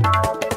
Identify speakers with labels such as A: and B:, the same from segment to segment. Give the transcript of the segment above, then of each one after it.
A: ಇಂದು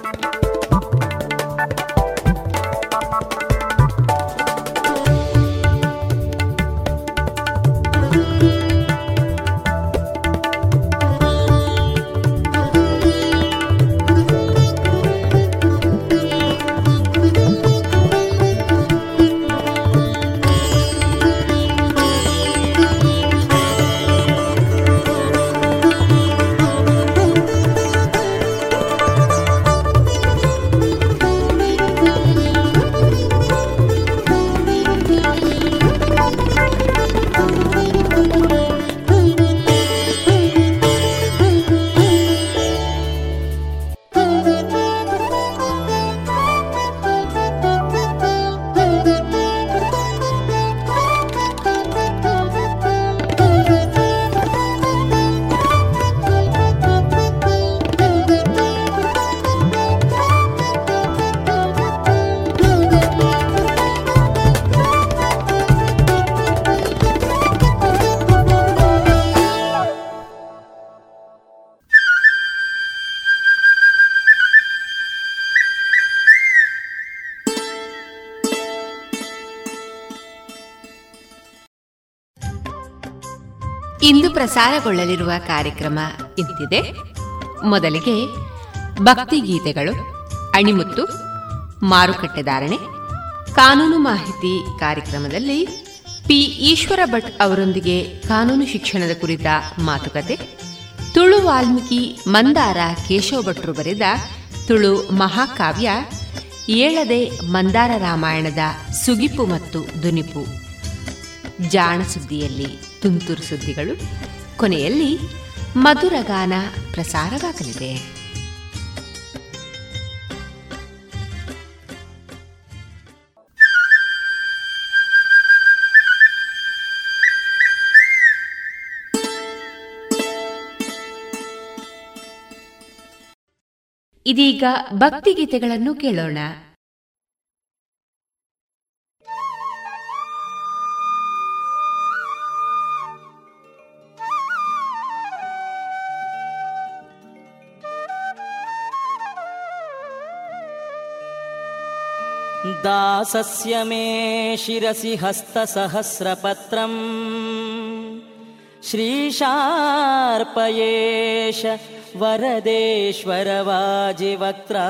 A: ಪ್ರಸಾರಗೊಳ್ಳಲಿರುವ ಕಾರ್ಯಕ್ರಮ ಇಂತಿದೆ. ಮೊದಲಿಗೆ ಭಕ್ತಿಗೀತೆಗಳು ಅಣಿಮುತ್ತು, ಮಾರುಕಟ್ಟೆ ಧಾರಣೆ, ಕಾನೂನು ಮಾಹಿತಿ ಕಾರ್ಯಕ್ರಮದಲ್ಲಿ ಪಿ ಈಶ್ವರ ಭಟ್ ಅವರೊಂದಿಗೆ ಕಾನೂನು ಶಿಕ್ಷಣದ ಕುರಿತ ಮಾತುಕತೆ, ತುಳು ವಾಲ್ಮೀಕಿ ಮಂದಾರ ಕೇಶವ ಭಟ್ರು ಬರೆದ ತುಳು ಮಹಾಕಾವ್ಯ, ಏಳದೆ ಮಂದಾರ ರಾಮಾಯಣದ ಸುಗಿಪು ಮತ್ತು ದುನಿಪು. ಜಾಣ ಸುದ್ದಿಯಲ್ಲಿ ತುಂತುರು ಸುದ್ದಿಗಳು. ಕೊನೆಯಲ್ಲಿ ಮಧುರಗಾನ ಪ್ರಸಾರವಾಗಲಿದೆ. ಇದೀಗ ಭಕ್ತಿಗೀತೆಗಳನ್ನು ಕೇಳೋಣ.
B: दासस्य मे शिरसि हस्तसहस्रपत्रम्। श्रीशार्पयेश वरदेश्वरवाजिवक्त्रा।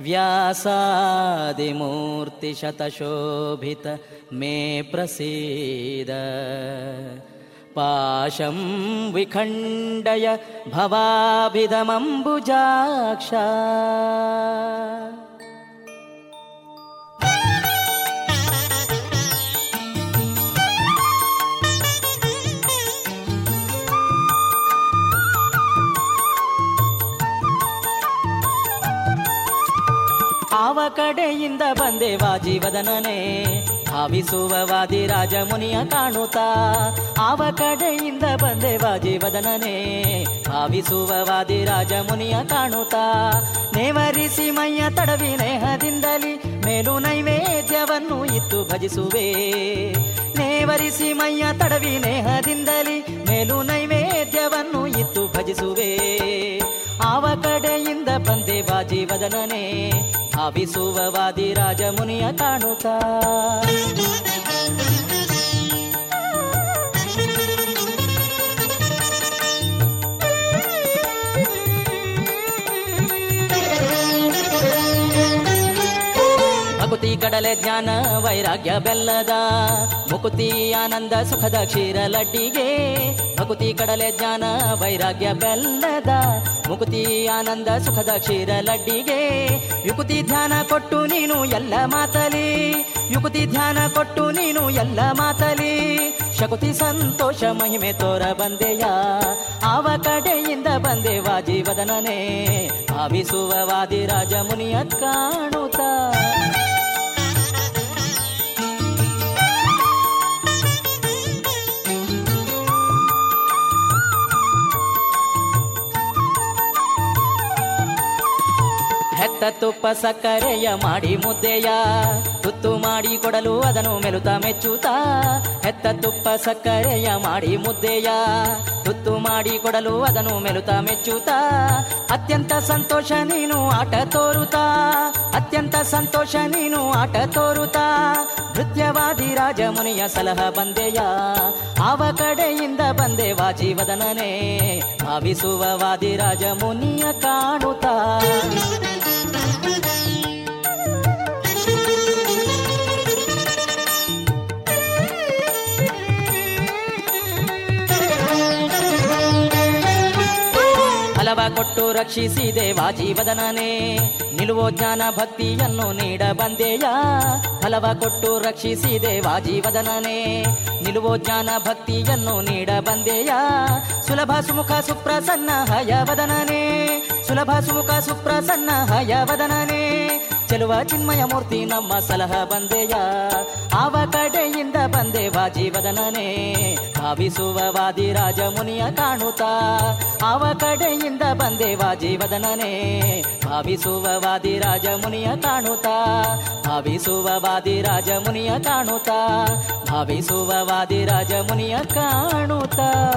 B: व्यासादिमूर्तिशतशोभित मे प्रसीद पाशं विखण्डय भवाभिधमम्बुजाक्षा ಆವ ಕಡೆಯಿಂದ ಬಂದೆ ವಾಜಿವದನನೇ ಭಾವಿಸುವ ವಾದಿ ರಾಜ ಮುನಿಯ ಕಾಣುತ್ತಾ ಆವ ಕಡೆಯಿಂದ ಬಂದೆ ವಾಜಿವದನನೇ ಭಾವಿಸುವ ವಾದಿ ರಾಜ ಮುನಿಯ ಕಾಣುತ್ತಾ ನೇವರಿಸಿ ಮೈಯ ತಡವಿ ನೇಹದಿಂದಲಿ ಮೇಲು ನೈವೇದ್ಯವನ್ನು ಇತ್ತು ಭಜಿಸುವೆ. ನೇವರಿಸಿ ಮೈಯ ತಡವಿ ನೇಹದಿಂದಲಿ ಮೇಲು ನೈವೇದ್ಯವನ್ನು ಇತ್ತು ಭಜಿಸುವೆ. ಆವ ಕಡೆಯಿಂದ ಬಂದೆ ವಾಜಿವದನನೇ ಭಾವಿಸುವ ವಾದಿ ರಾಜ ಮುನಿಯ ಕಡಲೆ ಜ್ಞಾನ, ವೈರಾಗ್ಯ ಬೆಲ್ಲದ, ಮುಕುತಿ ಆನಂದ, ಸುಖದ ಕ್ಷೀರ ಲಡ್ಡಿಗೆ ಭಕುತಿ ಕಡಲೆ ಜ್ಞಾನ, ವೈರಾಗ್ಯ ಬೆಲ್ಲದ, ಮುಕುತಿ ಆನಂದ, ಸುಖದ ಕ್ಷೀರ ಲಡ್ಡಿಗೆ ಯುಕುತಿ ಧ್ಯಾನ ಕೊಟ್ಟು ನೀನು ಎಲ್ಲ ಮಾತಲಿ. ಯುಕುತಿ ಧ್ಯಾನ ಕೊಟ್ಟು ನೀನು ಎಲ್ಲ ಮಾತಲಿ. ಶಕುತಿ ಸಂತೋಷ, ಮಹಿಮೆ ತೋರ ಬಂದೆಯ? ಆವ ಕಡೆಯಿಂದ ಬಂದೆ ವಾಜಿವದನನೇ ಭಾವಿಸುವ ವಾದಿ ರಾಜ ಮುನಿಯ ಕಾಣುತ್ತಾ? है ಹೆತ್ತ ತುಪ್ಪ ಸಕ್ಕರೆಯ ಮಾಡಿ ಮುದ್ದೆಯ? ತುತ್ತು ಮಾಡಿ ಕೊಡಲು ಅದನ್ನು ಮೆಲುತ ಮೆಚ್ಚುತ್ತಾ ಹೆತ್ತ ತುಪ್ಪ ಸಕ್ಕರೆಯ ಮಾಡಿ ಮುದ್ದೆಯ? ತುತ್ತು ಮಾಡಿ ಕೊಡಲು ಅದನ್ನು ಮೆಲುತ ಮೆಚ್ಚುತ್ತಾ ಅತ್ಯಂತ ಸಂತೋಷ ನೀನು ಆಟ ತೋರುತ್ತಾ ಅತ್ಯಂತ ಸಂತೋಷ ನೀನು ಆಟ ತೋರುತ್ತಾ ನೃತ್ಯವಾದಿ ರಾಜ ಮುನಿಯ ಸಲಹ ಬಂದೆಯ? ಆವ ಕಡೆಯಿಂದ ಬಂದೆ ವಾಜೀವದನನೇ ಭಾವಿಸುವ ವಾದಿ ರಾಜ ಮುನಿಯ ಕಾಣುತ್ತಾ Thank you. ಫಲವ ಕೊಟ್ಟು ರಕ್ಷಿಸಿದೆ ವಾಜೀವದನನೇ. ನಿಲುವೋ ಜ್ಞಾನ ಭಕ್ತಿಯನ್ನು ನೀಡ ಬಂದೆಯ. ಫಲವ ಕೊಟ್ಟು ರಕ್ಷಿಸಿದೆ ವಾಜೀವದನನೇ. ನಿಲುವೋ ಜ್ಞಾನ ಭಕ್ತಿಯನ್ನು ನೀಡ ಬಂದೆಯ. ಸುಲಭ ಸುಮುಖ ಸುಪ್ರಸನ್ನ ಹಯವದನನೇ. ಸುಲಭ ಸುಮುಖ ಸುಪ್ರಸನ್ನ ಹಯವದನನೇ. ಚೆಲುವ ಚಿನ್ಮಯ ಮೂರ್ತಿ ನಮ್ಮ ಸಲಹ ಬಂದೆಯ. ಆವ ಕಡೆಯಿಂದ ಬಂದೆವ ಜೀವದನೇ ಭಾವಿಸುವ ವಾದಿ ರಾಜ ಮುನಿಯ ಕಾಣುತ್ತಾ. ಆವ ಕಡೆಯಿಂದ ಬಂದೆವ ಜೀವದನೇ ಭಾವಿಸುವ ವಾದಿ ರಾಜ ಮುನಿಯ ಕಾಣುತ್ತಾ. ಭಾವಿಸುವ ವಾದಿ ರಾಜ ಮುನಿಯ ಕಾಣುತ್ತಾ. ಭಾವಿಸುವ ವಾದಿ ರಾಜ ಮುನಿಯ ಕಾಣುತ್ತಾ.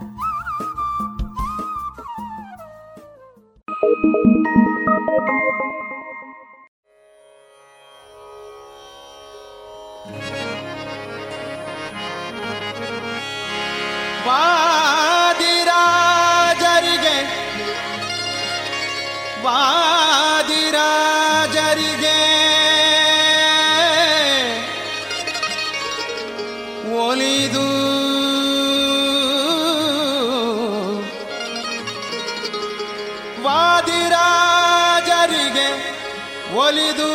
C: ಒಲಿದು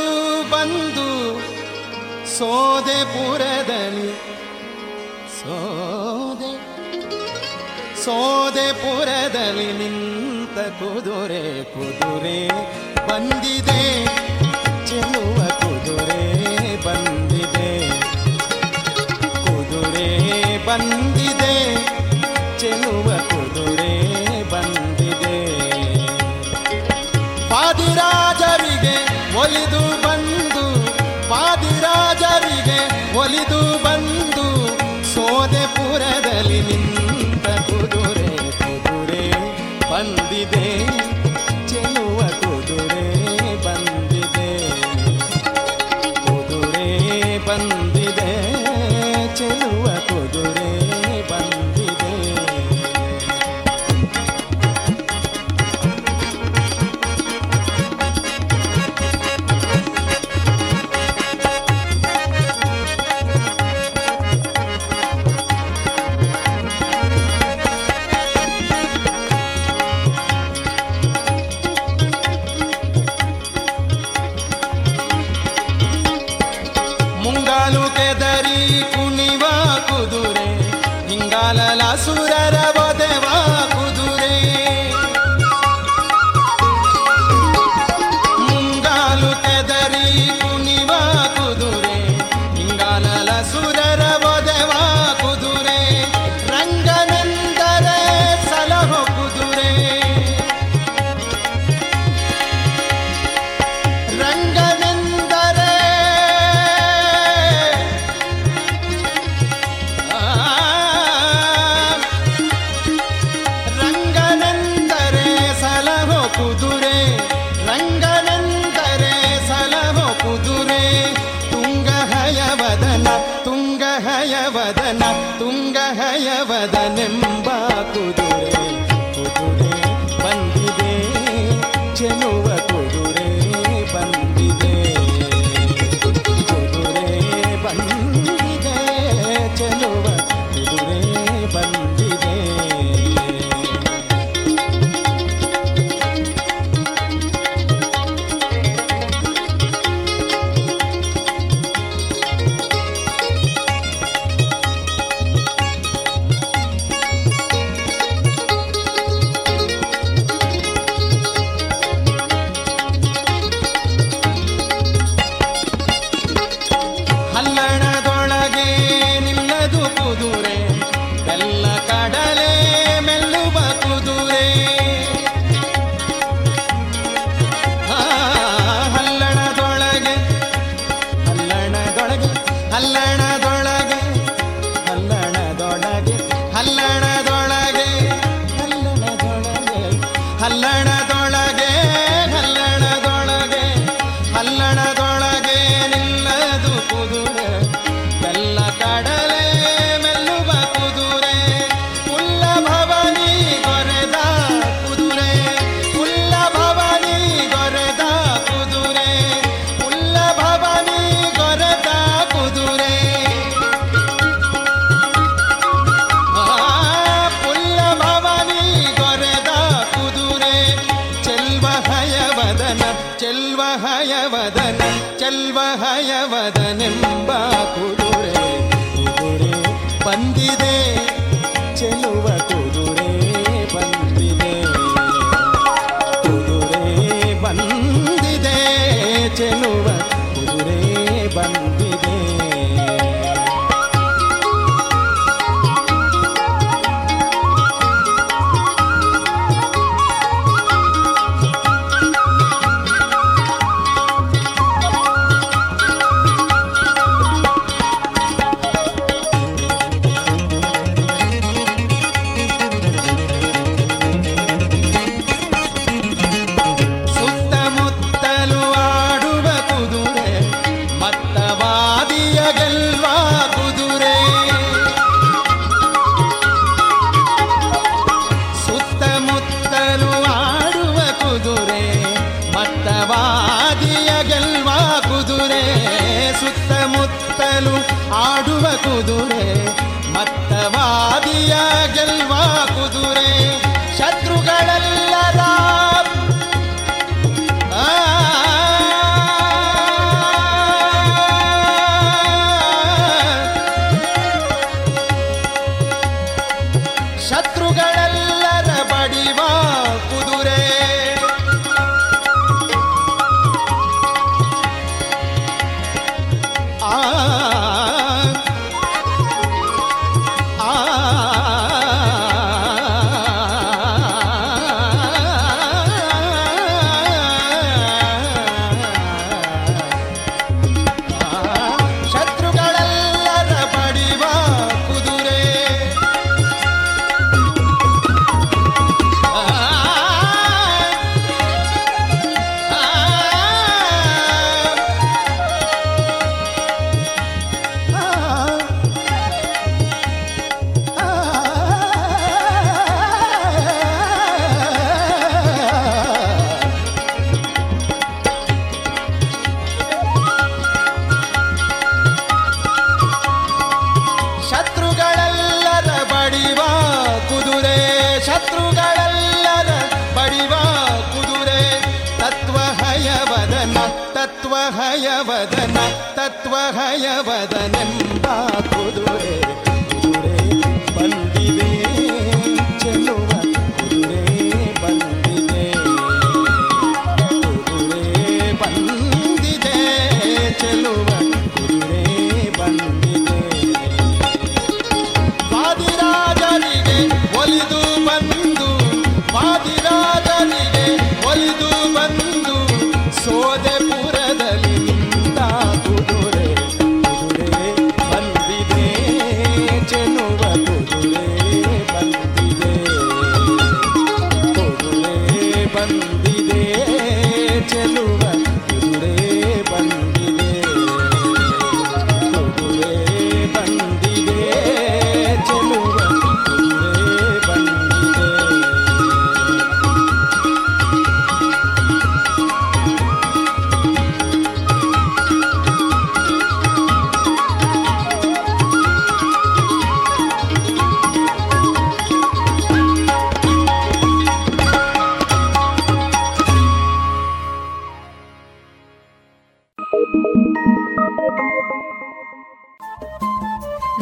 C: ಬಂದು ಸೋದೆಪುರದಲ್ಲಿ ಸೋದೆ ಸೋದೆಪುರದಲ್ಲಿ ನಿಂತ ಕುದುರೆ ಕುದುರೆ ಬಂದಿದೆ ಚೆಲುವ ಕುದುರೆ ಬಂದಿದೆ ಕುದುರೆ ಬಂದಿದೆ. ಒಲಿದು ಬಂದು ಪಾದಿರಾಜರಿಗೆ ಒಲಿದು ಬಂದು ಸೋದೆಪುರದಲ್ಲಿ ನಿಂತ ಕುದುರೆ ಕುದುರೆ ಬಂದಿದೆ.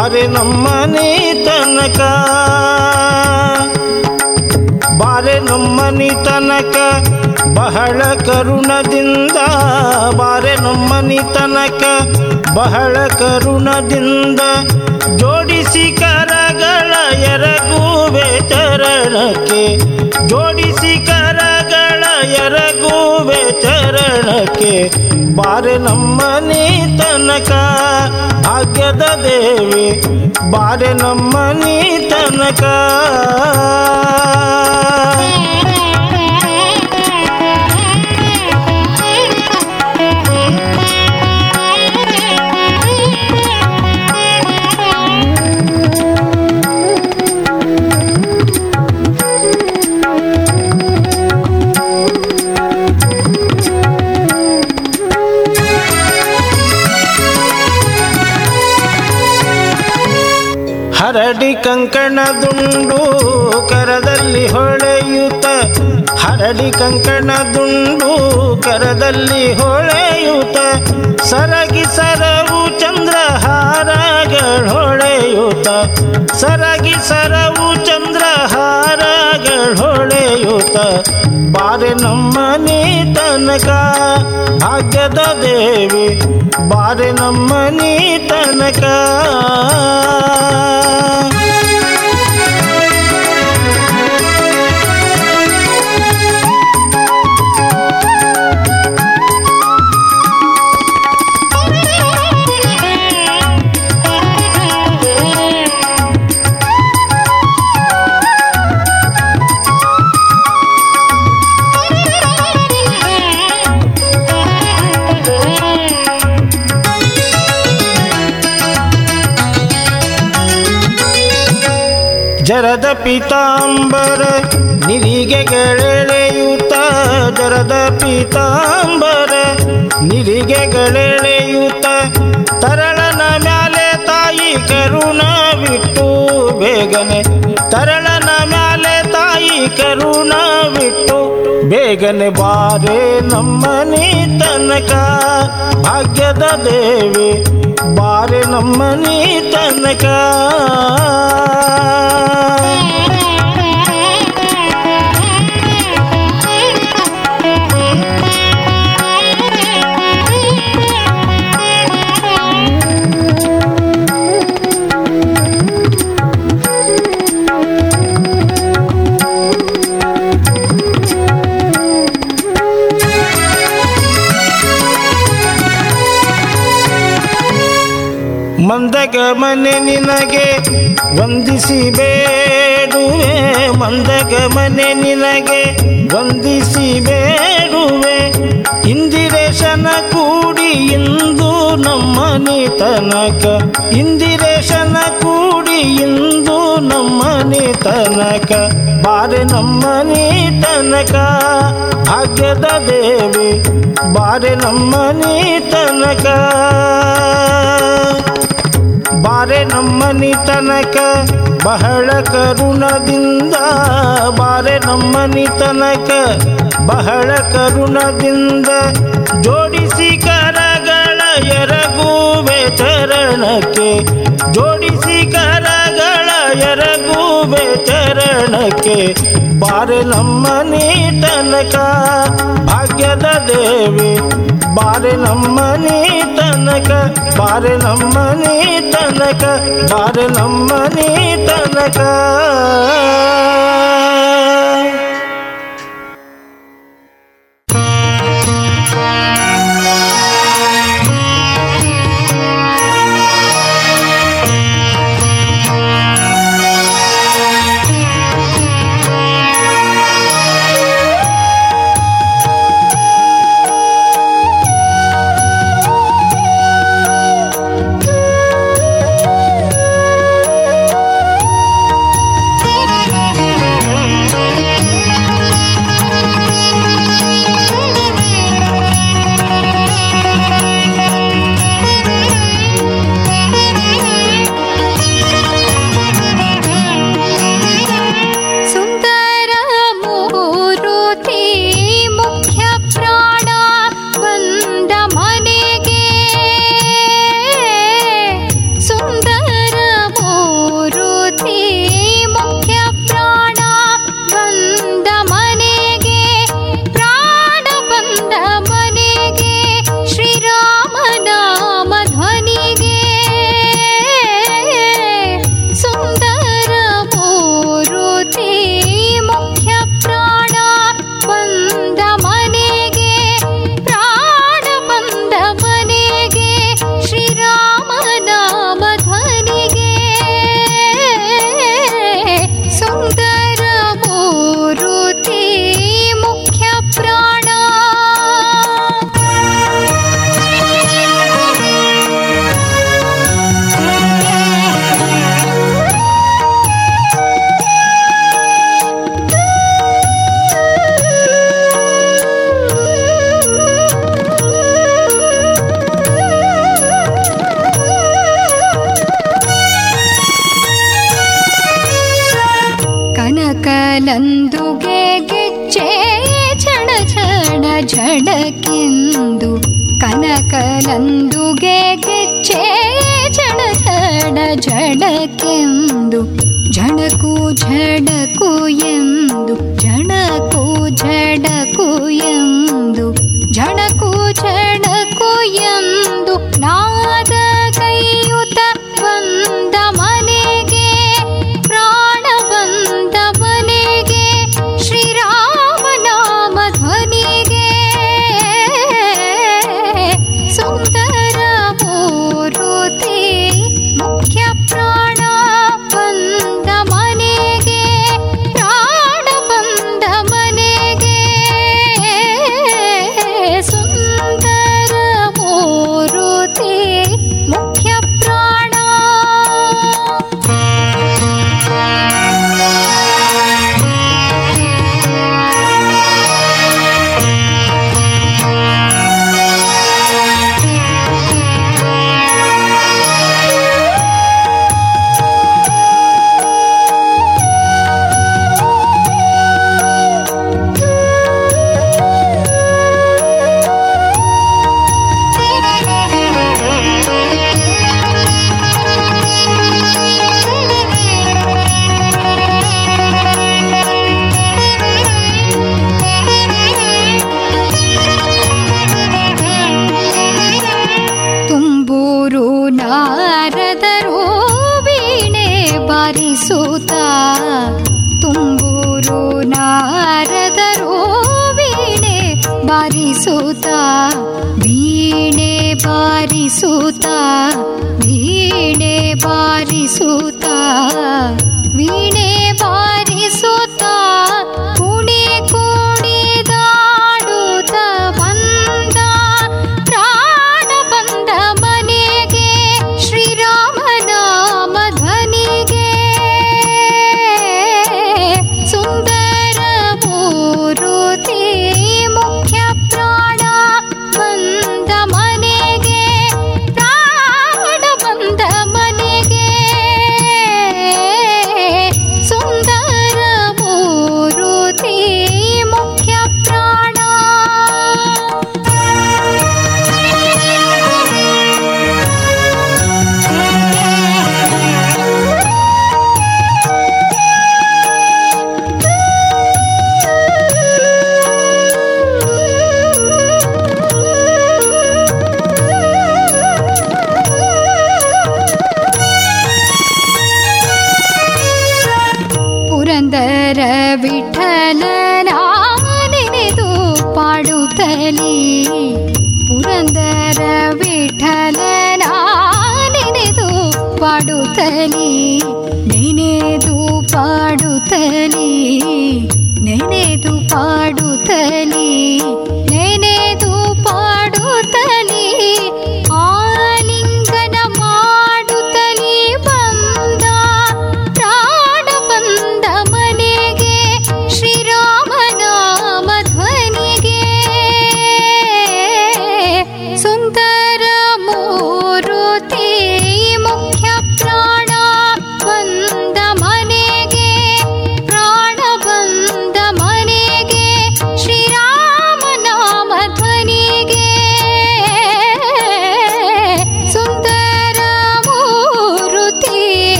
D: ಬಾರೆ ನಮ್ಮನೆ ತನಕ. ಬಾರೆ ನಮ್ಮನೆ ತನಕ, ಬಹಳ ಕರುಣದಿಂದ. ಬಾರೆ ನಮ್ಮನೆ ತನಕ, ಬಹಳ ಕರುಣದಿಂದ. ಜೋಡಿಸಿ ಕರಗಳ ಎರಗುವೆ ಚರಣಕ್ಕೆ, ಜೋಡಿಸಿ ಕರಗಳ ಚರಣಕ್ಕೆ ಬಾರೆ ನಮ್ಮನಿ ತನಕ ಭಾಗ್ಯದ ದೇವಿ ಬಾರೆ ನಮ್ಮನಿ ತನಕ ಕಂಕಣ ದುಂಡು ಕರದಲ್ಲಿ ಹೊಳೆಯುತ್ತ. ಹರಡಿ ಕಂಕಣ ದುಂಡು ಕರದಲ್ಲಿ ಹೊಳೆಯುತ್ತ. ಸರಗಿ ಸರವು ಚಂದ್ರಹಾರಗಳೊಳೆಯುತ ಸರಗಿ ಸರವು ಚಂದ್ರಹಾರಗಳೊಳೆಯುತ ಬಾರೆ ನಮ್ಮನಿ ತನಕ ಭಾಗ್ಯದ ದೇವಿ. ಬಾರೆ ನಮ್ಮನಿ ತನಕ. ಪೀತಾಂಬರ ನಿರಿಗೆಗಳೆಳೆಯುತ್ತ ಜರದ ಪೀತಾಂಬರ ನಿರಿಗೆಗಳೆಳೆಯುತ್ತ ತರಳನ ಮ್ಯಾಲೆ ತಾಯಿ ಕರುಣ ಬಿಟ್ಟು ಬೇಗನೆ ತರಳನ ಬೇಗನೆ ಬಾರೆ ನಮ್ಮನಿ ತನಕ. ಭಾಗ್ಯದ ದೇವಿ ಬಾರೆ ನಮ್ಮನಿ ತನಕ. ಮಂದಗ ಮನೆ ನಿನಗೆ ವಂದಿಸಿ ಬೇಡುವೆ ಮಂದಗ ಮನೆ ನಿನಗೆ ವಂದಿಸಿ ಬೇಡುವೆ ಇಂದಿರೇಶನ ಕೂಡಿ ಇಂದು ನಮ್ಮನೆ ತನಕ ಇಂದಿರೇಶನ ಕೂಡಿ ಇಂದು ನಮ್ಮನೆ ತನಕ ಬಾರೆ ನಮ್ಮನೆ ತನಕ ಭಾಗ್ಯದ ದೇವಿ, ಬಾರೆ ನಮ್ಮನೆ ತನಕ ಬಾರೆ ನಮ್ಮನಿ ತನಕ ಬಹಳ ಕರುಣದಿಂದ. ಬಾರೆ ನಮ್ಮನಿ ತನಕ ಬಹಳ ಕರುಣದಿಂದ. ಜೋಡಿಸಿ ಕರಗಳ ಎರಗುವೆ ಚರಣಕ್ಕೆ, ಜೋಡಿಸಿ ಕರಗಳ ಚರಣಕ್ಕೆ ಬಾರೆ ನಮ್ಮನಿ ತನಕ ಭಾಗ್ಯದ ದೇವಿ. ಬಾರೆ ನಮ್ಮನಿ ತನಕ ಬಾರೆ ನಮ್ಮನಿ ತನಕ ಬಾರೆ ನಮ್ಮನಿ ತನಕ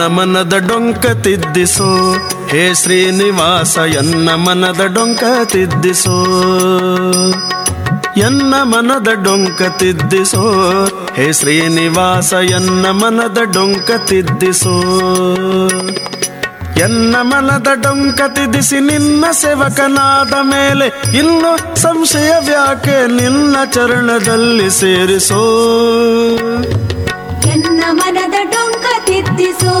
E: ಎನ್ನ ಮನದ ಡೊಂಕ ತಿದ್ದಿಸೋ? ಹೇ ಶ್ರೀನಿವಾಸ, ಎನ್ನ ಮನದ ಡೊಂಕ ತಿದ್ದಿಸೋ? ಎನ್ನ ಮನದ ಡೊಂಕ ತಿದ್ದಿಸೋ? ಹೇ ಶ್ರೀನಿವಾಸ, ಎನ್ನ ಮನದ ಡೊಂಕ ತಿದ್ದಿಸೋ? ಎನ್ನ ಮನದ ಡೊಂಕ ತಿದ್ದಿಸಿ ನಿನ್ನ ಸೇವಕನಾದ ಮೇಲೆ ಇನ್ನು ಸಂಶಯ ವ್ಯಾಕೆ ನಿನ್ನ ಚರಣದಲ್ಲಿ ಸೇರಿಸೋ?
F: ಎನ್ನ ಮನದ ಡೊಂಕ ತಿದ್ದಿಸೋ.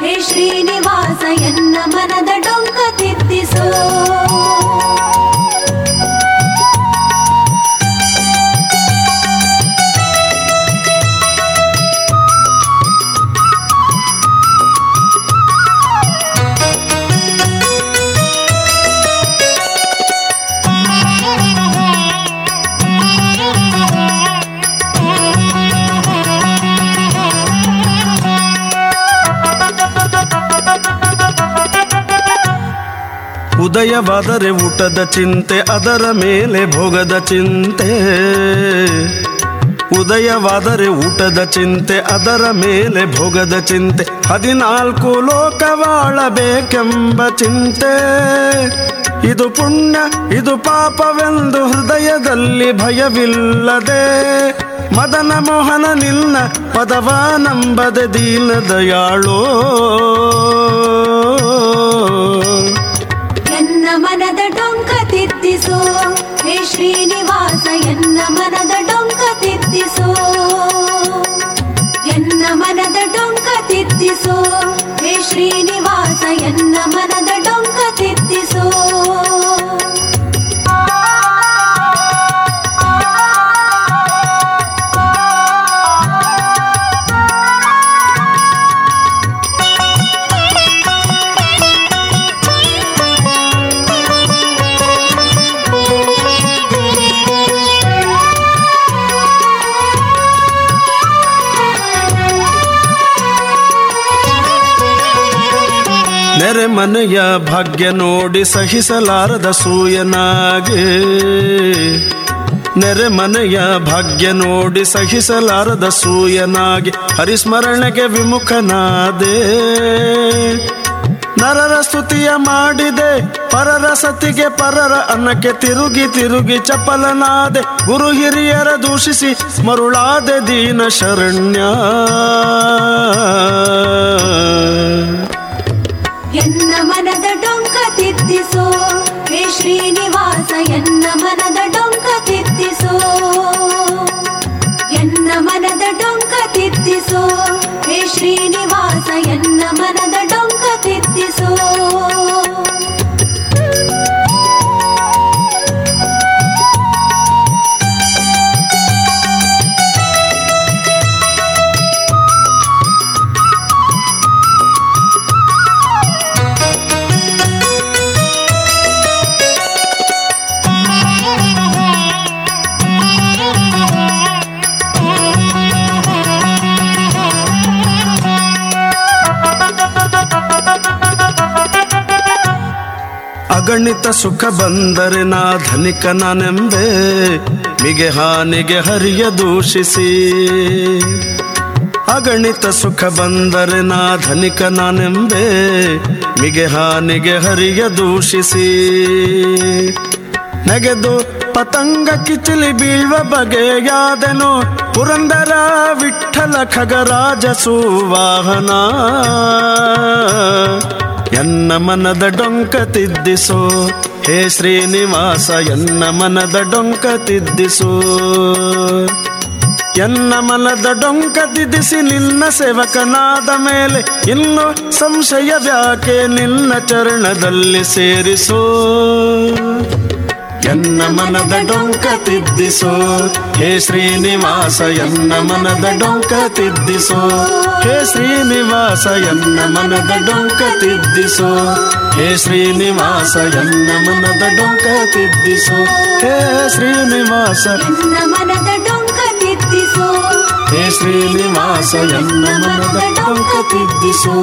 F: ಹೇ ಶ್ರೀನಿವಾಸ ಎನ್ನ ಮನದ ಡೊಂಕ ತಿದ್ದಿಸೋ.
E: ಉದಯವಾದರೆ ಊಟದ ಚಿಂತೆ, ಅದರ ಮೇಲೆ ಭೋಗದ ಚಿಂತೆ. ಉದಯವಾದರೆ ಊಟದ ಚಿಂತೆ, ಅದರ ಮೇಲೆ ಭೋಗದ ಚಿಂತೆ. ಹದಿನಾಲ್ಕು ಲೋಕವಾಳಬೇಕೆಂಬ ಚಿಂತೆ. ಇದು ಪುಣ್ಯ, ಇದು ಪಾಪವೆಂದು ಹೃದಯದಲ್ಲಿ ಭಯವಿಲ್ಲದೆ. ಮದನ ಮೋಹನ ನಿನ್ನ ಪದವ ನಂಬದೆ ದೀನ ದಯಾಳೋ
F: ತಿದ್ದಿಸೋ, ಹೇ ಶ್ರೀನಿವಾಸ ಎನ್ನ ಮನದ ಡೊಂಕ ತಿದ್ದಿಸೋ. ಎನ್ನ ಮನದ ಡೊಂಕ ತಿದ್ದಿಸೋ, ಹೇ ಶ್ರೀನಿವಾಸ ಎನ್ನ ಮನದ
E: ಮನೆಯ ಭಾಗ್ಯ ನೋಡಿ ಸಹಿಸಲಾರದ ಸೂಯನಾಗೆ. ನೆರೆ ಮನೆಯ ಭಾಗ್ಯ ನೋಡಿ ಸಹಿಸಲಾರದ ಸೂಯನಾಗಿ. ಹರಿಸ್ಮರಣೆಗೆ ವಿಮುಖನಾದೆ. ನರರ ಸ್ತುತಿಯ ಮಾಡಿದೆ, ಪರರ ಸತಿಗೆ ಪರರ ಅನ್ನಕ್ಕೆ ತಿರುಗಿ ತಿರುಗಿ ಚಪಲನಾದೆ. ಗುರು ಹಿರಿಯರ ದೂಷಿಸಿ ಮರುಳಾದೆ ದೀನ ಶರಣ್ಯ
F: ಎನ್ನ ಮನದ ಡೊಂಕ ತಿದ್ದಿಸೋ ಹೇ ಶ್ರೀನಿವಾಸ ಎನ್ನ ಮನದ ಡೊಂಕ ತಿದ್ದಿಸೋ ಎನ್ನ ಮನದ ಡೊಂಕ ತಿದ್ದಿಸೋ ಹೇ ಶ್ರೀನಿವಾಸ ಎನ್ನ ಮನದ
E: ಅಗಣಿತ ಸುಖ ಬಂದರೆ ನಾ ಧನಿಕನಾನೆಂಬೆ ಮಿಗೆ ಹಾನಿಗೆ ಹರಿಯ ದೂಷಿಸಿ. ಅಗಣಿತ ಸುಖ ಬಂದರೆ ನಾ ಧನಿಕನಾನೆಂಬೆ ಮಿಗೆ ಹಾನಿಗೆ ಹರಿಯ ದೂಷಿಸಿ. ನೆಗೆದು ಪತಂಗ ಕಿಚಿಲಿ ಬೀಳುವ ಬಗೆಯಾದೆನು ಪುರಂದರ ವಿಠಲ ಖಗರಾಜ ಸುವಾಹನ. ಎನ್ನ ಮನದ ಡೊಂಕ ತಿದ್ದಿಸೋ. ಹೇ ಶ್ರೀನಿವಾಸ, ಎನ್ನ ಮನದ ಡೊಂಕ ತಿದ್ದಿಸೋ. ಎನ್ನ ಮನದ ಡೊಂಕ ತಿದ್ದಿಸಿ ನಿನ್ನ ಸೇವಕನಾದ ಮೇಲೆ ಇನ್ನು ಸಂಶಯವ್ಯಾಕೆ ನಿನ್ನ ಚರಣದಲ್ಲಿ ಸೇರಿಸೋ. ಎನ್ನ ಮನದ ಡೊಂಕ ತಿದ್ದಿಸೋ. ಹೇ ಶ್ರೀನಿವಾಸ ಎನ್ನ ಮನದ ಡೊಂಕ ತಿದ್ದಿಸೋ. ಹೇ ಶ್ರೀನಿವಾಸ ಎನ್ನ ಮನದ ಡೊಂಕ ತಿದ್ದಿಸೋ. ಹೇ ಶ್ರೀನಿವಾಸ ಎನ್ನ ಮನದ ಡೊಂಕ ತಿದ್ದಿಸೋ. ಹೇ ಶ್ರೀನಿವಾಸ
F: ಎನ್ನ ಮನದ ಡೊಂಕ ತಿದ್ದಿಸೋ.
E: ಹೇ ಶ್ರೀನಿವಾಸ ಎನ್ನ ಮನದ ಡೊಂಕ ತಿದ್ದಿಸೋ.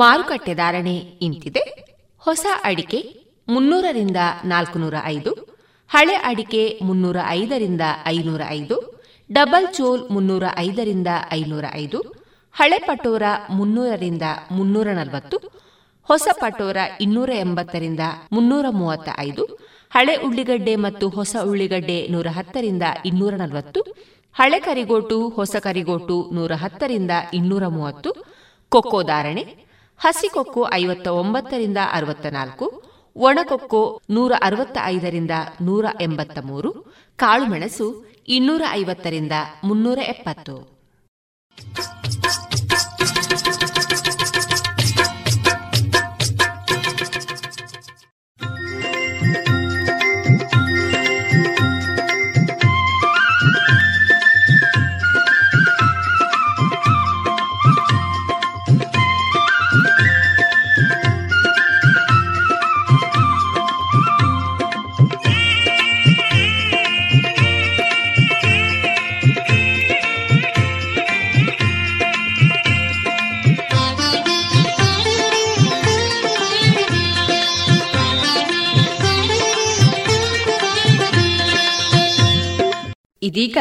A: ಮಾರುಕಟ್ಟೆ ಧಾರಣೆ ಇಂತಿದೆ. ಹೊಸ ಅಡಿಕೆ ಮುನ್ನೂರರಿಂದ ನಾಲ್ಕುನೂರ ಐದು, ಹಳೆ ಅಡಿಕೆ ಮುನ್ನೂರ ಐದರಿಂದ ಐನೂರ ಐದು, ಡಬಲ್ ಚೋಲ್ ಮುನ್ನೂರ ಐದರಿಂದ ಐನೂರ ಐದು, ಹಳೆ ಪಟೋರ ಮುನ್ನೂರರಿಂದ ಮುನ್ನೂರ ನಲವತ್ತು, ಹೊಸ ಪಟೋರ ಇನ್ನೂರ ಎಂಬತ್ತರಿಂದ ಮುನ್ನೂರ ಮೂವತ್ತ ಐದು, ಹಳೆ ಉಳ್ಳಿಗಡ್ಡೆ ಮತ್ತು ಹೊಸ ಉಳ್ಳಿಗಡ್ಡೆ ನೂರ ಹತ್ತರಿಂದ ಇನ್ನೂರ ನಲವತ್ತು, ಹಳೆ ಕರಿಗೋಟು, ಹೊಸ ಕರಿಗೋಟು ನೂರ ಹತ್ತರಿಂದ ಇನ್ನೂರ ಮೂವತ್ತು ಕೊಕ್ಕೋ ಧಾರಣೆ ಹಸಿಕೊಕ್ಕೋ ಐವತ್ತ ಒಂಬತ್ತರಿಂದ ಅರವತ್ತ ನಾಲ್ಕು ಒಣಕೊಕ್ಕೋ ನೂರ ಅರವತ್ತ ಐದರಿಂದ ನೂರ ಎಂಬತ್ತ ಮೂರು ಕಾಳುಮೆಣಸು ಇನ್ನೂರ ಐವತ್ತರಿಂದ ಮುನ್ನೂರ ಎಪ್ಪತ್ತು ಇದೀಗ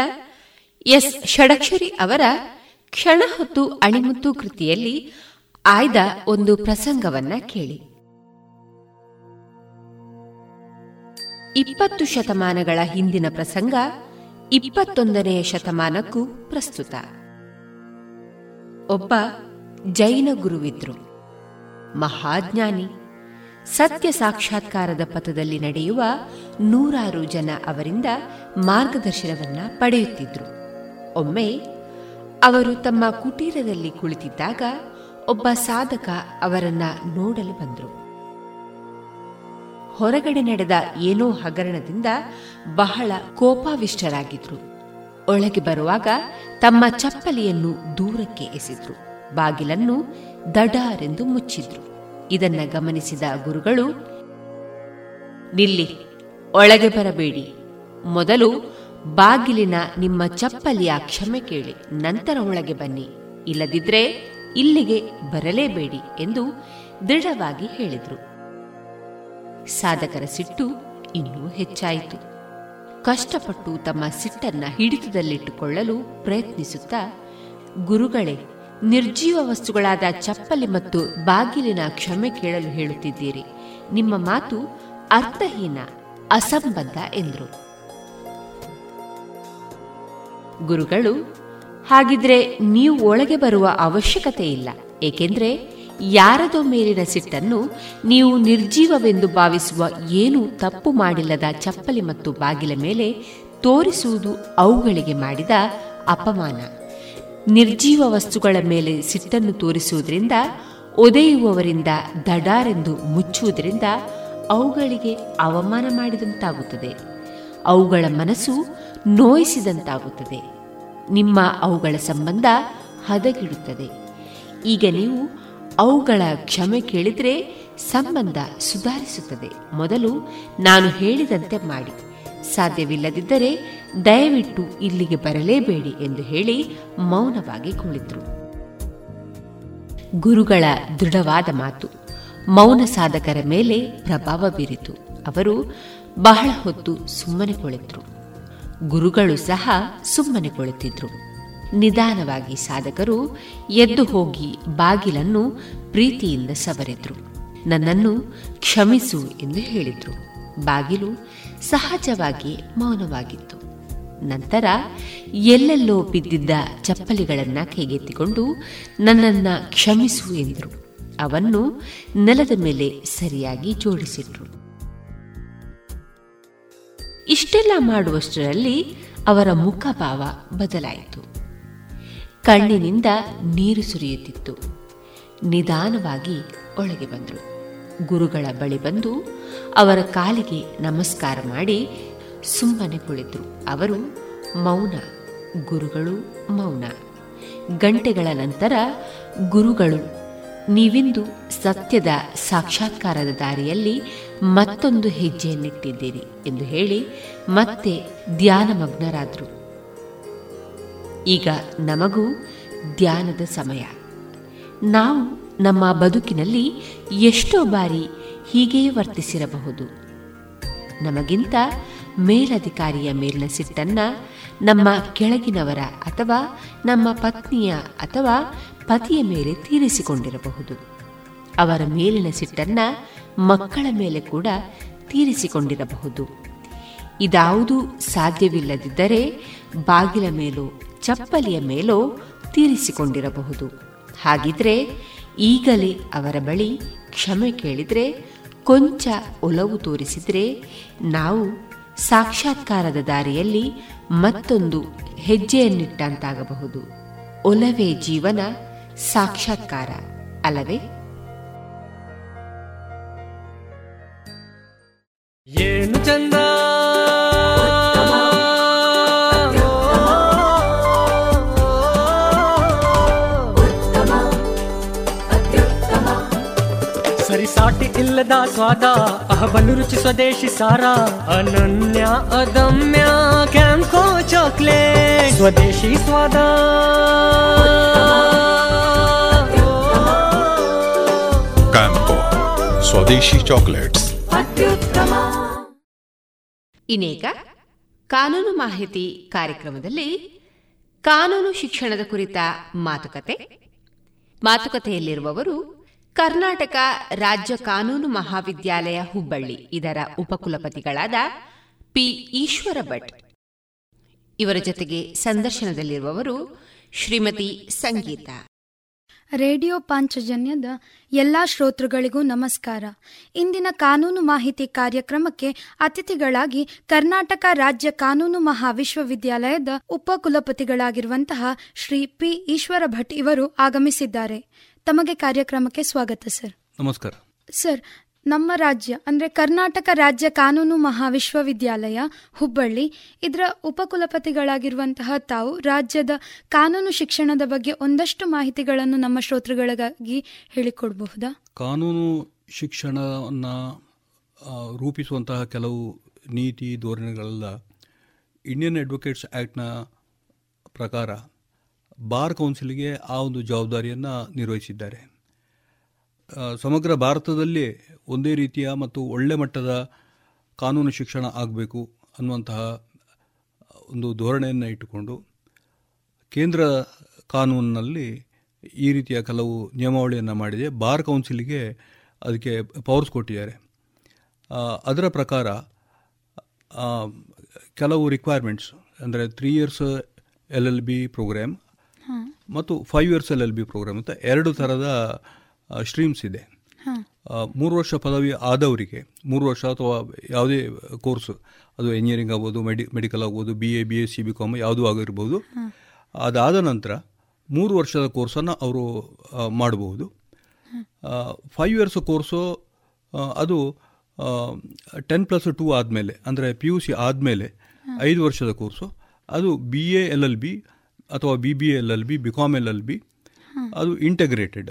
A: ಎಸ್ ಷಡಕ್ಷರಿ ಅವರ ಕ್ಷಣ ಹೊತ್ತು ಅಣಿಮುತ್ತು ಕೃತಿಯಲ್ಲಿ ಆಯ್ದ ಒಂದು ಪ್ರಸಂಗವನ್ನ ಕೇಳಿ. ಇಪ್ಪತ್ತು ಶತಮಾನಗಳ ಹಿಂದಿನ ಪ್ರಸಂಗ ಇಪ್ಪತ್ತೊಂದನೆಯ ಶತಮಾನಕ್ಕೂ ಪ್ರಸ್ತುತ. ಒಬ್ಬ ಜೈನ ಗುರುವಿದ್ರು. ಮಹಾಜ್ಞಾನಿ. ಸತ್ಯ ಸಾಕ್ಷಾತ್ಕಾರದ ಪಥದಲ್ಲಿ ನಡೆಯುವ ನೂರಾರು ಜನ ಅವರಿಂದ ಮಾರ್ಗದರ್ಶನವನ್ನ ಪಡೆಯುತ್ತಿದ್ರು. ಒಮ್ಮೆ ಅವರು ತಮ್ಮ ಕುಟೀರದಲ್ಲಿ ಕುಳಿತಿದ್ದಾಗ ಒಬ್ಬ ಸಾಧಕ ಅವರನ್ನ ನೋಡಲು ಬಂದರು. ಹೊರಗಡೆ ನಡೆದ ಏನೋ ಹಗರಣದಿಂದ ಬಹಳ ಕೋಪಾವಿಷ್ಟರಾಗಿದ್ರು. ಒಳಗೆ ಬರುವಾಗ ತಮ್ಮ ಚಪ್ಪಲಿಯನ್ನು ದೂರಕ್ಕೆ ಎಸೆದ್ರು. ಬಾಗಿಲನ್ನು ದಡಾರೆಂದು ಮುಚ್ಚಿದ್ರು. ಇದನ್ನ ಗಮನಿಸಿದ ಗುರುಗಳು, ನಿಲ್ಲಿ, ಒಳಗೆ ಬರಬೇಡಿ. ಮೊದಲು ಬಾಗಿಲಿನ ನಿಮ್ಮ ಚಪ್ಪಲಿಯ ಕ್ಷಮೆ ಕೇಳಿ, ನಂತರ ಒಳಗೆ ಬನ್ನಿ. ಇಲ್ಲದಿದ್ರೆ ಇಲ್ಲಿಗೆ ಬರಲೇಬೇಡಿ ಎಂದು ದೃಢವಾಗಿ ಹೇಳಿದರು. ಸಾಧಕರ ಸಿಟ್ಟು ಇನ್ನೂ ಹೆಚ್ಚಾಯಿತು. ಕಷ್ಟಪಟ್ಟು ತಮ್ಮ ಸಿಟ್ಟನ್ನ ಹಿಡಿತದಲ್ಲಿಟ್ಟುಕೊಳ್ಳಲು ಪ್ರಯತ್ನಿಸುತ್ತಾ ಗುರುಗಳೇ ನಿರ್ಜೀವ ವಸ್ತುಗಳಾದ ಚಪ್ಪಲಿ ಮತ್ತು ಬಾಗಿಲಿನ ಕ್ಷಮೆ ಕೇಳಲು ಹೇಳುತ್ತಿದ್ದೀರಿ. ನಿಮ್ಮ ಮಾತು ಅರ್ಥಹೀನ, ಅಸಂಬದ್ಧ ಎಂದರು. ಗುರುಗಳು, ಹಾಗಿದ್ರೆ ನೀವು ಒಳಗೆ ಬರುವ ಅವಶ್ಯಕತೆ ಇಲ್ಲ, ಏಕೆಂದ್ರೆ ಯಾರದೋ ಮೇಲಿನ ಸಿಟ್ಟನ್ನು ನೀವು ನಿರ್ಜೀವವೆಂದು ಭಾವಿಸುವ ಏನು ತಪ್ಪು ಮಾಡಿಲ್ಲದ ಚಪ್ಪಲಿ ಮತ್ತು ಬಾಗಿಲ ಮೇಲೆ ತೋರಿಸುವುದು ಅವುಗಳಿಗೆ ಮಾಡಿದ ಅಪಮಾನ. ನಿರ್ಜೀವ ವಸ್ತುಗಳ ಮೇಲೆ ಸಿಟ್ಟನ್ನು ತೋರಿಸುವುದರಿಂದ, ಒದೆಯುವವರಿಂದ ದಡಾರೆಂದು ಮುಚ್ಚುವುದರಿಂದ ಅವುಗಳಿಗೆ ಅವಮಾನ ಮಾಡಿದಂತಾಗುತ್ತದೆ. ಅವುಗಳ ಮನಸ್ಸು ನೋಯಿಸಿದಂತಾಗುತ್ತದೆ. ನಿಮ್ಮ ಅವುಗಳ ಸಂಬಂಧ ಹದಗಿಡುತ್ತದೆ. ಈಗ ನೀವು ಅವುಗಳ ಕ್ಷಮೆ ಕೇಳಿದರೆ ಸಂಬಂಧ ಸುಧಾರಿಸುತ್ತದೆ. ಮೊದಲು ನಾನು ಹೇಳಿದಂತೆ ಮಾಡಿ. ಸಾಧ್ಯವಿಲ್ಲದಿದ್ದರೆ ದಯವಿಟ್ಟು ಇಲ್ಲಿಗೆ ಬರಲೇಬೇಡಿ ಎಂದು ಹೇಳಿ ಮೌನವಾಗಿ ಕುಳಿತರು. ಗುರುಗಳ ದೃಢವಾದ ಮಾತು. ಮೌನ ಸಾಧಕರ ಮೇಲೆ ಪ್ರಭಾವ ಬೀರಿತು. ಅವರು ಬಹಳ ಹೊತ್ತು ಸುಮ್ಮನೆ ಕುಳಿತರು. ಗುರುಗಳು ಸಹ ಸುಮ್ಮನೆ ಕುಳಿತಿದ್ರು. ನಿಧಾನವಾಗಿ ಸಾಧಕರು ಎದ್ದು ಹೋಗಿ ಬಾಗಿಲನ್ನು ಪ್ರೀತಿಯಿಂದ ಸವರಿದ್ರು. ನನ್ನನ್ನು ಕ್ಷಮಿಸು ಎಂದು ಹೇಳಿದ್ರು. ಬಾಗಿಲು ಸಹಜವಾಗಿ ಮೌನವಾಗಿತ್ತು. ನಂತರ ಎಲ್ಲೆಲ್ಲೋ ಬಿದ್ದಿದ್ದ ಚಪ್ಪಲಿಗಳನ್ನ ಕೈಗೆತ್ತಿಕೊಂಡು ನನ್ನನ್ನ ಕ್ಷಮಿಸು ಎಂದರು. ಅವನ್ನು ನೆಲದ ಮೇಲೆ ಸರಿಯಾಗಿ ಜೋಡಿಸಿಟ್ರು. ಇಷ್ಟೆಲ್ಲ ಮಾಡುವಷ್ಟರಲ್ಲಿ ಅವರ ಮುಖಭಾವ ಬದಲಾಯಿತು. ಕಣ್ಣಿನಿಂದ ನೀರು ಸುರಿಯುತ್ತಿತ್ತು. ನಿಧಾನವಾಗಿ ಒಳಗೆ ಬಂದರು. ಗುರುಗಳ ಬಳಿ ಬಂದು ಅವರ ಕಾಲಿಗೆ ನಮಸ್ಕಾರ ಮಾಡಿ ಸುಮ್ಮನೆ ಕುಳಿತರು. ಅವರು ಮೌನ, ಗುರುಗಳು ಮೌನ. ಗಂಟೆಗಳ ನಂತರ ಗುರುಗಳು, ನೀವಿಂದು ಸತ್ಯದ ಸಾಕ್ಷಾತ್ಕಾರದ ದಾರಿಯಲ್ಲಿ ಮತ್ತೊಂದು ಹೆಜ್ಜೆಯನ್ನಿಟ್ಟಿದ್ದೀರಿ ಎಂದು ಹೇಳಿ ಮತ್ತೆ ಧ್ಯಾನಮಗ್ನರಾದರು. ಈಗ ನಮಗೂ ಧ್ಯಾನದ ಸಮಯ. ನಾವು ನಮ್ಮ ಬದುಕಿನಲ್ಲಿ ಎಷ್ಟೋ ಬಾರಿ ಹೀಗೆಯೇ ವರ್ತಿಸಿರಬಹುದು. ನಮಗಿಂತ ಮೇಲಧಿಕಾರಿಯ ಮೇಲಿನ ಸಿಟ್ಟನ್ನ ನಮ್ಮ ಕೆಳಗಿನವರ ಅಥವಾ ನಮ್ಮ ಪತ್ನಿಯ ಅಥವಾ ಪತಿಯ ಮೇಲೆ ತೀರಿಸಿಕೊಂಡಿರಬಹುದು. ಅವರ ಮೇಲಿನ ಸಿಟ್ಟನ್ನ ಮಕ್ಕಳ ಮೇಲೆ ಕೂಡ ತೀರಿಸಿಕೊಂಡಿರಬಹುದು. ಇದಾವುದೂ ಸಾಧ್ಯವಿಲ್ಲದಿದ್ದರೆ ಬಾಗಿಲ ಮೇಲೋ, ಚಪ್ಪಲಿಯ ಮೇಲೋ ತೀರಿಸಿಕೊಂಡಿರಬಹುದು. ಹಾಗಿದ್ರೆ ಈಗಲೇ ಅವರ ಬಳಿ ಕ್ಷಮೆ ಕೇಳಿದರೆ, ಕೊಂಚ ಒಲವು ತೋರಿಸಿದರೆ ನಾವು ಸಾಕ್ಷಾತ್ಕಾರದ ದಾರಿಯಲ್ಲಿ ಮತ್ತೊಂದು ಹೆಜ್ಜೆಯನ್ನಿಟ್ಟಂತಾಗಬಹುದು. ಒಲವೇ ಜೀವನ ಸಾಕ್ಷಾತ್ಕಾರ, ಅಲ್ಲವೇ?
G: ಸರಿಸಾಟಿ ಇಲ್ಲದ ಸ್ವಾದ ಅಹಬಲು ರುಚಿ ಸ್ವದೇಶಿ ಸಾರ ಅನನ್ಯ ಅದಮ್ಯ ಕ್ಯಾಂಕೋ ಚಾಕ್ಲೇಟ್. ಸ್ವದೇಶಿ ಸ್ವಾದ.
H: ಕ್ಯಾಂಕೋ ಸ್ವದೇಶಿ ಚಾಕ್ಲೇಟ್ಸ್.
A: ಇನ್ನೇಗ ಕಾನೂನು ಮಾಹಿತಿ ಕಾರ್ಯಕ್ರಮದಲ್ಲಿ ಕಾನೂನು ಶಿಕ್ಷಣದ ಕುರಿತ ಮಾತುಕತೆ. ಮಾತುಕತೆಯಲ್ಲಿರುವವರು ಕರ್ನಾಟಕ ರಾಜ್ಯ ಕಾನೂನು ಮಹಾವಿದ್ಯಾಲಯ ಹುಬ್ಬಳ್ಳಿ, ಇದರ ಉಪಕುಲಪತಿಗಳಾದ ಪಿ. ಈಶ್ವರ ಭಟ್ ಇವರ ಜೊತೆಗೆ ಸಂದರ್ಶನದಲ್ಲಿರುವವರು ಶ್ರೀಮತಿ ಸಂಗೀತ.
I: ರೇಡಿಯೋ ಪಾಂಚಜನ್ಯದ ಎಲ್ಲಾ ಶ್ರೋತೃಗಳಿಗೂ ನಮಸ್ಕಾರ. ಇಂದಿನ ಕಾನೂನು ಮಾಹಿತಿ ಕಾರ್ಯಕ್ರಮಕ್ಕೆ ಅತಿಥಿಗಳಾಗಿ ಕರ್ನಾಟಕ ರಾಜ್ಯ ಕಾನೂನು ಮಹಾವಿಶ್ವವಿದ್ಯಾಲಯದ ಉಪಕುಲಪತಿಗಳಾಗಿರುವಂತಹ ಶ್ರೀ ಪಿ. ಈಶ್ವರ ಭಟ್ ಇವರು ಆಗಮಿಸಿದ್ದಾರೆ. ತಮಗೆ ಕಾರ್ಯಕ್ರಮಕ್ಕೆ ಸ್ವಾಗತ ಸರ್.
J: ನಮಸ್ಕಾರ.
I: ಸರ್ ನಮ್ಮ ರಾಜ್ಯ ಅಂದ್ರೆ ಕರ್ನಾಟಕ ರಾಜ್ಯ ಕಾನೂನು ಮಹಾವಿಶ್ವವಿದ್ಯಾಲಯ ಹುಬ್ಬಳ್ಳಿ ಇದರ ಉಪಕುಲಪತಿಗಳಾಗಿರುವಂತಹ ತಾವು ರಾಜ್ಯದ ಕಾನೂನು ಶಿಕ್ಷಣದ ಬಗ್ಗೆ ಒಂದಷ್ಟು ಮಾಹಿತಿಗಳನ್ನು ನಮ್ಮ ಶ್ರೋತೃಗಳಿಗಾಗಿ ಹೇಳಿಕೊಡಬಹುದಾ?
J: ಕಾನೂನು ಶಿಕ್ಷಣವನ್ನು ರೂಪಿಸುವಂತಹ ಕೆಲವು ನೀತಿ ಧೋರಣೆಗಳೆಲ್ಲ ಇಂಡಿಯನ್ ಅಡ್ವೊಕೇಟ್ಸ್ ಆ್ಯಕ್ಟ್ನ ಪ್ರಕಾರ ಬಾರ್ ಕೌನ್ಸಿಲ್ಗೆ ಆ ಒಂದು ಜವಾಬ್ದಾರಿಯನ್ನು ನಿರ್ವಹಿಸಿದ್ದಾರೆ. ಸಮಗ್ರ ಭಾರತದಲ್ಲಿ ಒಂದೇ ರೀತಿಯ ಮತ್ತು ಒಳ್ಳೆ ಮಟ್ಟದ ಕಾನೂನು ಶಿಕ್ಷಣ ಆಗಬೇಕು ಅನ್ನುವಂತಹ ಒಂದು ಧೋರಣೆಯನ್ನು ಇಟ್ಟುಕೊಂಡು ಕೇಂದ್ರ ಕಾನೂನಿನಲ್ಲಿ ಈ ರೀತಿಯ ಕೆಲವು ನಿಯಮಾವಳಿಯನ್ನು ಮಾಡಿದೆ. ಬಾರ್ ಕೌನ್ಸಿಲ್ಗೆ ಅದಕ್ಕೆ ಪವರ್ಸ್ ಕೊಟ್ಟಿದ್ದಾರೆ. ಅದರ ಪ್ರಕಾರ ಕೆಲವು ರಿಕ್ವೈರ್ಮೆಂಟ್ಸ್ ಅಂದರೆ three years L L B program ಮತ್ತು five years L L B program ಅಂತ ಎರಡು ಥರದ ಸ್ಟ್ರೀಮ್ಸ್ ಇದೆ. ಮೂರು ವರ್ಷ ಪದವಿ ಆದವರಿಗೆ ಮೂರು ವರ್ಷ ಅಥವಾ ಯಾವುದೇ ಕೋರ್ಸ್ ಅದು ಇಂಜಿನಿಯರಿಂಗ್ ಆಗ್ಬೋದು ಮೆಡಿ ಮೆಡಿಕಲ್ ಆಗ್ಬೋದು B A B S C B com ಯಾವುದೂ ಆಗಿರ್ಬೋದು. ಅದಾದ ನಂತರ ಮೂರು ವರ್ಷದ ಕೋರ್ಸನ್ನು ಅವರು ಮಾಡಬಹುದು ಫೈವ್ ಇಯರ್ಸ್ ಕೋರ್ಸು ಅದು ಟೆನ್ ಪ್ಲಸ್ ಟೂ ಆದಮೇಲೆ ಅಂದರೆ ಪಿ ಯು ಸಿ ಆದಮೇಲೆ ಐದು ವರ್ಷದ ಕೋರ್ಸು ಅದು B A L L B ಅಥವಾ B B L L B B com L L B ಅದು ಇಂಟಗ್ರೇಟೆಡ್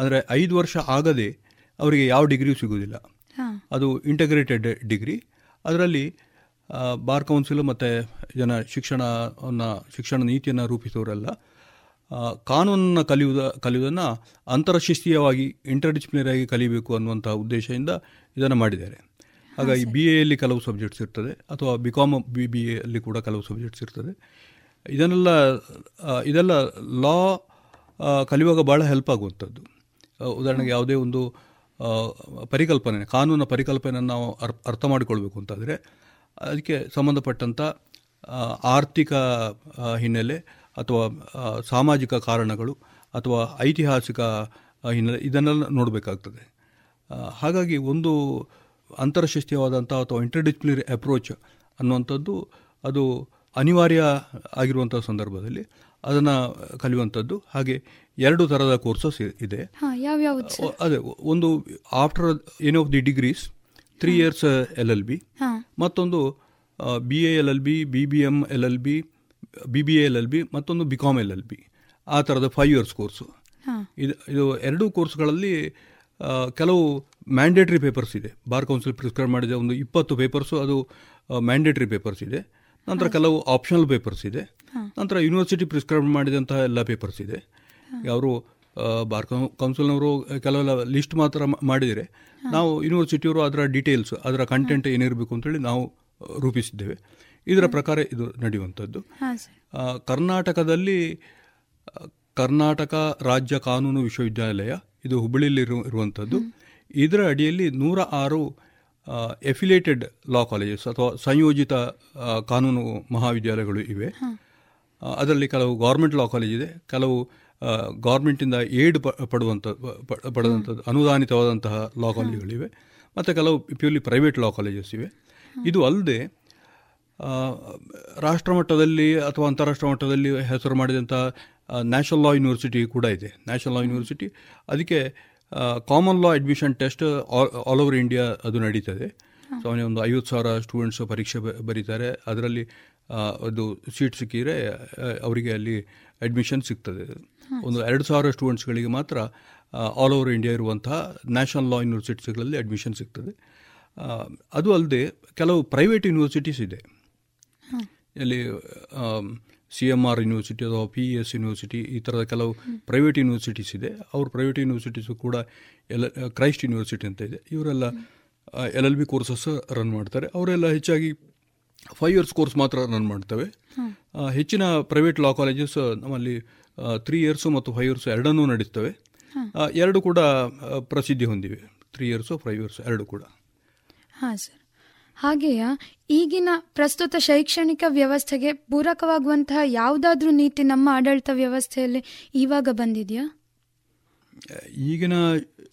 J: ಅಂದರೆ ಐದು ವರ್ಷ ಆಗದೆ ಅವರಿಗೆ ಯಾವ ಡಿಗ್ರಿಯೂ ಸಿಗೋದಿಲ್ಲ. ಅದು ಇಂಟಗ್ರೇಟೆಡ್ ಡಿಗ್ರಿ. ಅದರಲ್ಲಿ ಬಾರ್ ಕೌನ್ಸಿಲ್ ಮತ್ತು ಜನ ಶಿಕ್ಷಣವನ್ನು ಶಿಕ್ಷಣ ನೀತಿಯನ್ನು ರೂಪಿಸೋರೆಲ್ಲ ಕಾನೂನನ್ನು ಕಲಿಯುವುದ ಕಲಿಯುವುದನ್ನು ಅಂತರಶಿಸ್ತೀಯವಾಗಿ ಇಂಟರ್ಡಿಸಿಪ್ಲಿನರಿ ಕಲಿಬೇಕು ಅನ್ನುವಂಥ ಉದ್ದೇಶದಿಂದ ಇದನ್ನು ಮಾಡಿದ್ದಾರೆ. ಹಾಗಾಗಿ ಬಿ ಎಲ್ಲಿ ಕೆಲವು ಸಬ್ಜೆಕ್ಟ್ಸ್ ಇರ್ತದೆ ಅಥವಾ ಬಿ ಕಾಮ್ ಬಿ ಬಿ ಎಲ್ಲಿ ಕೂಡ ಕೆಲವು ಸಬ್ಜೆಕ್ಟ್ಸ್ ಇರ್ತದೆ. ಇದನ್ನೆಲ್ಲ ಇದೆಲ್ಲ ಲಾ ಕಲಿಯುವಾಗ ಭಾಳ ಹೆಲ್ಪ್ ಆಗುವಂಥದ್ದು. ಉದಾಹರಣೆಗೆ ಯಾವುದೇ ಒಂದು ಪರಿಕಲ್ಪನೆ, ಕಾನೂನ ಪರಿಕಲ್ಪನೆಯನ್ನು ನಾವು ಅರ್ಥ ಮಾಡಿಕೊಳ್ಬೇಕು ಅಂತಂದರೆ, ಅದಕ್ಕೆ ಸಂಬಂಧಪಟ್ಟಂಥ ಆರ್ಥಿಕ ಹಿನ್ನೆಲೆ ಅಥವಾ ಸಾಮಾಜಿಕ ಕಾರಣಗಳು ಅಥವಾ ಐತಿಹಾಸಿಕ ಹಿನ್ನೆಲೆ ಇದನ್ನೆಲ್ಲ ನೋಡಬೇಕಾಗ್ತದೆ. ಹಾಗಾಗಿ ಒಂದು ಅಂತರಶಿಸ್ತೀಯವಾದಂಥ ಅಥವಾ ಇಂಟರ್ಡಿಸ್ಪ್ಲಿನರಿ ಅಪ್ರೋಚ್ ಅನ್ನುವಂಥದ್ದು ಅದು ಅನಿವಾರ್ಯ ಆಗಿರುವಂಥ ಸಂದರ್ಭದಲ್ಲಿ ಅದನ್ನು ಕಲಿಯುವಂಥದ್ದು ಹಾಗೆ ಎರಡು ಥರದ ಕೋರ್ಸಸ್ ಇದೆ. ಅದೇ ಒಂದು after any of the degrees three years L L
I: B
J: ಮತ್ತೊಂದು B A L L B B B M L L B B B A L L B ಮತ್ತೊಂದು B com L L B ಆ ಥರದ five years course ಇದು ಇದು ಎರಡೂ ಕೋರ್ಸ್ಗಳಲ್ಲಿ ಕೆಲವು mandatory papers ಇದೆ. ಬಾರ್ ಕೌನ್ಸಿಲ್ ಪ್ರಿಸ್ಕ್ರೈಬ್ ಮಾಡಿದ ಒಂದು ಇಪ್ಪತ್ತು ಪೇಪರ್ಸು ಅದು ಮ್ಯಾಂಡೇಟ್ರಿ ಪೇಪರ್ಸ್ ಇದೆ. ನಂತರ ಕೆಲವು ಆಪ್ಷನಲ್ ಪೇಪರ್ಸ್ ಇದೆ. ನಂತರ ಯೂನಿವರ್ಸಿಟಿ ಪ್ರಿಸ್ಕ್ರೈಬ್ ಮಾಡಿದಂತಹ ಎಲ್ಲ ಪೇಪರ್ಸ್ ಇದೆ. ಅವರು ಬಾರ್ ಕೌನ್ಸಿಲ್ನವರು ಕೆಲವೆಲ್ಲ ಲಿಸ್ಟ್ ಮಾತ್ರ ಮಾಡಿದರೆ ನಾವು ಯೂನಿವರ್ಸಿಟಿಯವರು ಅದರ ಡೀಟೇಲ್ಸ್ ಅದರ ಕಂಟೆಂಟ್ ಏನಿರಬೇಕು ಅಂತೇಳಿ ನಾವು ರೂಪಿಸಿದ್ದೇವೆ. ಇದರ ಪ್ರಕಾರ ಇದು ನಡೆಯುವಂಥದ್ದು. ಕರ್ನಾಟಕದಲ್ಲಿ ಕರ್ನಾಟಕ ರಾಜ್ಯ ಕಾನೂನು ವಿಶ್ವವಿದ್ಯಾಲಯ ಇದು ಹುಬ್ಬಳ್ಳಿಯಲ್ಲಿ ಇರು ಇರುವಂಥದ್ದು. ಇದರ ಅಡಿಯಲ್ಲಿ ನೂರ ಆರು ಎಫಿಲೇಟೆಡ್ ಲಾ ಕಾಲೇಜಸ್ ಅಥವಾ ಸಂಯೋಜಿತ ಕಾನೂನು ಮಹಾವಿದ್ಯಾಲಯಗಳು ಇವೆ. ಅದರಲ್ಲಿ ಕೆಲವು ಗೌರ್ಮೆಂಟ್ ಲಾ ಕಾಲೇಜ್ ಇದೆ. ಕೆಲವು ಗೌರ್ಮೆಂಟಿಂದ ಏಡ್ ಪಡುವಂಥ ಪಡೆದಂಥದ್ದು ಅನುದಾನಿತವಾದಂತಹ ಲಾ ಕಾಲೇಜುಗಳಿವೆ ಮತ್ತು ಕೆಲವು ಪ್ಯೂರ್ಲಿ ಪ್ರೈವೇಟ್ ಲಾ ಕಾಲೇಜಸ್ ಇವೆ. ಇದು ಅಲ್ಲದೆ ರಾಷ್ಟ್ರ ಮಟ್ಟದಲ್ಲಿ ಅಥವಾ ಅಂತಾರಾಷ್ಟ್ರ ಮಟ್ಟದಲ್ಲಿ ಹೆಸರು ಮಾಡಿದಂಥ ನ್ಯಾಷನಲ್ ಲಾ ಯೂನಿವರ್ಸಿಟಿ ಕೂಡ ಇದೆ. ನ್ಯಾಷನಲ್ ಲಾ ಯೂನಿವರ್ಸಿಟಿ ಅದಕ್ಕೆ common law admission test all over India ಅದು ನಡೀತದೆ. ಸಾಮಾನ್ಯ ಒಂದು ಐವತ್ತು ಸಾವಿರ ಸ್ಟೂಡೆಂಟ್ಸ್ ಪರೀಕ್ಷೆ ಬರೀತಾರೆ. ಅದರಲ್ಲಿ ಅದು ಸೀಟ್ ಸಿಕ್ಕಿದರೆ ಅವರಿಗೆ ಅಲ್ಲಿ ಅಡ್ಮಿಷನ್ ಸಿಗ್ತದೆ. ಒಂದು ಎರಡು ಸಾವಿರ ಸ್ಟೂಡೆಂಟ್ಸ್ಗಳಿಗೆ ಮಾತ್ರ ಆಲ್ ಓವರ್ ಇಂಡಿಯಾ ಇರುವಂತಹ ನ್ಯಾಷನಲ್ ಲಾ ಯೂನಿವರ್ಸಿಟೀಸ್ಗಳಲ್ಲಿ ಅಡ್ಮಿಷನ್ ಸಿಗ್ತದೆ. ಅದು ಅಲ್ಲದೆ ಕೆಲವು ಪ್ರೈವೇಟ್ ಯೂನಿವರ್ಸಿಟೀಸ್ ಇದೆ. ಇಲ್ಲಿ ಸಿ ಎಂ ಆರ್ ಯೂನಿವರ್ಸಿಟಿ ಅಥವಾ ಪಿ ಎಸ್ ಯೂನಿವರ್ಸಿಟಿ ಈ ಥರದ ಕೆಲವು ಪ್ರೈವೇಟ್ ಯೂನಿವರ್ಸಿಟೀಸ್ ಇದೆ. ಅವ್ರ ಪ್ರೈವೇಟ್ ಯೂನಿವರ್ಸಿಟೀಸು ಕೂಡ ಎಲ್ ಕ್ರೈಸ್ಟ್ ಯೂನಿವರ್ಸಿಟಿ ಅಂತ ಇದೆ. ಇವರೆಲ್ಲ L L B courses run ಮಾಡ್ತಾರೆ. ಅವರೆಲ್ಲ ಹೆಚ್ಚಾಗಿ ಫೈವ್ ಇಯರ್ಸ್ ಕೋರ್ಸ್ ಮಾತ್ರ ರನ್ ಮಾಡ್ತವೆ. ಹೆಚ್ಚಿನ ಪ್ರೈವೇಟ್ ಲಾ ಕಾಲೇಜಸ್ ನಮ್ಮಲ್ಲಿ ತ್ರೀ ಇಯರ್ಸು ಮತ್ತು ಫೈವ್ ಇಯರ್ಸ್ ಎರಡನ್ನೂ ನಡೆಸ್ತವೆ. ಆ, ಎರಡು ಕೂಡ ಪ್ರಸಿದ್ಧಿ ಹೊಂದಿವೆ. ತ್ರೀ ಇಯರ್ಸು ಫೈವ್ ಇಯರ್ಸ್ ಎರಡು ಕೂಡ.
I: ಹಾಂ ಹಾಗೆಯ ಈಗಿನ ಪ್ರಸ್ತುತ ಶೈಕ್ಷಣಿಕ ವ್ಯವಸ್ಥೆಗೆ ಪೂರಕವಾಗುವಂತಹ ಯಾವುದಾದ್ರೂ ನೀತಿ ನಮ್ಮ ಆಡಳಿತ ವ್ಯವಸ್ಥೆಯಲ್ಲಿ ಇವಾಗ ಬಂದಿದೆಯಾ?
J: ಈಗಿನ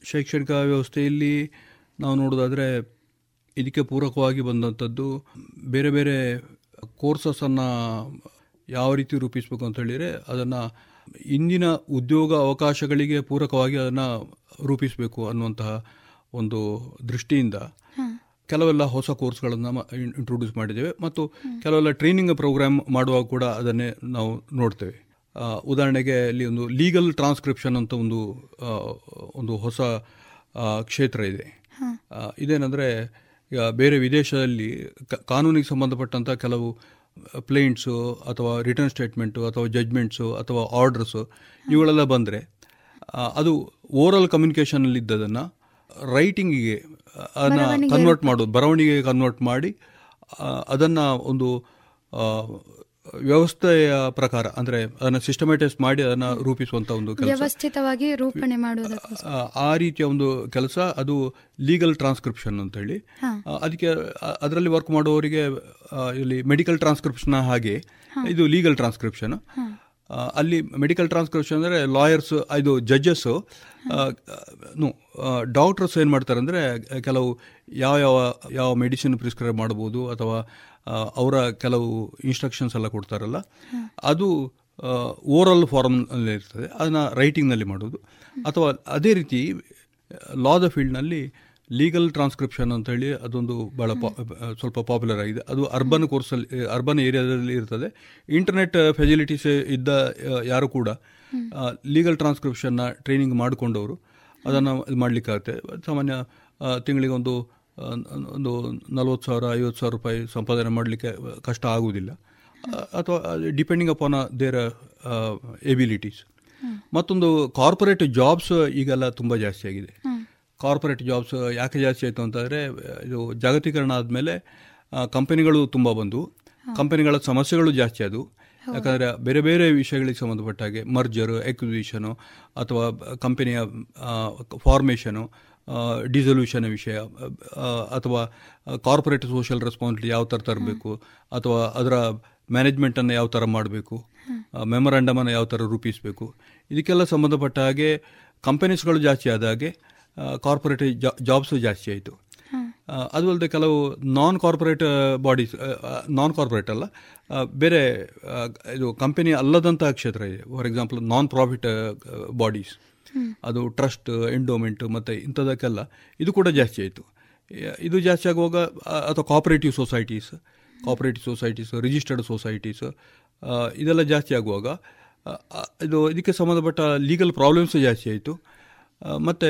J: ಶೈಕ್ಷಣಿಕ ವ್ಯವಸ್ಥೆಯಲ್ಲಿ ನಾವು ನೋಡೋದಾದರೆ ಇದಕ್ಕೆ ಪೂರಕವಾಗಿ ಬಂದಂಥದ್ದು ಬೇರೆ ಬೇರೆ ಕೋರ್ಸಸನ್ನು ಯಾವ ರೀತಿ ರೂಪಿಸಬೇಕು ಅಂತ ಹೇಳಿದರೆ ಅದನ್ನು ಇಂದಿನ ಉದ್ಯೋಗ ಅವಕಾಶಗಳಿಗೆ ಪೂರಕವಾಗಿ ಅದನ್ನು ರೂಪಿಸಬೇಕು ಅನ್ನುವಂತಹ ಒಂದು ದೃಷ್ಟಿಯಿಂದ ಕೆಲವೆಲ್ಲ ಹೊಸ ಕೋರ್ಸ್ಗಳನ್ನು ಇಂಟ್ರೊಡ್ಯೂಸ್ ಮಾಡಿದ್ದೇವೆ ಮತ್ತು ಕೆಲವೆಲ್ಲ ಟ್ರೈನಿಂಗ್ ಪ್ರೋಗ್ರಾಮ್ ಮಾಡುವಾಗ ಕೂಡ ಅದನ್ನೇ ನಾವು ನೋಡ್ತೇವೆ. ಉದಾಹರಣೆಗೆ ಅಲ್ಲಿ ಒಂದು ಲೀಗಲ್ ಟ್ರಾನ್ಸ್ಕ್ರಿಪ್ಷನ್ ಅಂತ ಒಂದು ಒಂದು ಹೊಸ ಕ್ಷೇತ್ರ ಇದೆ. ಇದೇನೆಂದರೆ ಈಗ ಬೇರೆ ವಿದೇಶದಲ್ಲಿ ಕ- ಕಾನೂನಿಗೆ ಸಂಬಂಧಪಟ್ಟಂಥ ಕೆಲವು ಪ್ಲೇಂಟ್ಸು ಅಥವಾ ರಿಟರ್ನ್ ಸ್ಟೇಟ್ಮೆಂಟು ಅಥವಾ ಜಜ್ಮೆಂಟ್ಸು ಅಥವಾ ಆರ್ಡರ್ಸು ಇವುಗಳೆಲ್ಲ ಬಂದರೆ ಅದು ಓರಲ್ ಕಮ್ಯುನಿಕೇಷನಲ್ಲಿ ಇದ್ದದನ್ನು ರೈಟಿಂಗಿಗೆ ಕನ್ವರ್ಟ್ ಮಾಡೋದು ಬರವಣಿಗೆ ಕನ್ವರ್ಟ್ ಮಾಡಿ ಅದನ್ನು ಒಂದು ವ್ಯವಸ್ಥೆಯ ಪ್ರಕಾರ ಅಂದರೆ ಅದನ್ನು ಸಿಸ್ಟಮೆಟೈಸ್ ಮಾಡಿ ಅದನ್ನು ರೂಪಿಸುವಂಥ ಒಂದು ಕೆಲಸ.
I: ವ್ಯವಸ್ಥಿತವಾಗಿ ರೂಪಣೆ ಮಾಡೋದು
J: ಆ- ರೀತಿಯ ಒಂದು ಕೆಲಸ ಅದು ಲೀಗಲ್ ಟ್ರಾನ್ಸ್ಕ್ರಿಪ್ಷನ್ ಅಂತ ಹೇಳಿ ಅದಕ್ಕೆ ಅದರಲ್ಲಿ ವರ್ಕ್ ಮಾಡುವವರಿಗೆ ಇಲ್ಲಿ ಮೆಡಿಕಲ್ ಟ್ರಾನ್ಸ್ಕ್ರಿಪ್ಷನ್ ಹಾಗೆ ಇದು ಲೀಗಲ್ ಟ್ರಾನ್ಸ್ಕ್ರಿಪ್ಷನ್ ಅಲ್ಲಿ ಮೆಡಿಕಲ್ ಟ್ರಾನ್ಸ್ಕ್ರಿಪ್ಷನ್ ಅಂದರೆ ಲಾಯರ್ಸ್ ಇದು ಜಡ್ಜಸ್ಸು ಡಾಕ್ಟರ್ಸ್ ಏನು ಮಾಡ್ತಾರೆ ಅಂದರೆ, ಕೆಲವು ಯಾವ ಯಾವ ಯಾವ ಮೆಡಿಸಿನ್ ಪ್ರಿಸ್ಕ್ರೈಬ್ ಮಾಡ್ಬೋದು ಅಥವಾ ಅವರ ಕೆಲವು ಇನ್ಸ್ಟ್ರಕ್ಷನ್ಸ್ ಎಲ್ಲ ಕೊಡ್ತಾರಲ್ಲ, ಅದು ಓರಲ್ ಫಾರ್ಮ್ನಲ್ಲಿ ಇರ್ತದೆ, ಅದನ್ನು ರೈಟಿಂಗ್ನಲ್ಲಿ ಮಾಡೋದು ಅಥವಾ ಅದೇ ರೀತಿ ಲಾದ ಫೀಲ್ಡ್ನಲ್ಲಿ ಲೀಗಲ್ ಟ್ರಾನ್ಸ್ಕ್ರಿಪ್ಷನ್ ಅಂತ ಹೇಳಿ ಅದೊಂದು ಭಾಳ ಪಾ ಸ್ವಲ್ಪ ಪಾಪ್ಯುಲರ್ ಆಗಿದೆ. ಅದು ಅರ್ಬನ್ ಕೋರ್ಸಲ್ಲಿ ಅರ್ಬನ್ ಏರಿಯಾದಲ್ಲಿ ಇರ್ತದೆ. ಇಂಟರ್ನೆಟ್ ಫೆಸಿಲಿಟೀಸ್ ಇದ್ದ ಯಾರು ಕೂಡ ಲೀಗಲ್ ಟ್ರಾನ್ಸ್ಕ್ರಿಪ್ಷನ್ನ ಟ್ರೈನಿಂಗ್ ಮಾಡಿಕೊಂಡವರು ಅದನ್ನು ಇದು ಮಾಡಲಿಕ್ಕಾಗುತ್ತೆ. ಸಾಮಾನ್ಯ ತಿಂಗಳಿಗೆ ಒಂದು ಒಂದು ನಲ್ವತ್ತು ಸಾವಿರ ಐವತ್ತು ಸಾವಿರ ರೂಪಾಯಿ ಸಂಪಾದನೆ ಮಾಡಲಿಕ್ಕೆ ಕಷ್ಟ ಆಗುವುದಿಲ್ಲ ಅಥವಾ ಡಿಪೆಂಡಿಂಗ್ ಅಪಾನ್ ದೇರ್ ಎಬಿಲಿಟೀಸ್ ಮತ್ತೊಂದು ಕಾರ್ಪೊರೇಟ್ ಜಾಬ್ಸ್ ಈಗೆಲ್ಲ ತುಂಬ ಜಾಸ್ತಿ ಆಗಿದೆ. ಕಾರ್ಪೊರೇಟ್ ಜಾಬ್ಸ್ ಯಾಕೆ ಜಾಸ್ತಿ ಆಯಿತು ಅಂತಂದರೆ ಇದು ಜಾಗತೀಕರಣ ಆದಮೇಲೆ ಕಂಪನಿಗಳು ತುಂಬ ಬಂದು ಕಂಪನಿಗಳ ಸಮಸ್ಯೆಗಳು ಜಾಸ್ತಿ ಆದವು. ಯಾಕಂದರೆ ಬೇರೆ ಬೇರೆ ವಿಷಯಗಳಿಗೆ ಸಂಬಂಧಪಟ್ಟ ಹಾಗೆ ಮರ್ಜರು ಎಕ್ವಿಸಿಷನು ಅಥವಾ ಕಂಪನಿಯ ಫಾರ್ಮೇಷನು ಡಿಸೊಲ್ಯೂಷನ್ ವಿಷಯ ಅಥವಾ ಕಾರ್ಪೊರೇಟ್ ಸೋಷಿಯಲ್ ರೆಸ್ಪಾನ್ಸಿಬಿಲಿಟಿ ಯಾವ ಥರ ತರಬೇಕು ಅಥವಾ ಅದರ ಮ್ಯಾನೇಜ್ಮೆಂಟನ್ನು ಯಾವ ಥರ ಮಾಡಬೇಕು ಮೆಮೊರಾಂಡಮನ್ನು ಯಾವ ಥರ ರೂಪಿಸಬೇಕು ಇದಕ್ಕೆಲ್ಲ ಸಂಬಂಧಪಟ್ಟ ಹಾಗೆ ಕಂಪನೀಸ್ಗಳು ಜಾಸ್ತಿ ಆದ ಹಾಗೆ ಕಾರ್ಪೊರೇಟ್ ಜಾಬ್ಸು ಜಾಸ್ತಿ ಆಯಿತು. ಅದು ಅಲ್ಲದೆ ಕೆಲವು non corporate bodies non corporate ಅಲ್ಲ ಬೇರೆ ಇದು ಕಂಪನಿ ಅಲ್ಲದಂತಹ ಕ್ಷೇತ್ರ ಇದೆ. For example non profit bodies ಅದು ಟ್ರಸ್ಟ್ ಎಂಡೋಮೆಂಟ್ ಮತ್ತು ಇಂಥದಕ್ಕೆಲ್ಲ ಇದು ಕೂಡ ಜಾಸ್ತಿ ಆಯಿತು. ಇದು ಜಾಸ್ತಿ ಆಗುವಾಗ ಅಥವಾ cooperative societies cooperative societies registered societies ಇದೆಲ್ಲ ಜಾಸ್ತಿ ಆಗುವಾಗ ಇದು ಇದಕ್ಕೆ ಸಂಬಂಧಪಟ್ಟ ಲೀಗಲ್ ಪ್ರಾಬ್ಲಮ್ಸ್ ಜಾಸ್ತಿ ಆಯಿತು. ಮತ್ತು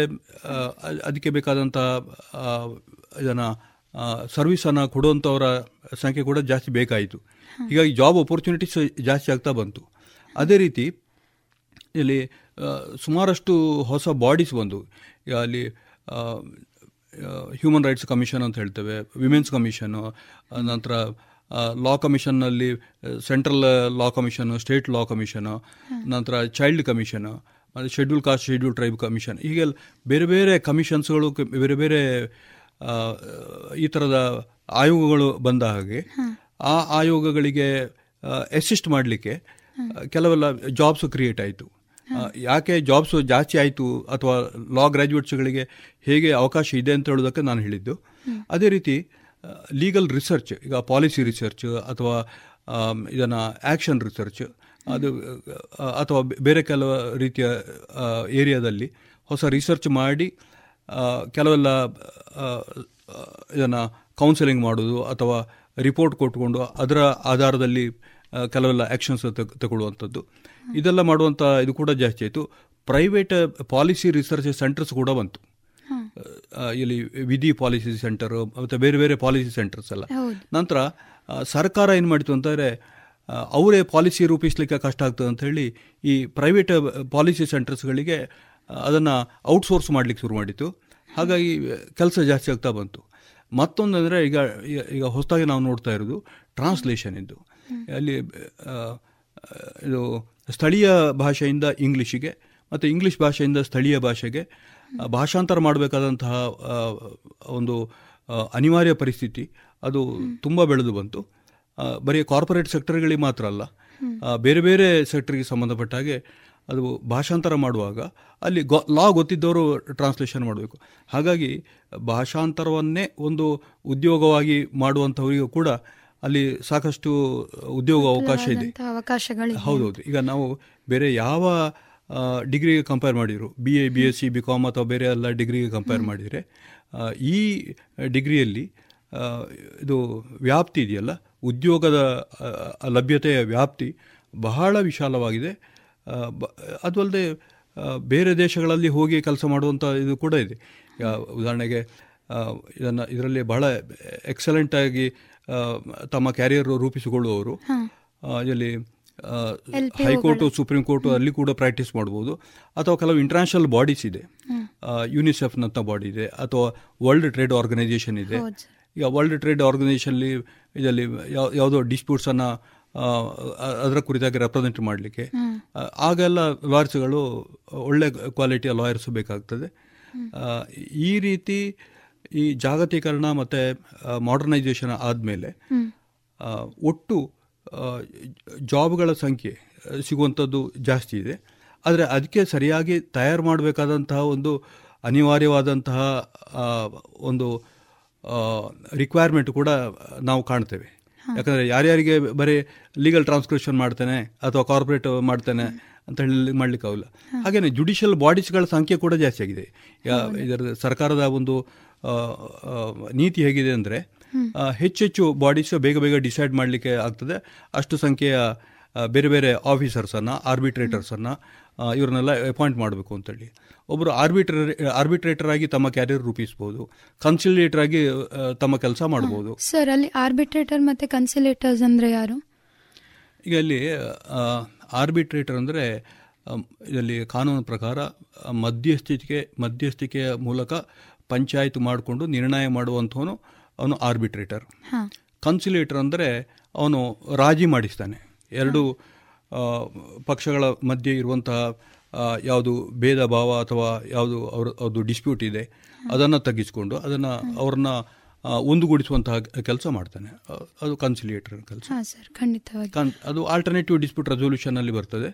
J: ಅದಕ್ಕೆ ಬೇಕಾದಂಥ ಇದನ್ನು ಸರ್ವಿಸನ್ನು ಕೊಡುವಂಥವರ ಸಂಖ್ಯೆ ಕೂಡ ಜಾಸ್ತಿ ಬೇಕಾಯಿತು. ಹೀಗಾಗಿ ಜಾಬ್ ಅಪರ್ಚುನಿಟೀಸ್ ಜಾಸ್ತಿ ಆಗ್ತಾ ಬಂತು. ಅದೇ ರೀತಿ ಇಲ್ಲಿ ಸುಮಾರಷ್ಟು ಹೊಸ ಬಾಡೀಸ್ ಬಂದು ಅಲ್ಲಿ ಹ್ಯೂಮನ್ ರೈಟ್ಸ್ ಕಮಿಷನ್ ಅಂತ ಹೇಳ್ತೇವೆ ವಿಮೆನ್ಸ್ ಕಮಿಷನು ನಂತರ law ಕಮಿಷನ್ನಲ್ಲಿ central law commission state law commission ನಂತರ child commission schedule caste schedule tribe commission ಹೀಗೆ ಬೇರೆ ಬೇರೆ ಕಮಿಷನ್ಸ್ಗಳು ಬೇರೆ ಬೇರೆ ಈ ಥರದ ಆಯೋಗಗಳು ಬಂದ ಹಾಗೆ ಆ ಆಯೋಗಗಳಿಗೆ ಅಸಿಸ್ಟ್ ಮಾಡಲಿಕ್ಕೆ ಕೆಲವೆಲ್ಲ ಜಾಬ್ಸ್ ಕ್ರಿಯೇಟ್ ಆಯಿತು. ಯಾಕೆ ಜಾಬ್ಸ್ ಜಾಸ್ತಿ ಆಯಿತು ಅಥವಾ ಲಾ ಗ್ರ್ಯಾಜುಯೇಟ್ಸ್ಗಳಿಗೆ ಹೇಗೆ ಅವಕಾಶ ಇದೆ ಅಂತ ಹೇಳೋದಕ್ಕೆ ನಾನು ಹೇಳಿದ್ದು. ಅದೇ ರೀತಿ ಲೀಗಲ್ ರಿಸರ್ಚ್ ಈಗ ಪಾಲಿಸಿ ರಿಸರ್ಚ್ ಅಥವಾ ಇದನ್ನು ಆ್ಯಕ್ಷನ್ ರಿಸರ್ಚ್ ಅದು ಅಥವಾ ಬೇರೆ ಕೆಲವು ರೀತಿಯ ಏರಿಯಾದಲ್ಲಿ ಹೊಸ ರಿಸರ್ಚ್ ಮಾಡಿ ಕೆಲವೆಲ್ಲ ಇದನ್ನು ಕೌನ್ಸಿಲಿಂಗ್ ಮಾಡೋದು ಅಥವಾ ರಿಪೋರ್ಟ್ ಕೊಟ್ಕೊಂಡು ಅದರ ಆಧಾರದಲ್ಲಿ ಕೆಲವೆಲ್ಲ ಆ್ಯಕ್ಷನ್ಸ್ ತಗೊಳ್ಳುವಂಥದ್ದು. ಇದೆಲ್ಲ ಮಾಡುವಂಥ ಇದು ಕೂಡ ಜಾಸ್ತಿ ಆಯಿತು. ಪ್ರೈವೇಟ್ ಪಾಲಿಸಿ ರಿಸರ್ಚ್ ಸೆಂಟರ್ಸ್ ಕೂಡ ಬಂತು. ಇಲ್ಲಿ ವಿಧಿ ಪಾಲಿಸಿ ಸೆಂಟರು ಮತ್ತು ಬೇರೆ ಬೇರೆ ಪಾಲಿಸಿ ಸೆಂಟರ್ಸ್ ಎಲ್ಲ. ನಂತರ ಸರ್ಕಾರ ಏನು ಮಾಡಿತು ಅಂತಂದರೆ ಅವರೇ ಪಾಲಿಸಿ ರೂಪಿಸಲಿಕ್ಕೆ ಕಷ್ಟ ಆಗ್ತದೆ ಅಂತ ಹೇಳಿ ಈ ಪ್ರೈವೇಟ್ ಪಾಲಿಸಿ ಸೆಂಟರ್ಸ್ಗಳಿಗೆ ಅದನ್ನು ಔಟ್ಸೋರ್ಸ್ ಮಾಡಲಿಕ್ಕೆ ಶುರು ಮಾಡಿತು ಹಾಗಾಗಿ ಕೆಲಸ ಜಾಸ್ತಿ ಆಗ್ತಾ ಬಂತು. ಮತ್ತೊಂದಂದರೆ ಈಗ ಈಗ- ಈಗ ಹೊಸದಾಗಿ ನಾವು ನೋಡ್ತಾ ಇರೋದು ಟ್ರಾನ್ಸ್ಲೇಷನ್ ಇದ್ದು ಅಲ್ಲಿ ಇದು ಸ್ಥಳೀಯ ಭಾಷೆಯಿಂದ ಇಂಗ್ಲೀಷಿಗೆ ಮತ್ತು ಇಂಗ್ಲೀಷ್ ಭಾಷೆಯಿಂದ ಸ್ಥಳೀಯ ಭಾಷೆಗೆ ಭಾಷಾಂತರ ಮಾಡಬೇಕಾದಂತಹ ಒಂದು ಅನಿವಾರ್ಯ ಪರಿಸ್ಥಿತಿ ಅದು ತುಂಬ ಬೆಳೆದು ಬಂತು. ಬರೀ ಕಾರ್ಪೊರೇಟ್ ಸೆಕ್ಟರ್ಗಳಿಗೆ ಮಾತ್ರ ಅಲ್ಲ ಬೇರೆ ಬೇರೆ ಸೆಕ್ಟರ್ಗೆ ಸಂಬಂಧಪಟ್ಟ ಹಾಗೆ ಅದು ಭಾಷಾಂತರ ಮಾಡುವಾಗ ಅಲ್ಲಿ ಗೊ ಲಾ ಗೊತ್ತಿದ್ದವರು ಟ್ರಾನ್ಸ್ಲೇಷನ್ ಮಾಡಬೇಕು. ಹಾಗಾಗಿ ಭಾಷಾಂತರವನ್ನೇ ಒಂದು ಉದ್ಯೋಗವಾಗಿ ಮಾಡುವಂಥವರಿಗೂ ಕೂಡ ಅಲ್ಲಿ ಸಾಕಷ್ಟು ಉದ್ಯೋಗ ಅವಕಾಶ ಇದೆ. ಹೌದೌದು. ಈಗ ನಾವು ಬೇರೆ ಯಾವ ಡಿಗ್ರಿಗೆ ಕಂಪೇರ್ ಮಾಡಿದ್ರು B A B S C B com ಅಥವಾ ಬೇರೆ ಎಲ್ಲ ಡಿಗ್ರಿಗೆ ಕಂಪೇರ್ ಮಾಡಿದರೆ ಈ ಡಿಗ್ರಿಯಲ್ಲಿ ಇದು ವ್ಯಾಪ್ತಿ ಇದೆಯಲ್ಲ ಉದ್ಯೋಗದ ಲಭ್ಯತೆಯ ವ್ಯಾಪ್ತಿ ಬಹಳ ವಿಶಾಲವಾಗಿದೆ. ಅದು ಅಲ್ಲದೆ ಬೇರೆ ದೇಶಗಳಲ್ಲಿ ಹೋಗಿ ಕೆಲಸ ಮಾಡುವಂಥ ಇದು ಕೂಡ ಇದೆ. ಉದಾಹರಣೆಗೆ ಇದನ್ನು ಇದರಲ್ಲಿ ಬಹಳ ಎಕ್ಸಲೆಂಟಾಗಿ ತಮ್ಮ ಕ್ಯಾರಿಯರ್ ರೂಪಿಸಿಕೊಳ್ಳುವವರು. ಇಲ್ಲಿ ಹೈಕೋರ್ಟು ಸುಪ್ರೀಂ ಕೋರ್ಟು ಅಲ್ಲಿ ಕೂಡ ಪ್ರಾಕ್ಟೀಸ್ ಮಾಡ್ಬೋದು ಅಥವಾ ಕೆಲವು ಇಂಟರ್ನ್ಯಾಷನಲ್ ಬಾಡೀಸ್ ಇದೆ. ಯುನಿಸೆಫ್ನಂಥ ಬಾಡಿ ಇದೆ. ಅಥವಾ ವರ್ಲ್ಡ್ ಟ್ರೇಡ್ ಆರ್ಗನೈಸೇಷನ್ ಇದೆ. ಈಗ ವರ್ಲ್ಡ್ ಟ್ರೇಡ್ ಆರ್ಗನೈಸೇಷನ್ಲಿ ಇದರಲ್ಲಿ ಯಾವ ಯಾವುದೋ ಡಿಸ್ಪ್ಯೂಟ್ಸನ್ನು ಅದರ ಕುರಿತಾಗಿ ರೆಪ್ರೆಸೆಂಟ್ ಮಾಡಲಿಕ್ಕೆ. ಆಗೆಲ್ಲ ಲಾಯರ್ಸ್ಗಳು ಒಳ್ಳೆ ಕ್ವಾಲಿಟಿಯ ಲಾಯರ್ಸ್ ಬೇಕಾಗ್ತದೆ. ಈ ರೀತಿ ಈ ಜಾಗತೀಕರಣ ಮತ್ತು ಮಾಡರ್ನೈಸೇಷನ್ ಆದಮೇಲೆ ಒಟ್ಟು ಜಾಬ್ಗಳ ಸಂಖ್ಯೆ ಸಿಗುವಂಥದ್ದು ಜಾಸ್ತಿ ಇದೆ. ಆದರೆ ಅದಕ್ಕೆ ಸರಿಯಾಗಿ ತಯಾರು ಮಾಡಬೇಕಾದಂತಹ ಒಂದು ಅನಿವಾರ್ಯವಾದಂತಹ ಒಂದು ರಿಕ್ವೈರ್ಮೆಂಟ್ ಕೂಡ ನಾವು ಕಾಣ್ತೇವೆ. ಯಾಕಂದರೆ ಯಾರ್ಯಾರಿಗೆ ಬರೀ ಲೀಗಲ್ ಟ್ರಾನ್ಸ್ಕ್ರಿಪ್ಷನ್ ಮಾಡ್ತೇನೆ ಅಥವಾ ಕಾರ್ಪೊರೇಟ್ ಮಾಡ್ತೇನೆ ಅಂತ ಹೇಳಿ ಮಾಡಲಿಕ್ಕಾಗಲ್ಲ ಹಾಗೆಯೇ ಜುಡಿಷಿಯಲ್ ಬಾಡೀಸ್ಗಳ ಸಂಖ್ಯೆ ಕೂಡ ಜಾಸ್ತಿ ಆಗಿದೆ. ಇದರ ಸರ್ಕಾರದ ಒಂದು ನೀತಿ ಹೇಗಿದೆ ಅಂದರೆ ಹೆಚ್ಚೆಚ್ಚು ಬಾಡೀಸ್ ಬೇಗ ಬೇಗ ಡಿಸೈಡ್ ಮಾಡಲಿಕ್ಕೆ ಆಗ್ತದೆ. ಅಷ್ಟು ಸಂಖ್ಯೆಯ ಬೇರೆ ಬೇರೆ ಆಫೀಸರ್ಸನ್ನು ಆರ್ಬಿಟ್ರೇಟರ್ಸನ್ನು ಇವ್ರನ್ನೆಲ್ಲ ಅಪಾಯಿಂಟ್ ಮಾಡಬೇಕು ಅಂತೇಳಿ. ಒಬ್ಬರು ಆರ್ಬಿಟ್ರ ಆರ್ಬಿಟ್ರೇಟರ್ ಆಗಿ ತಮ್ಮ ಕ್ಯಾರಿಯರ್ ರೂಪಿಸ್ಬೋದು. ಕನ್ಸಿಲೇಟರ್ ಆಗಿ ತಮ್ಮ ಕೆಲಸ ಮಾಡ್ಬೋದು.
I: ಸರ್ ಅಲ್ಲಿ ಆರ್ಬಿಟ್ರೇಟರ್ ಮತ್ತೆ ಕನ್ಸಿಲೇಟರ್ಸ್ ಅಂದ್ರೆ ಯಾರು?
J: ಈಗ ಅಲ್ಲಿ ಆರ್ಬಿಟ್ರೇಟರ್ ಅಂದರೆ ಇದರಲ್ಲಿ ಕಾನೂನು ಪ್ರಕಾರ ಮಧ್ಯಸ್ಥಿಕೆ ಮಧ್ಯಸ್ಥಿಕೆಯ ಮೂಲಕ ಪಂಚಾಯತ್ ಮಾಡಿಕೊಂಡು ನಿರ್ಣಯ ಮಾಡುವಂಥವನು ಅವನು ಆರ್ಬಿಟ್ರೇಟರ್ ಕನ್ಸಿಲೇಟರ್ ಅಂದರೆ ಅವನು ರಾಜಿ ಮಾಡಿಸ್ತಾನೆ. ಎರಡು ಪಕ್ಷಗಳ ಮಧ್ಯೆ ಇರುವಂತಹ ಯಾವುದು ಭೇದ ಭಾವ ಅಥವಾ ಯಾವುದು ಅವ್ರ ಅದು ಡಿಸ್ಪ್ಯೂಟ್ ಇದೆ ಅದನ್ನು ತಗ್ಗಿಸ್ಕೊಂಡು ಅದನ್ನು ಅವ್ರನ್ನ ಒಂದುಗೂಡಿಸುವಂತಹ ಕೆಲಸ ಮಾಡ್ತಾನೆ. ಅದು ಕನ್ಸಿಲಿಯೇಟರ್ ಕೆಲಸ.
I: ಹಾ ಸರ್ ಖಂಡಿತವಾಗಿ.
J: ಅದು ಆಲ್ಟರ್ನೇಟಿವ್ ಡಿಸ್ಪ್ಯೂಟ್ ರೆಸೊಲ್ಯೂಷನ್ ಅಲ್ಲಿ ಬರ್ತದೆ.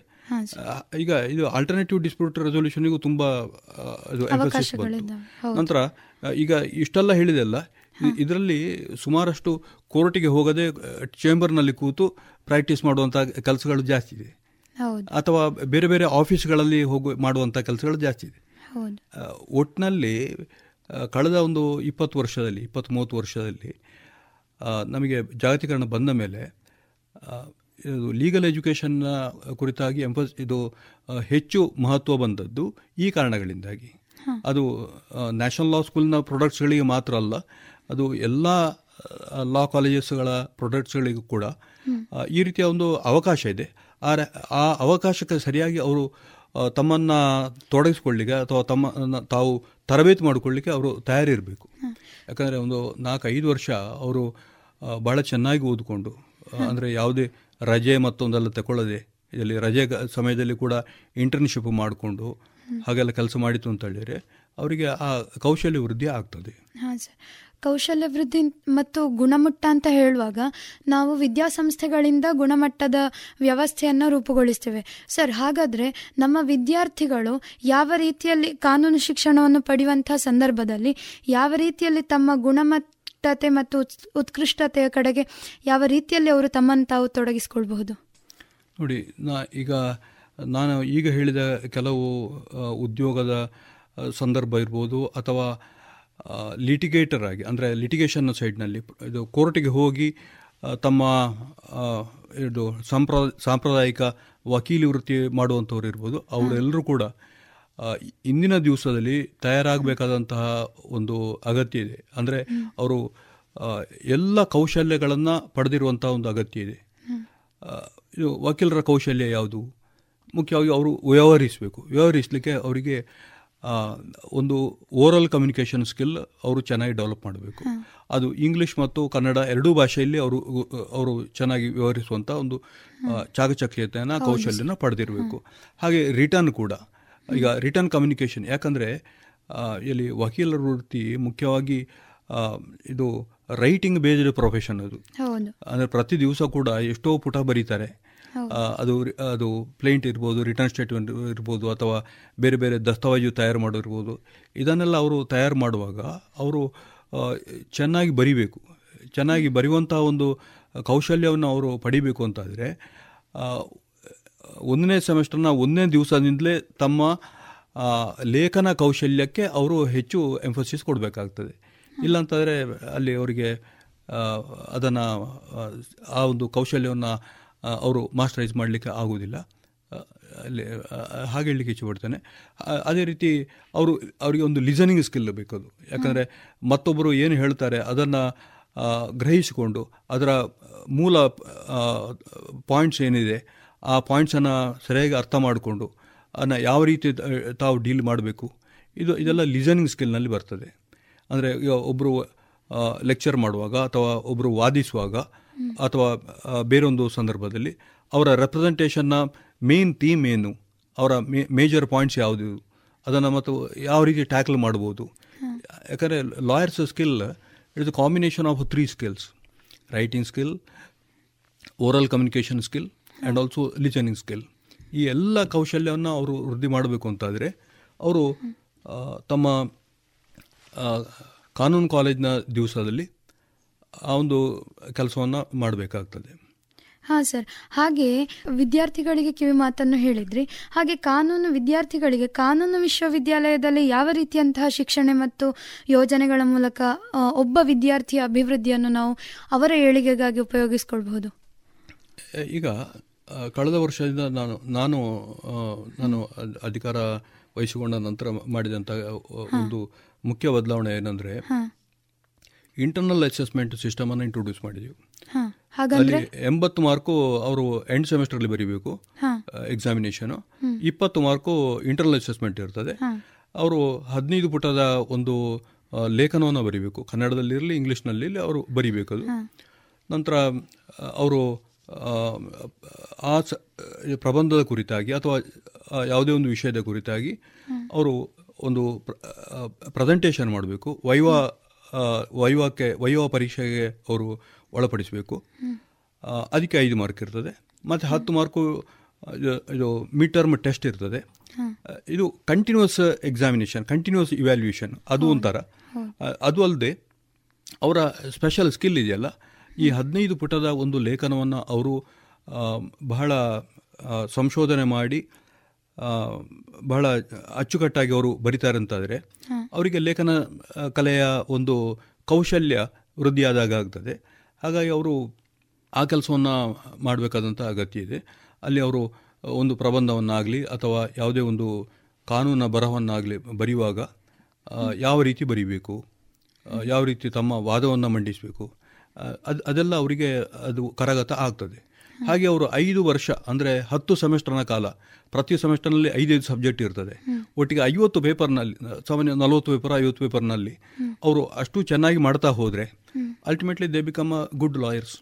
J: ಈಗ ಇದು ಆಲ್ಟರ್ನೇಟಿವ್ ಡಿಸ್ಪ್ಯೂಟ್ ರೆಸೊಲ್ಯೂಷನ್ಗೂ ತುಂಬ ಅದು ನಂತರ ಈಗ ಇಷ್ಟೆಲ್ಲ ಹೇಳಿದೆಲ್ಲ ಇದರಲ್ಲಿ ಸುಮಾರಷ್ಟು ಕೋರ್ಟಿಗೆ ಹೋಗದೆ ಚೇಂಬರ್ನಲ್ಲಿ ಕೂತು ಪ್ರಾಕ್ಟೀಸ್ ಮಾಡುವಂಥ ಕೆಲಸಗಳು ಜಾಸ್ತಿ ಇದೆ. ಅಥವಾ ಬೇರೆ ಬೇರೆ ಆಫೀಸ್ಗಳಲ್ಲಿ ಹೋಗಿ ಮಾಡುವಂಥ ಕೆಲಸಗಳು ಜಾಸ್ತಿ ಇದೆ. ಒಟ್ಟಿನಲ್ಲಿ ಕಳೆದ ಒಂದು ಇಪ್ಪತ್ತು ವರ್ಷದಲ್ಲಿ ಇಪ್ಪತ್ತು ಮೂವತ್ತು ವರ್ಷದಲ್ಲಿ ನಮಗೆ ಜಾಗತೀಕರಣ ಬಂದ ಮೇಲೆ ಇದು ಲೀಗಲ್ ಎಜುಕೇಷನ್ನ ಕುರಿತಾಗಿ ಎಂಪ ಇದು ಹೆಚ್ಚು ಮಹತ್ವ ಬಂದದ್ದು ಈ ಕಾರಣಗಳಿಂದಾಗಿ. ಅದು ನ್ಯಾಷನಲ್ ಲಾ ಸ್ಕೂಲ್ನ ಪ್ರೊಡಕ್ಟ್ಸ್ಗಳಿಗೆ ಮಾತ್ರ ಅಲ್ಲ ಅದು ಎಲ್ಲ ಲಾ ಕಾಲೇಜಸ್ಗಳ ಪ್ರೊಡಕ್ಟ್ಸ್ಗಳಿಗೂ ಕೂಡ ಈ ರೀತಿಯ ಒಂದು ಅವಕಾಶ ಇದೆ. ಆ ಆ ಅವಕಾಶಕ್ಕೆ ಸರಿಯಾಗಿ ಅವರು ತಮ್ಮನ್ನು ತೊಡಗಿಸ್ಕೊಳ್ಳಿಕ್ಕೆ ಅಥವಾ ತಮ್ಮ ತಾವು ತರಬೇತಿ ಮಾಡಿಕೊಳ್ಳಿಕ್ಕೆ ಅವರು ತಯಾರಿರಬೇಕು. ಯಾಕಂದರೆ ಒಂದು ನಾಲ್ಕು ಐದು ವರ್ಷ ಅವರು ಭಾಳ ಚೆನ್ನಾಗಿ ಓದಿಕೊಂಡು ಅಂದರೆ ಯಾವುದೇ ರಜೆ ಮತ್ತೊಂದೆಲ್ಲ ತಗೊಳ್ಳದೆ ಇದರಲ್ಲಿ ರಜೆ ಸಮಯದಲ್ಲಿ ಕೂಡ ಇಂಟರ್ನ್ಶಿಪ್ ಮಾಡಿಕೊಂಡು ಹಾಗೆಲ್ಲ ಕೆಲಸ ಮಾಡಿತು ಅಂತ ಹೇಳಿದರೆ ಅವರಿಗೆ ಆ ಕೌಶಲ್ಯ ವೃದ್ಧಿ ಆಗ್ತದೆ.
I: ಹಾಂ ಸರ್. ಕೌಶಲ್ಯ ವೃದ್ಧಿ ಮತ್ತು ಗುಣಮಟ್ಟ ಅಂತ ಹೇಳುವಾಗ ನಾವು ವಿದ್ಯಾಸಂಸ್ಥೆಗಳಿಂದ ಗುಣಮಟ್ಟದ ವ್ಯವಸ್ಥೆಯನ್ನು ರೂಪುಗೊಳಿಸ್ತೇವೆ. ಸರ್, ಹಾಗಾದರೆ ನಮ್ಮ ವಿದ್ಯಾರ್ಥಿಗಳು ಯಾವ ರೀತಿಯಲ್ಲಿ ಕಾನೂನು ಶಿಕ್ಷಣವನ್ನು ಪಡೆಯುವಂಥ ಸಂದರ್ಭದಲ್ಲಿ ಯಾವ ರೀತಿಯಲ್ಲಿ ತಮ್ಮ ಗುಣಮಟ್ಟತೆ ಮತ್ತು ಉತ್- ಉತ್ಕೃಷ್ಟತೆಯ ಕಡೆಗೆ ಯಾವ ರೀತಿಯಲ್ಲಿ ಅವರು ತಮ್ಮನ್ನು ತಾವು ತೊಡಗಿಸಿಕೊಳ್ಬಹುದು?
J: ನೋಡಿ, ನಾ ಈಗ ನಾನು ಈಗ ಹೇಳಿದ ಕೆಲವು ಉದ್ಯೋಗದ ಸಂದರ್ಭ ಇರ್ಬೋದು ಅಥವಾ ಲಿಟಿಗೇಟರ್ ಆಗಿ, ಅಂದರೆ ಲಿಟಿಗೇಷನ್ ಸೈಡ್ನಲ್ಲಿ ಇದು ಕೋರ್ಟಿಗೆ ಹೋಗಿ ತಮ್ಮ ಇದು ಸಾಂಪ್ರ, ಸಾಂಪ್ರದಾಯಿಕ ವಕೀಲಿ ವೃತ್ತಿ ಮಾಡುವಂಥವ್ರು ಇರ್ಬೋದು, ಅವರೆಲ್ಲರೂ ಕೂಡ ಇಂದಿನ ದಿವಸದಲ್ಲಿ ತಯಾರಾಗಬೇಕಾದಂತಹ ಒಂದು ಅಗತ್ಯ ಇದೆ. ಅಂದರೆ ಅವರು ಎಲ್ಲ ಕೌಶಲ್ಯಗಳನ್ನು ಪಡೆದಿರುವಂಥ ಒಂದು ಅಗತ್ಯ ಇದೆ. ಇದು ವಕೀಲರ ಕೌಶಲ್ಯ ಯಾವುದು? ಮುಖ್ಯವಾಗಿ ಅವರು ವ್ಯವಹರಿಸಬೇಕು. ವ್ಯವಹರಿಸಲಿಕ್ಕೆ ಅವರಿಗೆ ಒಂದು ಓರಲ್ ಕಮ್ಯುನಿಕೇಷನ್ ಸ್ಕಿಲ್ ಅವರು ಚೆನ್ನಾಗಿ ಡೆವಲಪ್ ಮಾಡಬೇಕು. ಅದು ಇಂಗ್ಲಿಷ್ ಮತ್ತು ಕನ್ನಡ ಎರಡೂ ಭಾಷೆಯಲ್ಲಿ ಅವರು ಅವರು ಚೆನ್ನಾಗಿ ವ್ಯವಹರಿಸುವಂಥ ಒಂದು ಚಾಕಚಕ್ಯತೆಯನ್ನು ಕೌಶಲ್ಯನ ಪಡೆದಿರಬೇಕು. ಹಾಗೆ ರಿಟರ್ನ್ ಕೂಡ. ಈಗ ರಿಟರ್ನ್ ಕಮ್ಯುನಿಕೇಷನ್ ಯಾಕಂದರೆ ಇಲ್ಲಿ ವಕೀಲರ ವೃತ್ತಿ ಮುಖ್ಯವಾಗಿ ಇದು ರೈಟಿಂಗ್ ಬೇಸ್ಡ್ ಪ್ರೊಫೆಷನ್ ಅದು. ಅಂದರೆ ಪ್ರತಿ ದಿವಸ ಕೂಡ ಎಷ್ಟೋ ಪುಟ ಬರೀತಾರೆ. ಅದು ಅದು ಪ್ಲೇಂಟ್ ಇರ್ಬೋದು ರಿಟರ್ನ್ ಸ್ಟೇಟ್ಮೆಂಟ್ ಇರ್ಬೋದು, ಅಥವಾ ಬೇರೆ ಬೇರೆ ದಸ್ತಾವೇಜು ತಯಾರು ಮಾಡಿರ್ಬೋದು ಇದನ್ನೆಲ್ಲ ಅವರು ತಯಾರು ಮಾಡುವಾಗ ಅವರು ಚೆನ್ನಾಗಿ ಬರಿಬೇಕು. ಚೆನ್ನಾಗಿ ಬರೆಯುವಂಥ ಒಂದು ಕೌಶಲ್ಯವನ್ನು ಅವರು ಪಡಿಬೇಕು ಅಂತಾದರೆ ಒಂದನೇ ಸೆಮಿಸ್ಟರ್ನ ಒಂದನೇ ದಿವಸದಿಂದಲೇ ತಮ್ಮ ಲೇಖನ ಕೌಶಲ್ಯಕ್ಕೆ ಅವರು ಹೆಚ್ಚು ಎಂಫೋಸಿಸ್ ಕೊಡಬೇಕಾಗ್ತದೆ. ಇಲ್ಲಾಂತಂದರೆ ಅಲ್ಲಿ ಅವರಿಗೆ ಅದನ್ನು ಆ ಒಂದು ಕೌಶಲ್ಯವನ್ನು ಅವರು ಮಾಸ್ಟರೈಸ್ ಮಾಡಲಿಕ್ಕೆ ಆಗುವುದಿಲ್ಲ. ಅಲ್ಲಿ ಹಾಗೆ ಹೇಳಲಿಕ್ಕೆ ಇಚ್ಛೆಪಡ್ತೇನೆ ಅದೇ ರೀತಿ ಅವರು, ಅವರಿಗೆ ಒಂದು ಲಿಸನಿಂಗ್ ಸ್ಕಿಲ್ ಬೇಕದು. ಯಾಕಂದರೆ ಮತ್ತೊಬ್ಬರು ಏನು ಹೇಳ್ತಾರೆ ಅದನ್ನು ಗ್ರಹಿಸಿಕೊಂಡು ಅದರ ಮೂಲ ಪಾಯಿಂಟ್ಸ್ ಏನಿದೆ, ಆ ಪಾಯಿಂಟ್ಸನ್ನು ಸರಿಯಾಗಿ ಅರ್ಥ ಮಾಡಿಕೊಂಡು ಅದನ್ನು ಯಾವ ರೀತಿ ತಾವು ಡೀಲ್ ಮಾಡಬೇಕು, ಇದು, ಇದೆಲ್ಲ ಲಿಸನಿಂಗ್ ಸ್ಕಿಲ್ನಲ್ಲಿ ಬರ್ತದೆ. ಅಂದರೆ ಒಬ್ಬರು ಲೆಕ್ಚರ್ ಮಾಡುವಾಗ ಅಥವಾ ಒಬ್ಬರು ವಾದಿಸುವಾಗ ಅಥವಾ ಬೇರೊಂದು ಸಂದರ್ಭದಲ್ಲಿ ಅವರ ರೆಪ್ರೆಸೆಂಟೇಷನ್ನ ಮೇನ್ ಥೀಮ್ ಏನು, ಅವರ ಮೇಜರ್ ಪಾಯಿಂಟ್ಸ್ ಯಾವುದು, ಅದನ್ನು ಮತ್ತು ಯಾವ ರೀತಿ ಟ್ಯಾಕಲ್ ಮಾಡ್ಬೋದು. ಯಾಕಂದರೆ lawyers skill it's a combination of three skills writing skill oral communication skill and also listening skill ಈ ಎಲ್ಲ ಕೌಶಲ್ಯವನ್ನು ಅವರು ವೃದ್ಧಿ ಮಾಡಬೇಕು ಅಂತಾದರೆ, ಅವರು ತಮ್ಮ ಕಾನೂನು ಕಾಲೇಜಿನ ದಿವಸದಲ್ಲಿ ಆ ಒಂದು ಕೆಲಸವನ್ನು ಮಾಡಬೇಕಾಗ್ತದೆ.
I: ಹಾ ಸರ್. ಹಾಗೆ ವಿದ್ಯಾರ್ಥಿಗಳಿಗೆ ಕಿವಿ ಮಾತನ್ನು ಹೇಳಿದ್ರಿ. ಹಾಗೆ ಕಾನೂನು ವಿದ್ಯಾರ್ಥಿಗಳಿಗೆ ಕಾನೂನು ವಿಶ್ವವಿದ್ಯಾಲಯದಲ್ಲಿ ಯಾವ ರೀತಿಯಂತಹ ಶಿಕ್ಷಣ ಮತ್ತು ಯೋಜನೆಗಳ ಮೂಲಕ ಒಬ್ಬ ವಿದ್ಯಾರ್ಥಿಯ ಅಭಿವೃದ್ಧಿಯನ್ನು ನಾವು ಅವರ ಏಳಿಗೆಗಾಗಿ ಉಪಯೋಗಿಸ್ಕೊಳ್ಬಹುದು?
J: ಈಗ ಕಳೆದ ವರ್ಷದಿಂದ ನಾನು ನಾನು ನಾನು ಅಧಿಕಾರ ವಹಿಸಿಕೊಂಡ ನಂತರ ಮಾಡಿದಂಥ ಒಂದು ಮುಖ್ಯ ಬದಲಾವಣೆ ಏನಂದರೆ ಇಂಟರ್ನಲ್ ಅಸೆಸ್ಮೆಂಟ್ ಸಿಸ್ಟಮನ್ನು ಇಂಟ್ರೊಡ್ಯೂಸ್ ಮಾಡಿದೆವು.
I: ಹಾಗಂದ್ರೆ?
J: ಅಲ್ಲಿ ಎಂಬತ್ತು ಮಾರ್ಕು ಅವರು ಎಂಡ್ ಸೆಮಿಸ್ಟರ್ಲಿ ಬರೀಬೇಕು
I: ಹಾಂ.
J: ಎಕ್ಸಾಮಿನೇಷನು ಇಪ್ಪತ್ತು ಮಾರ್ಕು ಇಂಟರ್ನಲ್ ಅಸೆಸ್ಮೆಂಟ್ ಇರ್ತದೆ. ಅವರು ಹದಿನೈದು ಪುಟದ ಒಂದು ಲೇಖನವನ್ನು ಬರೀಬೇಕು. ಕನ್ನಡದಲ್ಲಿರಲಿ ಇಂಗ್ಲೀಷ್ನಲ್ಲಿ ಅವರು ಬರೀಬೇಕು ಅದು. ನಂತರ ಅವರು ಆ, ಪ್ರಬಂಧದ ಕುರಿತಾಗಿ ಅಥವಾ ಯಾವುದೇ ಒಂದು ವಿಷಯದ ಕುರಿತಾಗಿ ಅವರು ಒಂದು ಪ್ರೆಸೆಂಟೇಷನ್ ಮಾಡಬೇಕು. ವೈವಾ ವೈವಾಕ್ಕೆ ವೈವ ಪರೀಕ್ಷೆಗೆ ಅವರು ಒಳಪಡಿಸಬೇಕು. ಅದಕ್ಕೆ ಐದು ಮಾರ್ಕ್ ಇರ್ತದೆ. ಮತ್ತು ಹತ್ತು ಮಾರ್ಕು ಇದು ಮಿಡ್ ಟರ್ಮ್ ಟೆಸ್ಟ್ ಇರ್ತದೆ. ಇದು ಕಂಟಿನ್ಯೂಸ್ ಎಕ್ಸಾಮಿನೇಷನ್ ಕಂಟಿನ್ಯೂಸ್ ಇವ್ಯಾಲ್ಯೂಯೇಷನ್ ಅದು ಒಂಥರ. ಅದು ಅಲ್ಲದೆ ಅವರ ಸ್ಪೆಷಲ್ ಸ್ಕಿಲ್ ಇದೆಯಲ್ಲ ಈ ಹದಿನೈದು ಪುಟದ ಒಂದು ಲೇಖನವನ್ನು ಅವರು ಬಹಳ ಸಂಶೋಧನೆ ಮಾಡಿ ಬಹಳ ಅಚ್ಚುಕಟ್ಟಾಗಿ ಅವರು ಬರೀತಾರೆ ಅಂತಾದರೆ ಅವರಿಗೆ ಲೇಖನ ಕಲೆಯ ಒಂದು ಕೌಶಲ್ಯ ವೃದ್ಧಿಯಾದಾಗ ಆಗ್ತದೆ. ಹಾಗಾಗಿ ಅವರು ಆ ಕೆಲಸವನ್ನು ಮಾಡಬೇಕಾದಂಥ ಅಗತ್ಯ ಇದೆ. ಅಲ್ಲಿ ಅವರು ಒಂದು ಪ್ರಬಂಧವನ್ನಾಗಲಿ ಅಥವಾ ಯಾವುದೇ ಒಂದು ಕಾನೂನ ಬರಹವನ್ನಾಗಲಿ ಬರೆಯುವಾಗ ಯಾವ ರೀತಿ ಬರೀಬೇಕು ಯಾವ ರೀತಿ ತಮ್ಮ ವಾದವನ್ನು ಮಂಡಿಸಬೇಕು ಅದು ಅದೆಲ್ಲ ಅವರಿಗೆ ಅದು ಕರಗತ ಆಗ್ತದೆ. ಹಾಗೆ ಅವರು ಐದು ವರ್ಷ, ಅಂದರೆ ಹತ್ತು ಸೆಮಿಸ್ಟರ್ನ ಕಾಲ, ಪ್ರತಿ ಸೆಮೆಸ್ಟರ್ನಲ್ಲಿ ಐದೈದು ಸಬ್ಜೆಕ್ಟ್ ಇರ್ತದೆ. ಒಟ್ಟಿಗೆ ಐವತ್ತು ಪೇಪರ್ನಲ್ಲಿ, ಸಾಮಾನ್ಯ ನಲವತ್ತು ಪೇಪರ್, ಐವತ್ತು ಪೇಪರ್ನಲ್ಲಿ ಅವರು ಅಷ್ಟು ಚೆನ್ನಾಗಿ ಮಾಡ್ತಾ ಹೋದರೆ ultimately they become a good lawyers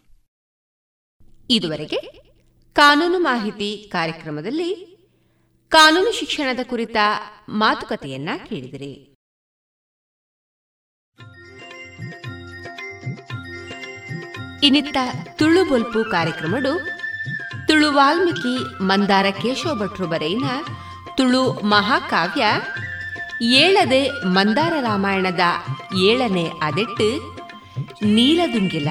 A: ಇದುವರೆಗೆ ಕಾನೂನು ಮಾಹಿತಿ ಕಾರ್ಯಕ್ರಮದಲ್ಲಿ ಕಾನೂನು ಶಿಕ್ಷಣದ ಕುರಿತ ಮಾತುಕತೆಯನ್ನ ಕೇಳಿದಿರಿ. ಇನ್ನಿತ್ತ ತುಳು ಬೊಲ್ಪು ಕಾರ್ಯಕ್ರಮಡು ತುಳು ವಾಲ್ಮೀಕಿ ಮಂದಾರ ಕೇಶವ ಭಟ್ರು ಬರೆಯಿನ ತುಳು ಮಹಾಕಾವ್ಯ ಏಳದೆ ಮಂದಾರ ರಾಮಾಯಣದ ಏಳನೇ ಅದೆಟ್ಟು ನೀಲದುಂಗಿಲ.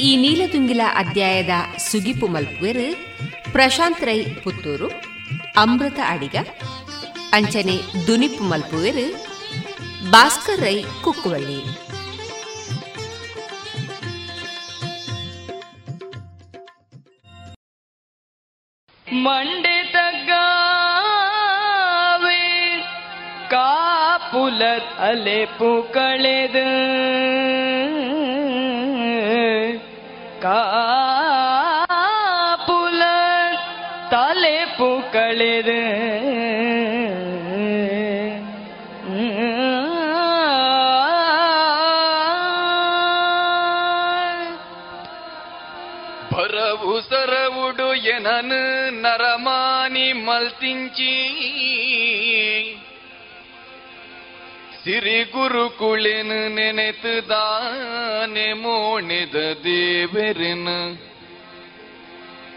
A: ಈ ನೀಲದುಂಗಿಲ ಅಧ್ಯಾಯದ ಸುಗಿಪು ಮಲ್ಪುವೆರು ಪ್ರಶಾಂತ್ ರೈ ಪುತ್ತೂರು, ಅಮೃತ ಅಡಿಗ, ಅಂಚನೆ ದುನಿಪು ಮಲ್ಪುವೆರು, ಭಾಸ್ಕರ್ ರೈ ಕುಕ್ಕುವಳ್ಳಿ.
K: ಮಂಡೆ ತಗ್ಗಾವೆ ಕಾಪುಲದ ಅಲೆ ಪುಕಳೆದ காப்புலர் தலை பூக்களது பரவு சரவுடு எனனு నరమాని మల్తించి ಸಿರಿ ಗುರುಕುಳೆನು ನೆನೆತು ದಾನೆ ಮೋಣಿದ ದೇವರಿನ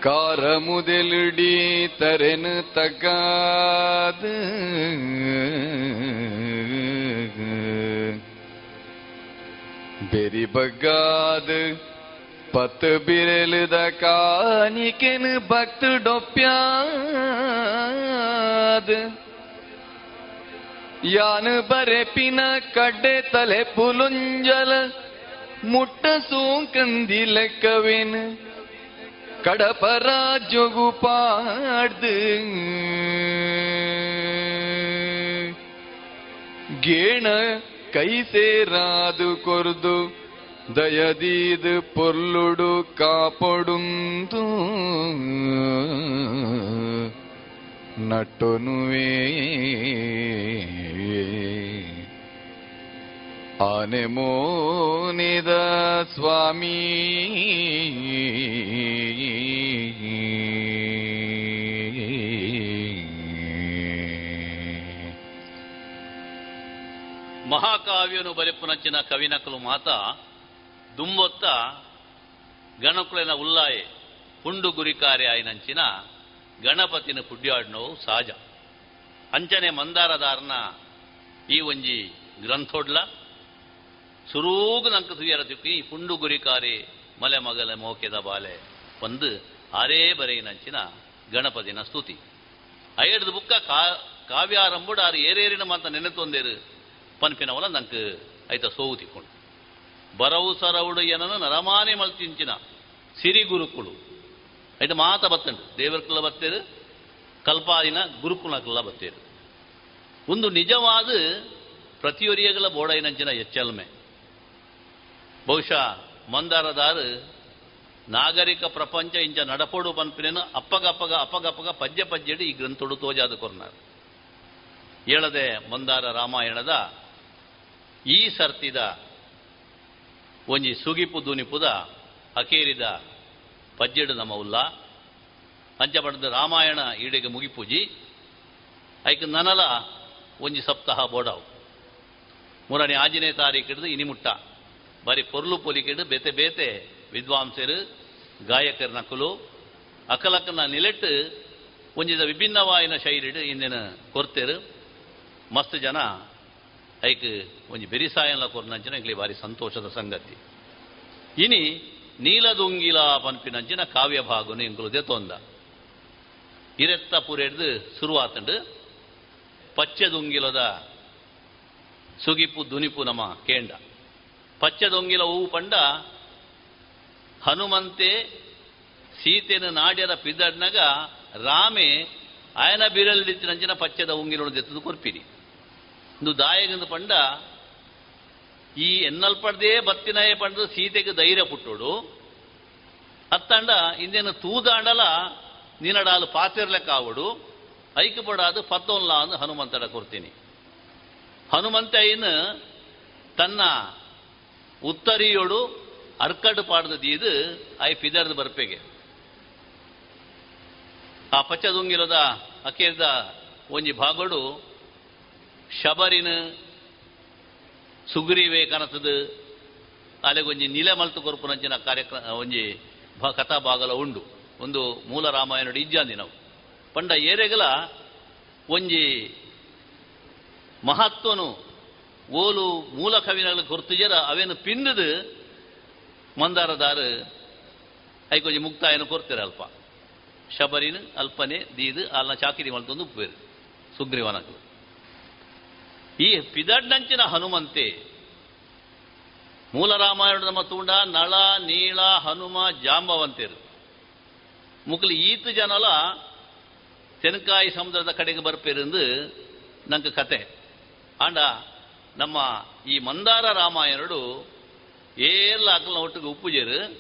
K: ಕಾರ ಮುದೆಲುಡಿ ತರೆನು ತಗಾದ ಬೆರಿ ಬಗ್ಗಾದ ಪತ್ ಬಿರಲುದ ಕಾಣಿಕೆನ ಭಕ್ತ ಡೊಪ್ಯಾದ. ಯಾನ ಬರೆ ಪಿನ ಕಡ್ಡೆ ತಲೆ ಪುಲುಂಜಲ, ಮುಟ್ಟ ಸೋಂಕಂದಿಲ പാട് ಕಡಪರ ಜೋಗು ಪಾಡ್ದು. ಗೇಣ ಕೈ ಸೇರಾದು ಕೊರ್ದು ದಯದೀದು ಪೊರ್ಲುಡು స్వామి మహాకావ్యను బలిపునచ్చిన కవినకులు ಸ್ವಾಮಿ
L: ದುಂಬೊತ್ತ ಗಣಕುಲಿನ ಉಲ್ಲಾಯೆ ಪುಂಡು ಗುರಿಕಾರೆ ಆಯ್ನಂಚಿನ ಗಣಪತಿನ ಪುಡ್ಯಾಡ್ನೋವು ಸಹಜ ಅಂಚನೆ ಮಂದಾರದಾರನ ಈ ಒಂಜಿ ಗ್ರಂಥೋಡ್ಲ, ಸುರೂಗು ನಂಕ ತುಯರ ತಿಕ್ಕಿ ಪುಂಡು ಗುರಿಕಾರಿ ಮಲೆ ಮಗಲ ಮೋಕೆದ ಬಾಲೆ ಒಂದು ಆರೇ ಬರೆಯಿನಂಚಿನ ಗಣಪತಿನ ಸ್ತುತಿ. ಐಡ್ದು ಬುಕ್ಕ ಕಾ, ಕಾವ್ಯಾರಂಬುಡು ಆರು ಏರೇರಿನ ಮಾತ ನೆನೆತೊಂದೇರು ಪನ್ಪಿನವಲ ನಂಗೆ ಐತ ಸೋವು ತಿಕ್ಕೊಂಡು. ಬರವು ಸರವುಡು ಏನನು ನರಮಾನಿ ಮಲ್ತಿಂಚಿನ ಸಿರಿ ಗುರುಕುಳು. ಐತ ಮಾತ ಬತ್ತಂಡು. ದೇವರ್ಕುಲ ಬತ್ತೇರು ಕಲ್ಪಾದಿನ ಗುರುಕುಲಕ್ಕೆಲ್ಲ ಬತ್ತೇರು ಒಂದು ನಿಜವಾದ ಪ್ರತಿಯೊರಿಯಗಳ ಬೋಡೈನಂಚಿನ ಎಚ್ಚಲ್ಮೆ. ಬಹುಶಃ ಮಂದಾರದಾರು ನಾಗರಿಕ ಪ್ರಪಂಚ ಇಂಚ ನಡಪೋಡು ಪನ್ಪಿನೇನು ಅಪ್ಪಗಪ್ಪಗ ಅಪಗಪ್ಪಗ ಪದ್ಯ ಪದ್ಯಡಿ ಈ ಗ್ರಂಥುಡು ತೋಜಾದ ಕೊರ್ನಾರು. ಹೇಳದೆ ಮಂದಾರ ರಾಮಾಯಣದ ಈ ಸರ್ತಿದ ಒಂಜಿ ಸುಗಿಪು ದುನಿಪುದ ಅಕೇರಿದ ಪದ್ಯಡು ನಮ ಉಲ್ಲ. ಅಂಚ ಪಡೆದ ರಾಮಾಯಣ ಈಡೆಗೆ ಮುಗಿಪುಜಿ. ಐಕ್ ನನಲ ಒಂಜಿ ಸಪ್ತಾಹ ಬೋಡಾವು. ಮೂರನೇ ಆಂಜನೇಯ ತಾರೀಕಿಡ್ದು ಇನಿಮುಟ್ಟ. ಬರಿ ಪೊರ್ಲು ಪೊಲಿಕಿಡು ಬೇತೆ ಬೇತೆ ವಿದ್ವಾಂಸರು, ಗಾಯಕರ ನಕಲು, ಅಕಲಕನ ನಿಲೆಟ್ಟು ಒಂಜಿದ ವಿಭಿನ್ನವಾಯಿನ ಶೈಲಿಡು ಇಂದಿನ ಕೊರ್ತೇರು. ಮಸ್ತ್ ಜನ ಐಕ್ ಒಂಜಿ ಬೆರಿಸಾಯನ್ಲ ಕೊರ್ನಂಚಿನ ಇಂಕ್ಲಿ ಬಾರಿ ಸಂತೋಷದ ಸಂಗತಿ. ಇನಿ ನೀಲದುಂಗಿಲ ಪನ್ಪಿನಂಚಿನ ಕಾವ್ಯ ಭಾಗನು ಇಂಕುಲು ತೊಂದ. ಇರೆತ್ತ ಪುರೆಡ್ದು ಶುರುವಾತಂಡು ಪಚ್ಚೆದುಂಗಿಲದ ಸುಗಿಪು ದುನಿಪು ನಮ ಕೇಂಡ. ಪಚ್ಚದೊಂಗಿಲ ಹೂವು ಪಂಡ, ಹನುಮಂತೆ ಸೀತೆನ ನಾಡ್ಯದ ಪಿದಡ್ನಗ ರಾಮೆ ಆಯನ ಬಿರಲಿತ್ತಿನಂಚಿನ ಪಚ್ಚದ ಉಂಗಿಲನ್ನು ದೆತ್ತದು ಕೊರ್ಪಿರಿ ಇಂದು ದಾಯಗಂದು ಪಂಡ, ಈ ಎನ್ನಲ್ಪಡ್ದೇ ಬತ್ತಿನಯ ಪಂಡ ಸೀತೆಗೆ ಧೈರ್ಯ ಪುಟ್ಟೋಡು, ಅತ್ತಂಡ ಇಂದೇನು ತೂದಾಂಡಲ ನಿನಡಾಲು ಪಾತಿರ್ಲೆಕ್ಕ ಆವಡು ಐಕ್ ಪಡಾದು ಪತ್ತೊಲ್ಲ ಅಂದು ಹನುಮಂತಡ ಕೊಡ್ತೀನಿ ಹನುಮಂತಯ್ಯನ ತನ್ನ ಉತ್ತರಿಯೋಡು ಅರ್ಕಡ್ ಪಾಡ್ದ ದೀದು ಐ ಪಿದರ್ದ ಬರ್ಪೆಗೆ. ಆ ಪಚ್ಚದುಂಗಿಲದ ಅಕೇರ್ದ ಒಂಜಿ ಭಾಗಡು ಶಬರಿನ ಸುಗ್ರೀವೆ ಕನಸದು ಅಲೆಗೊಂಜಿ ನೀಲ ಮಲ್ತು ಕೊರ್ಪುನಂಚಿನ ಕಾರ್ಯಕ್ರಮ ಒಂಜಿ ಕಥಾಭಾಗಲ ಕಥಾ ಭಾಗಲ ಉಂಡು. ಒಂದು ಮೂಲ ರಾಮಾಯಣಡು ಇಜ್ಜಾಂದಿ ನಾವು. ಪಂಡ ಏರೆಗಲ ಒಂಜಿ ಮಹತ್ವನು ಓಲು ಮೂಲ ಕವಿನಗಳು ಕೊರ್ತುಜರ ಅವೇನು ಪಿಂದದು ಮಂದಾರದಾರು ಐಕೊಂಜಿ ಮುಕ್ತಾಯನ ಕೊರ್ತೀರ ಅಲ್ಪ. ಶಬರಿನ ಅಲ್ಪನೆ ದೀದು ಅಲ್ಲ ಚಾಕಿರಿ ಮಲ್ತೊಂದು ಉಪ್ಪೇರು ಸುಗ್ರೀವನಗಳು ಈ ಪಿದಡ್ನಂಚಿನ ಹನುಮಂತೆ. ಮೂಲ ರಾಮಾಯಣದ ಮತ್ತುಂಡ ನಳ, ನೀಳ, ಹನುಮ, ಜಾಂಬವಂತೇರು. ಮುಕ್ಲಿ ಈತು ಜನಲ ತೆನಕಾಯಿ ಸಮುದ್ರದ ಕಡೆಗೆ ಬರ್ಪೇರೆಂದು ನಂಗೆ ಕತೆ. ಆಂಡ ನಮ್ಮ ಈ ಮಂದಾರ ರಾಮಾಯಣಡು ಏಲ್ಲ ಅಕಲ್ನ ಒಟ್ಟಿಗೆ ಉಪ್ಪುಜೇರು.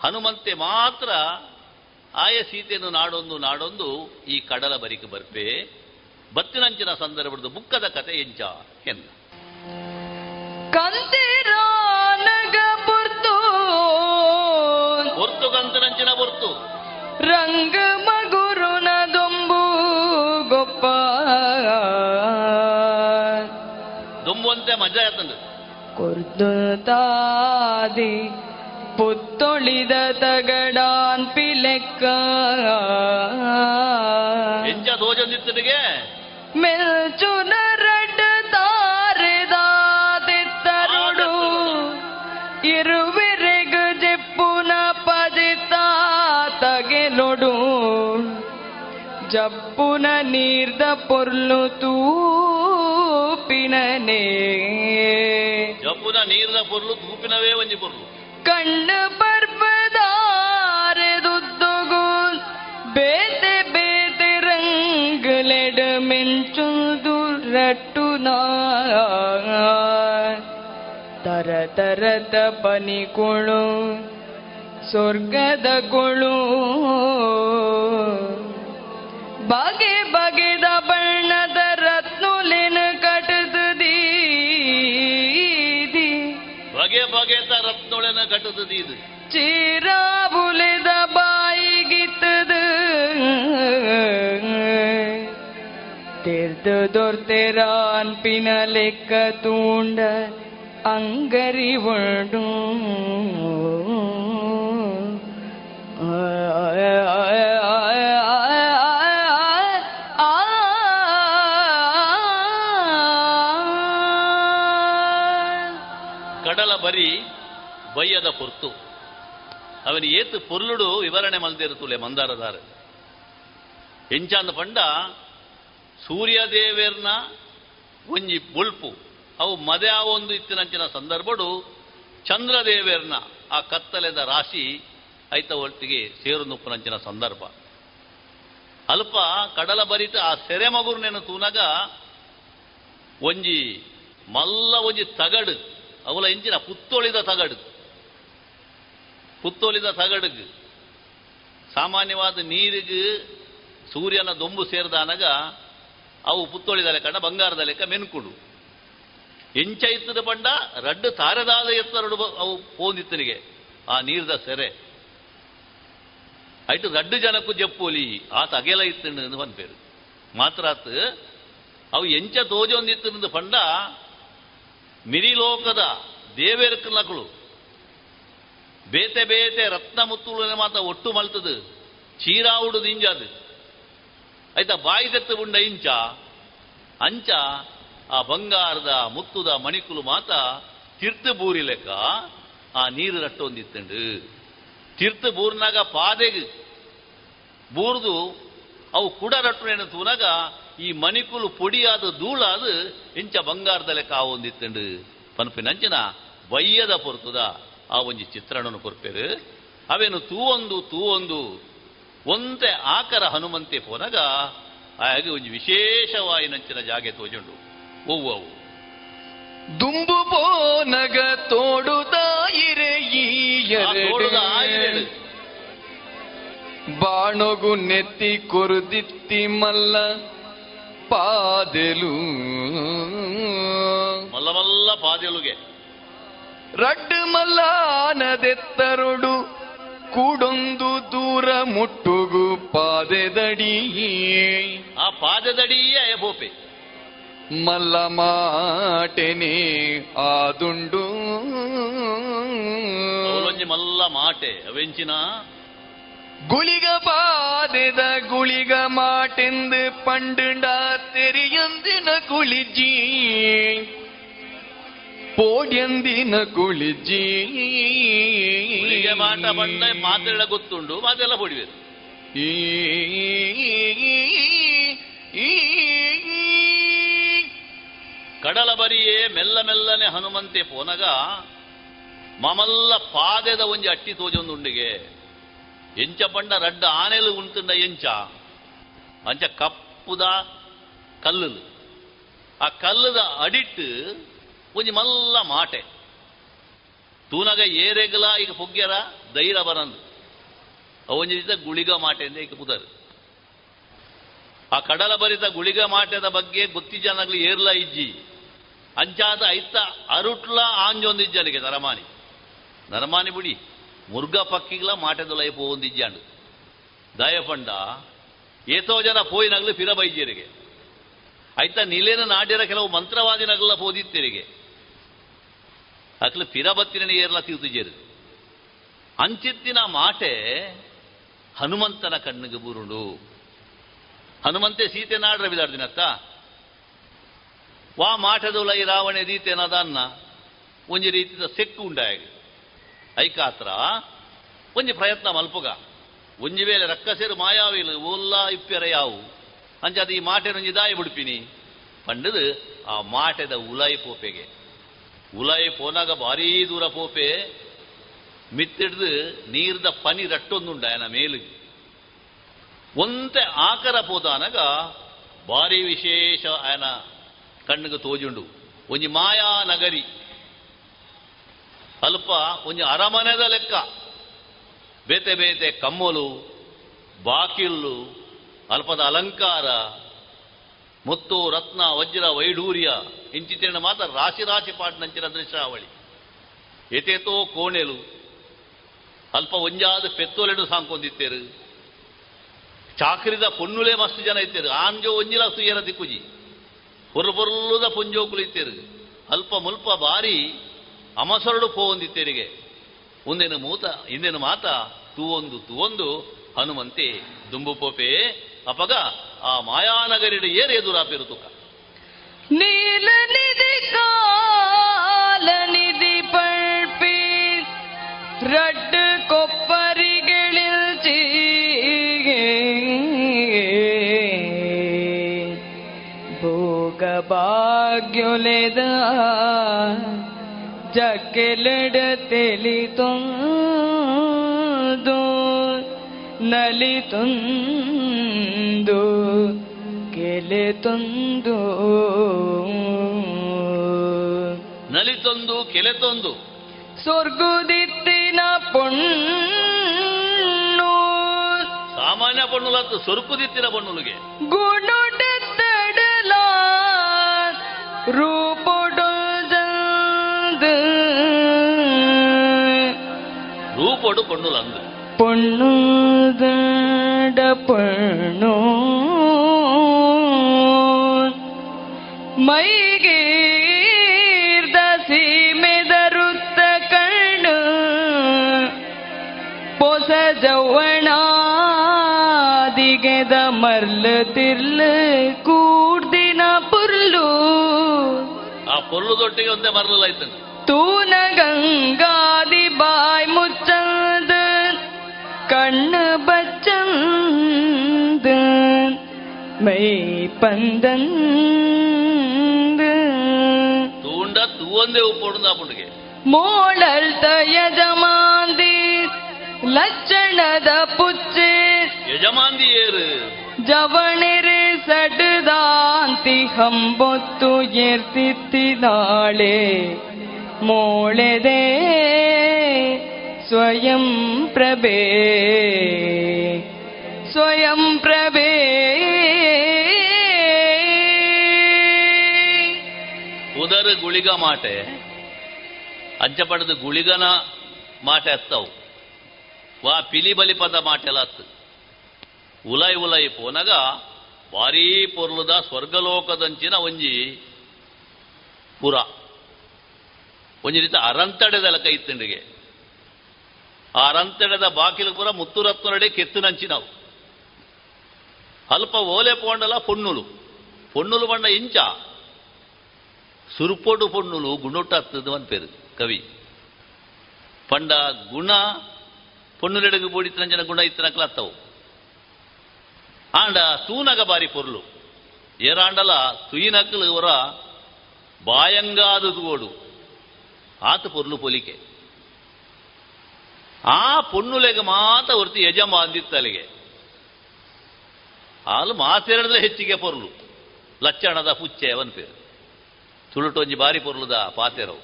L: ಹನುಮಂತೆ ಮಾತ್ರ ಆಯ ಸೀತೆಯನ್ನು ನಾಡೊಂದು ನಾಡೊಂದು ಈ ಕಡಲ ಬರಿಕೆ ಬರ್ಪೆ. ಬತ್ತಿನಂಚಿನ ಸಂದರ್ಭದ ಬುಕ್ಕದ ಕತೆ ಎಂಚ ಎಂದ. ಹೊರ್ತು ಕಂತಿನಂಚಿನ ಹೊರ್ತು
M: ರಂಗ ಮಗುರುನ ದೊಂಬು ಗೊಪ್ಪ.
L: ದೊಂಬುವಂತೆ ಮಜಾ ಆಯ್ತಂದು
M: ಕೊರ್ದು ತಾದಿ ಪುತ್ತೊಳಿದ ತಗಡಾನ್ ಪಿಲೆಕ್ಕ
L: ಎಂಚ
M: ಮೆಲ್ಚುನ
L: జప్పున నీర్ద పొర్లు తూపిననే.
M: జప్పున నీర్ద పొర్లు తూపినవే వంజి పొర్లు. కళ్ళు ತರ ತರದ ಪನಿಕೊಳು ಸ್ವರ್ಗದ ಕೊಳು. ಬಗೆ ಬಗೆದ ಬಣ್ಣದ ರತ್ನುಲಿನ ಕಟದ ದೀದಿ
L: ಬಗೆ ಬಗೆದ ರತ್ನೊಳೆನ ಕಟ್ಟದ ದೀದು
M: ಚೀರಾಬುಲೆದ ಬಾಯಿಗಿತ್ತದ. ರಾನ್ ಪಿನ ಲೆಕ್ಕ ತೂಂಡ ಅಂಗರಿ ಒಡು
L: ಕಡಲ ಬರಿ ಬಯ್ಯದ ಪೊರ್ತು ಅವನು ಏತು ಪೊರ್ಲುಡು ವಿವರಣೆ ಮಲ್ದಿರುತ್ತುಲೆ ಮಂದಾರದಾರ ಎಂಚಾಂದ ಪಂಡ ಸೂರ್ಯದೇವೇರ್ನ ಒಂಜಿ ಬುಳ್ಪು ಅವು ಮದೆ ಒಂದು ಇತ್ತಿನಂಚಿನ ಸಂದರ್ಭಡು ಚಂದ್ರದೇವೇರ್ನ ಆ ಕತ್ತಲೆದ ರಾಶಿ ಐತ ಒಟ್ಟಿಗೆ ಸೇರು ನುಪ್ಪುನಂಚಿನ ಸಂದರ್ಭ. ಅಲ್ಪ ಕಡಲ ಬರಿತ ಆ ಸೆರೆ ಮಗುರ್ನೇನು ತೂನಗ ಒಂಜಿ ಮಲ್ಲ ಒಂಜಿ ತಗಡು, ಅವಲ ಇಂಚಿನ ಪುತ್ತೊಳಿದ ತಗಡು. ಪುತ್ತೊಳಿದ ತಗಡುಗು ಸಾಮಾನ್ಯವಾದ ನೀರಿಗೆ ಸೂರ್ಯನ ದೊಂಬು ಸೇರಿದಾನಗ ಅವು ಪುತ್ತೊಳಿದ ಲೆಕ್ಕ ಬಂಗಾರದ ಲೆಕ್ಕ ಮೆನ್ಕುಡು. ಎಂಚ ಇತ್ತದ ಪಂಡ ರಡ್ಡು ತಾರದಾದ ಎತ್ತರಡು ಅವು ಪೋಂದಿತ್ತನಿಗೆ ಆ ನೀರ್ದ ಸೆರೆ. ಆಯ್ತು ರಡ್ಡು ಜನಕ್ಕೂ ಜಪ್ಪೋಲಿ ಆತ ಅಗೆಲ ಇತ್ತಿಂಡ ಒಂದು ಪೇರು. ಮಾತ್ರ ಅವು ಎಂಚ ತೋಜೊಂದಿತ್ತಿನಿಂದ ಪಂಡ ಮಿರಿಲೋಕದ ದೇವೇರ್ಕ ನಕಲು ಬೇತೆ ಬೇತೆ ರತ್ನ ಮುತ್ತುಳು ಮಾತ ಒಟ್ಟು ಮಲ್ತದು ಚೀರಾವುಡು ಇಂಜಾದು ಆಯ್ತಾ ಬಾಯಿ ತೆತ್ತು ಉಂಡ ಇಂಚ, ಅಂಚ ಆ ಬಂಗಾರದ ಮುತ್ತುದ ಮಣಿಕುಲು ಮಾತ ತೀರ್ಥ ಬೂರಿ ಲೆಕ್ಕ. ಆ ನೀರು ರಟ್ಟೊಂದಿತ್ತಂಡು ತೀರ್ಥ ಬೂರ್ನಾಗ ಪಾದೆಗ್ ಬೂರ್ದು ಅವು ಕುಡ ರಟ್ಟುನೇನು ತೂನಾಗ ಈ ಮಣಿಕುಲು ಪೊಡಿಯಾದ ಧೂಳಾದ ಇಂಚ ಬಂಗಾರದ ಲೆಕ್ಕ ಆ ಒಂದಿತ್ತಂಡು. ಪನ್ಪಿನಂಚಿನ ವಯ್ಯದ ಪೊರ್ತುದ ಆ ಒಂಜಿ ಚಿತ್ರಣನು ಕೊರ್ಪೆರು. ಅವೇನು ತೂವೊಂದು ತೂವೊಂದು, ಒಂತೆ ಆಕರ ಹನುಮಂತೆ ಪೋನಗ ಹಾಗೆ ಒಂದು ವಿಶೇಷವಾಯಿನಂಚಿನ ಜಾಗೆ ತೋಜುಂಡು. ಅವು
K: ದುಂಬು ಬೋನಗ ತೋಡುದಾಯಿರೆ. ಬಾಣೊಗು ನೆತ್ತಿ ಕೊರುದಿತ್ತಿ ಮಲ್ಲ ಪಾದೆಲು.
L: ಮಲ್ಲ ಮಲ್ಲ ಪಾದೆಲುಗೆ.
K: ರಡ್ ಮಲ್ಲಾನದೆತ್ತರೊಡು ಕೂಡೊಂದು ದೂರ ಮುಟ್ಟುಗು ಪಾದೆದಡಿ.
L: ಆ ಪಾದೆದಡಿಯೇ ಅಯಬೋಪೆ.
K: ಮಲ್ಲ ಮಾಟೆನೆ ಆದುಂಡು
L: ಅವಲೊಂಜಿ ಮಲ್ಲ ಮಾಟೆ ಅವೆಂಚಿನ
K: ಗುಳಿಗ ಪಾದೆದ ಗುಳಿಗ ಮಾಟೆಂದು ಪಂಡುಂಡ ತೆರಿಯಂದಿನ ಕುಳಿಜಿ ಪೋಡ್ಯಂದಿನ ಕುಳಿಜಿ
L: ಹುಲಿಗೆ ಮಾಟ ಬಂದ ಮಾತೆಲ್ಲ ಗೊತ್ತುಂಡು ಮಾತೆಲ್ಲ ಹೊಡಿಬೇಕು
K: ಈ
L: ಕಡಲ ಬರಿಯೇ ಮೆಲ್ಲ ಮೆಲ್ಲನೆ ಹನುಮಂತೆ ಪೋನಗ, ಮಮಲ್ಲ ಪಾದೆದ ಒಂಜಿ ಅಟ್ಟಿ ತೋಜೊಂದುಂಡಿಗೆ ಎಂಚ ಪಂಡ ರಡ್ಡ ಆನೆಲು ಉಂಟುಂಡ ಎಂಚ, ಅಂಚ ಕಪ್ಪುದ ಕಲ್ಲು ಆ ಕಲ್ಲುದ ಅಡಿಟ್ಟು ಒಂಜಿ ಮಲ್ಲ ಮಾಟೆ. ತೂನಗ ಏರೆಗಲ ಈಗ ಪುಗ್ಗ್ಯರ ಧೈರ್ಯ ಬರಂದು. ಅವೊಂಜಿ ದಿವಸ ಗುಳಿಗ ಮಾಟೆ ಈಗ ಪುದರ್. ಆ ಕಡಲ ಬರಿತ ಗುಳಿಗ ಮಾಟೆದ ಬಗ್ಗೆ ಗೊತ್ತಿ ಜನಗಳು ಏರ್ಲ ಇಜ್ಜಿ. ಅಂಚಾದ ಐತ ಅರುಟ್ಲ ಆಂಜೊಂದಿಜ್ಜನಿಗೆ ನರಮಾನಿ. ನರಮಾನಿ ಬಿಡಿ, ಮುರ್ಗ ಪಕ್ಕಿಗ್ಲ ಮಾಟೆದ ಲೈಫ್ ಒಂದಿಜ್ಜಾಂಡು ದಯಪಂಡ, ಏತೋ ಜನ ಪೋಯಿನಗ್ಲು ಫಿರ ಬೈಜ್ಯರಿಗೆ ಐತ ನಿಲೇನ ನಾಡ್ಯರ ಕೆಲವು ಮಂತ್ರವಾದಿನಗಲ ಪೋದಿತ್ತಿರಿಗೆ. ಅಕ್ಲು ಫಿರ ಬತ್ತಿನ ಏರ್ಲ ತೀರ್ತಿಜೇರು ಅಂಚಿತ್ತಿನ ಮಾಟೆ ಹನುಮಂತನ ಕಣ್ಣಿಗೆ ಬುರುಡು. ಹನುಮಂತೆ ಸೀತೆ ನಾಡ್ರ ಬಿದಾಡ್ದಿನತ್ತ? ವಾ ಮಾಟದುಲ ಈ ರಾವಣೆ ದೀತೆನದನ್ನ ಒಂಜಿ ರೀತಿದ ಸೆಕ್ಕು ಉಂಡಾಗ ಐಕಾತ್ರ, ಒಂಜಿ ಪ್ರಯತ್ನ ಮಲ್ಪುಗ. ಒಂಜಿ ವೇಳೆ ರಕ್ಕಸೇರು ಮಾಯಾವಿಲು ಓಲ್ಲ ಇಪ್ಪೆರ ಯಾವು. ಅಂಚದ ಈ ಮಾಟೆನೊಂಜಿ ದಾಯಿ ಬಿಡ್ಪಿನಿ. ಪಂಡದು ಆ ಮಾಟೆದ ಉಲಾಯಿ ಪೋಪೆಗೆ. ಉಲಾಯಿ ಪೋನಾಗ ಭಾರೀ ದೂರ ಪೋಪೆ. ಮಿತ್ತಿಡ್ದು ನೀರ್ದ ಪನಿ ರಟ್ಟೊಂದುಂಡ ಆಯನ ಮೇಲು ಒಂತೆ ಆಕರ ಪೋದಾನಗ ಭಾರಿ ವಿಶೇಷ ಆಯನ ಕಣ್ಣಿಗೆ ತೋಜುಂಡು. ಒಂಜಿ ಮಾಯಾ ನಗರಿ. ಅಲ್ಪ ಒಂಜಿ ಅರಮನೆದ ಲೆಕ್ಕ. ಬೇತೆ ಬೇತೆ ಕಮ್ಮಲು, ಬಾಕಿಲ್ಲು, ಅಲ್ಪದ ಅಲಂಕಾರ, ಮುತ್ತು, ರತ್ನ, ವಜ್ರ, ವೈಡೂರ್ಯ ಇಂಚಿತಿನ ಮಾತ್ರ ರಾಶಿ ರಾಶಿ ಪಾಟ್ನಂಚಿನ ದೃಶ್ಯಾವಳಿ. ಎತೇತೋ ಕೋಣೆಲು, ಅಲ್ಪ ಒಂಜಾದ ಪೆತ್ತೋಲೆಡು ಸಾಂಕೊಂದಿತ್ತೇರು ಚಾಕ್ರಿದ ಪೊನ್ನುಲೆ ಮಸ್ತ್ ಜನ ಇತ್ತೇರು. ಆಂಜೋ ಒಂಜಿಲ ಸುಯರ ದಿಕ್ಕುಜಿ? ಪೊರ್ಲುದ ಪುಂಜೋಕುಲು ಇತ್ತೇರು ಅಲ್ಪ ಮುಲ್ಪ ಬಾರಿ ಅಮಸರಡು ಪೋವಂದಿತ್ತೇರಿಗೆ. ಒಂದೇನು ಮೂತ, ಇಂದಿನ ಮಾತ, ತೂವೊಂದು ತೂವೊಂದು, ಹನುಮಂತೆ, ದುಂಬು ಪೋಪೆ, ಅಪಗ, ಆ ಮಾಯಾನಗರಿಡು ಏರು ಎದುರಾಪಿರು ತುಕ
M: ನೀಲ ನಿಧಿ, ಕಾಲ ನಿಧಿ ಪಳ್ಪಿ ರಡ್ ಕೊಪ್ಪರಿಗಳಿಲ್ ಭೋಗ ತುಂದು ಕೆಲೆ ತುಂದು ನಲಿ ತೊಂದು
L: ಕೆಲೆ ತೊಂದು.
M: ಸ್ವರ್ಗುದಿತ್ತಿನ ಪೊಣ್ಣು.
L: ಸಾಮಾನ್ಯ ಪಣ್ಣುಲತ್ತು ಸ್ವರ್ಗುದಿತ್ತಿನ ಪಣ್ಣುಲಿಗೆ
M: ಗುಣುಡೆತ್ತಡಲ रूप
L: రూపోడు పొన్నులు
M: అందు పొన్ను దడ పొన్ను ಮೈಗೀರ್ದ ಸೀಮೆದರುತ್ತ ಕಣ್ಣು. ಪೊಸ ಜವಣಾದಿಗೆದ ಮರ್ಲ ತಿರ್ಲ ಕೂ.
L: ಪೊರ್ಲುದೊಟ್ಟಿಗೆ ಒಂದೇ ಮರಲಿಲ್ಲ ಆಯ್ತಂತೆ
M: ತೂನ ಗಂಗಾದಿ ಬಾಯ್ ಮುಚ್ಚಂದ ಕಣ್ಣು ಬಚ್ಚಂದ ಮೈ ಪಂದಂದ
L: ತೂಂಡ ತೂವೊಂದೇ ಉಪ್ಪೊಡುಂದ ಪುಂಡಿಗೆ
M: ಮೋಳಲ್ತ ಯಜಮಾಂದಿ ಲಕ್ಷಣದ ಪುಚ್ಚೆ
L: ಯಜಮಾಂದಿ ಏರು
M: ಜವಣಿರೆ ಸಡ್ದಾಂತಿ ಹಂಬೊತ್ತು ಎರ್ತಿತ್ತಿದಾಳೆ ಮೋಳೆದೆ ಸ್ವಯಂ ಪ್ರಭೆ ಸ್ವಯಂ ಪ್ರಭೆ
L: ಉದರ ಗುಳಿಗ ಮಾಟೆ ಅಂಚ ಪಡೆದು ಗುಳಿಗನ ಮಾಟೆ ಹತ್ತವು ವಾ ಪಿಲಿ ಬಲಿ ಪದ ಮಾಟೆಲ್ಲ ಹತ್ತು ಉಲೈ ಉಲೈ ಪೋನಗ ಭಾರೀ ಪೊರ್ಲುದ ಸ್ವರ್ಗಲೋಕದಂಚಿನ ಒಂಜಿ ಪುರ. ಒಂಜಿ ರೀತಿ ಅರಂತಡೆದ ಕೈ ತಿಂಡಿಗೆ ಆ ಅರಂತಡೆದ ಬಾಕಿಲು ಪುರ ಮುತ್ತುರತ್ತು ನಡೆ ಕೆತ್ತುನಂಚಿನವು ಅಲ್ಪ ಓಲೆ ಪೋಂಡಲ ಪೊಣ್ಣುಲು ಪೊಣ್ಣುಲು ಬಂಡ ಇಂಚ. ಸುರುಪೊಡು ಪೊಣ್ಣುಲು ಗುಣೊಟ್ಟತ್ತದು ಅಂತ ಪೇರು ಕವಿ. ಪಂಡ ಗುಣ ಪೊಣ್ಣುಲೆಡಗು ಬೂಡಿತನಂಜನ ಗುಣ ಇತ್ತನಕ್ಲತ್ತವು. ಆಂಡ ತೂನಗ ಬಾರಿ ಪೊರ್ಲು. ಏರಾಂಡಲ ತುಯಿನಕ್ಕಲು ಇವರ ಬಾಯಂಗಾದು ತೋಡು ಆತ ಪೊರ್ಲು ಪೊಲಿಕೆ. ಆ ಪೊಣ್ಣುಲೆಗೆ ಮಾತ ಹೊರ್ತಿ ಯಜಮ ಅಂದಿತ್ತಲಿಗೆ. ಹಾಲು ಮಾತೆರಡಲೆ ಹೆಚ್ಚಿಗೆ ಪೊರ್ಲು. ಲಚ್ಚಣದ ಪುಚ್ಚೆ ಅವನ್ ಪೇರು. ತುಳುಟೊಂಜಿ ಬಾರಿ ಪೊರ್ಲುದ ಪಾತೆರವು.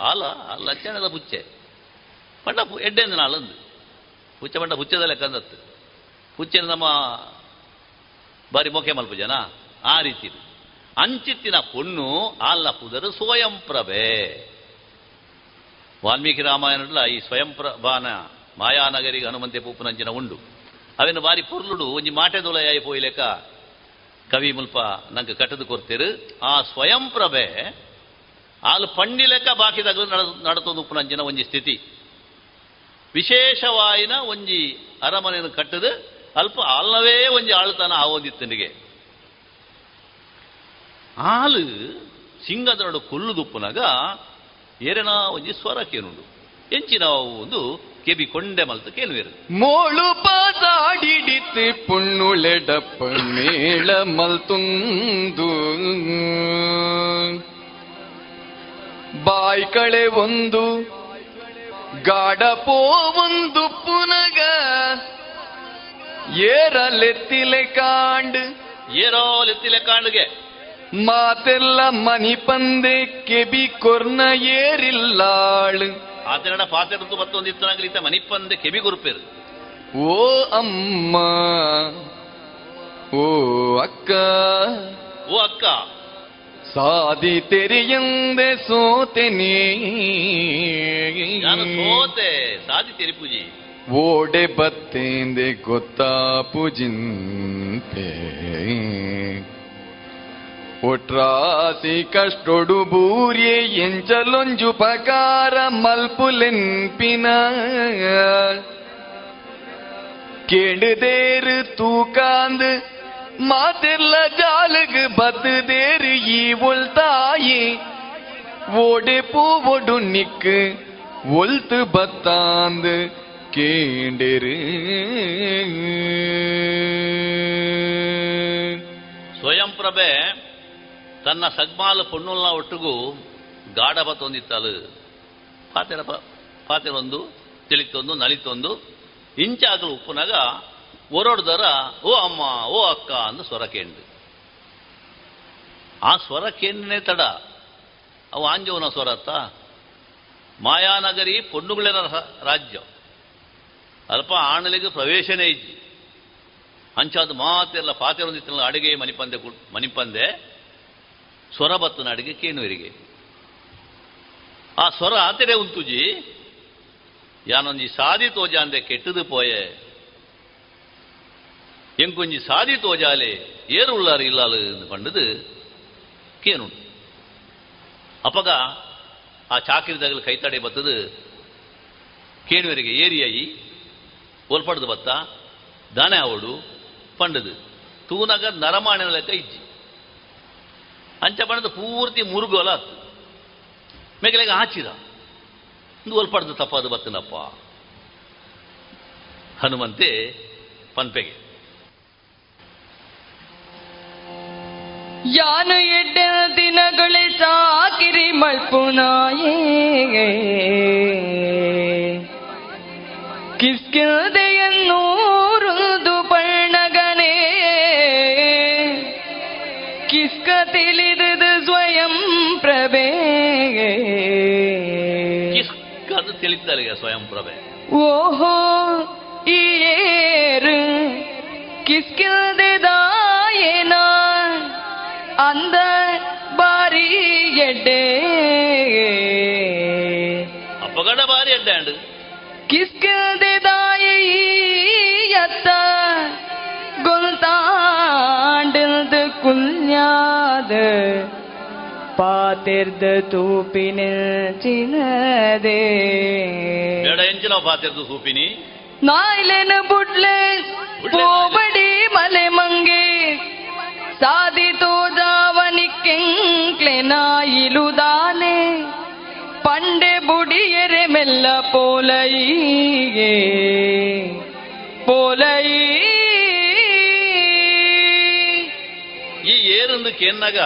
L: ಹಾಲ ಲಚ್ಚಣದ ಪುಚ್ಚೆ. ಪಂಡ ಎಡ್ಡೆಂದು ನಾಳಂದು. ಪುಚ್ಚ ಪಂಡ ಪುಚ್ಚದ ಲೆಕ್ಕಂದತ್ತು ಪುಚ್ಚೆ ನಮ್ಮ ಬಾರಿ ಮೊಕೆ ಮಲ್ಪ ಜನ? ಆ ರೀತಿ ಅಂಚಿತ್ತಿನ ಪೊಣ್ಣು ಆಲ್ಲ ಸ್ವಯಂ ಪ್ರಭೆ ವಾಲ್ಮೀಕಿ ರಾಮಾಯಣಡ್ಲ ಈ ಸ್ವಯಂ ಪ್ರಭಾನ ಮಾಯಾನಗರಿಗೆ ಹನುಮಂತೆ ಪೂಪನಂಚಿನ ಉಂಡು. ಅವೇನು ಬಾರಿ ಪೊರ್ಲುಡು, ಒಂಜಿ ಮಾಟೆದೊಲಯಾಯಿ ಪೋಯ್ಲೆಕ್ಕ ಕವಿ ಮುಲ್ಪ ನಂಗೆ ಕಟ್ಟದು ಕೊರ್ತಿರು. ಆ ಸ್ವಯಂ ಪ್ರಭೆ ಆಲು ಪಣ್ಣಿ ಲೆಕ್ಕ ತಗಲು ನಡ, ನಡತೊಂದು ಉಪ್ಪುನಂಚಿನ ಒಂಜಿ ಸ್ಥಿತಿ. ವಿಶೇಷವಾಯಿನ ಒಂಜಿ ಅರಮನೆಯನ್ನು ಕಟ್ಟದು ಅಲ್ಪ ಅಲ್ಲವೇ ಒಂದು ಆಳ್ತಾನ ಆವೊಂದಿತ್ತನಿಗೆ ಆಲು ಸಿಂಗದರಡು ಕೊಲ್ಲುದುಪ್ಪುನಾಗ ಏರನ ಒಂಜಿ ಸ್ವರ ಕೇನುಂಡು. ಎಂಚಿನ ಒಂದು ಕೆಬಿ ಕೊಂಡೆ ಮಲ್ತು ಕೇಳುವೇರು
K: ಮೋಳು ಪಾಸಾಡಿಡಿத்து ಪುಣ್ಣುಳೆಡಪ್ಪ ಮೇಳ ಮಲ್ತುಂದು. ಬಾಯ್ ಕಳೆ ಒಂದು, ಗಾಡಪೋ ಒಂದು ಪುನಗ ಏರಲೆತ್ತಿಲೆ ಕಾಂಡ್.
L: ಏರೋ ಲೆತ್ತಿಲೆ ಕಾಂಡ್ಗೆ.
K: ಮಾತೆಲ್ಲ ಮನಿ ಪಂದೆ ಕೆಬಿ ಕೊರ್ನ ಏರಿಲ್ಲಾಳ್.
L: ಆತನಡ ಪಾತೆರದ್ದು ಮತ್ತೊಂದಿತ್ತನಾಗಲಿತ್ತ ಪಂದೆ ಕೆಬಿ ಗುರುಪೇರು
K: ಓ ಅಮ್ಮ ಓ ಅಕ್ಕ.
L: ಓ ಅಕ್ಕ.
K: ಸಾದಿ ತೆರೆಯಂದೆ ಸೋತೆನೆ.
L: ನಾನು ಸೋತೆ? ಸಾದಿ ತೆರಿಪೂಜಿ
K: ಓಡೆ वोडे बत्तेंदे गोता पुजिंते ఒట్రాసి కష్టొడు బూర్యే ఎంచలొంజుపకార మల్పులెన్పిన கேடுதேரு தூக்காந்து மாத்திரல ஜாலுகு பத்து தேரு ஈவுள் தாயே. ஓடு பூவொடு நிக்கு ஒல்த்து பத்தாந்து கேண்டிரு
L: ಸ್ವಯಂ ಪ್ರಭೆ ತನ್ನ ಸಗ್ಮಾಲು ಪೊಣ್ಣುಲ್ನ ಒಟ್ಟಿಗೂ ಗಾಢ ಬತ್ತೊಂದಿತ್ತಲು ಪಾತೆರ ಪ- ಪಾತೆರೊಂದು ತಿಳಿತೊಂದು ನಲಿತೊಂದು ಇಂಚಾಗಲು ಉಪ್ಪುನಾಗ ಒರಡ್ದರ ಓ ಅಮ್ಮ ಓ ಅಕ್ಕ ಅಂದು ಸ್ವರ ಕೇಂಡು ಆ ಸ್ವರ ಕೇಂದ್ರನೇ ತಡ ಅವು ಆಂಜವನ ಸ್ವರ ಅತ್ತ ಮಾಯಾನಗರಿ ಪೊಣ್ಣುಗಳಿನ ರ- ರಾಜ್ಯ ಅಲ್ಪ ಆಣಲಿಗೆ ಪ್ರವೇಶನೇ ಇಜ್ಜಿ ಅಂಚಾದ ಮಾತೆಲ್ಲ ಪಾತೆರೊಂದಿತ್ತಲ್ಲ ಅಡಿಗೆ ಮನಿಪಂದೆ ಕು- ಮನಿಪಂದೆ ಸ್ವರ ಬತ್ತನ ಅಡಿಗೆ ಕೇನುವರಿಗೆ ಆ ಸ್ವರ ಆತೆಡೆ ಉಂತುಜಿ ಯಾನೊಂಜಿ ಸಾದಿ ತೋಜಾಂದೆ ಕೆಟ್ಟದು ಪೋಯೆ. ಎಂಕೊಂಜಿ ಸಾದಿ ತೋಜಾಲೆ ಏರು ಉಳ್ಳಾರು ಇಲ್ಲಾಲು ಎಂದು ಪಂಡದು ಕೇನುಂಡು ಅಪಗ ಆ ಚಾಕಿರಿದಾಗಲು ಕೈತಡೆ ಬತ್ತದು ಕೇಳುವರಿಗೆ ಏರಿಯಾಯಿ. ಒಲ್ಪಡ್ದು ಬತ್ತ? ದಾನೆ ಅವಡು, ಪಂಡದು. ತೂನಗ ನರಮಾಣಿನ ಲೆಕ್ಕ ಇಜ್ಜಿ. ಅಂಚ ಪಂಡದು ಪೂರ್ತಿ ಮುರುಗೋಲ ಆತು. ಮೇಗಲೆಗೆ ಹಾಚಿದ. ಒಂದು ಒಲ್ಪಡ್ದು ತಪ್ಪಾದ ಬತ್ತನಪ್ಪ. ಹನುಮಂತೆ, ಪನ್ಪೆಗೆ.
M: ಯಾನು ಎಡ್ಡ ದಿನಗಳೇ ಸಾಕಿರಿ ಮಲ್ಪುನಾಯೇ ಕಿಸ್ಕಿಲ್ದೆಯನ್ನೂರುದು ಪಣ್ಣಗನೇ ಕಿಸ್ಕ ತಿಳಿದದು ಸ್ವಯಂ ಪ್ರಭೆ.
L: ಕಿಸ್ಕದು ತಿಳಿತಾರೆ ಸ್ವಯಂ ಪ್ರಭೆ.
M: ಓಹೋ ಏರು ಕಿಸ್ಕಿಲ್ದೆದಾಯೇನ? ಅಂದ ಬಾರಿ ಎಡ್ಡೆ.
L: ಬಾರಿ ಅಡ್ಡಾಂಡು
M: കിസ്കതയാത്ത ഗുൽത്താണ്ടിൽത് കുഞ്ഞാത് പാതിർത് തൂപ്പിനിൽ ചിനതേ
L: ಬೇಡ ಎಂಚಿನ ಪಾತಿರ್ದು ಸೂಪಿನಿ
M: നായിലെന് ബുഡ്ലെ പോവടി മലെ മങ്കെ സാധിതോ ജാവനിക്കെങ്ക്ലെ നായിലുദാനെ പണ്ട് ബുടിയരെ ಮೆಲ್ಲ ಪೋಲೈಗೆ, ಪೋಲೈ.
L: ಈ ಏರಂದು ಕೇನ್ನಾಗ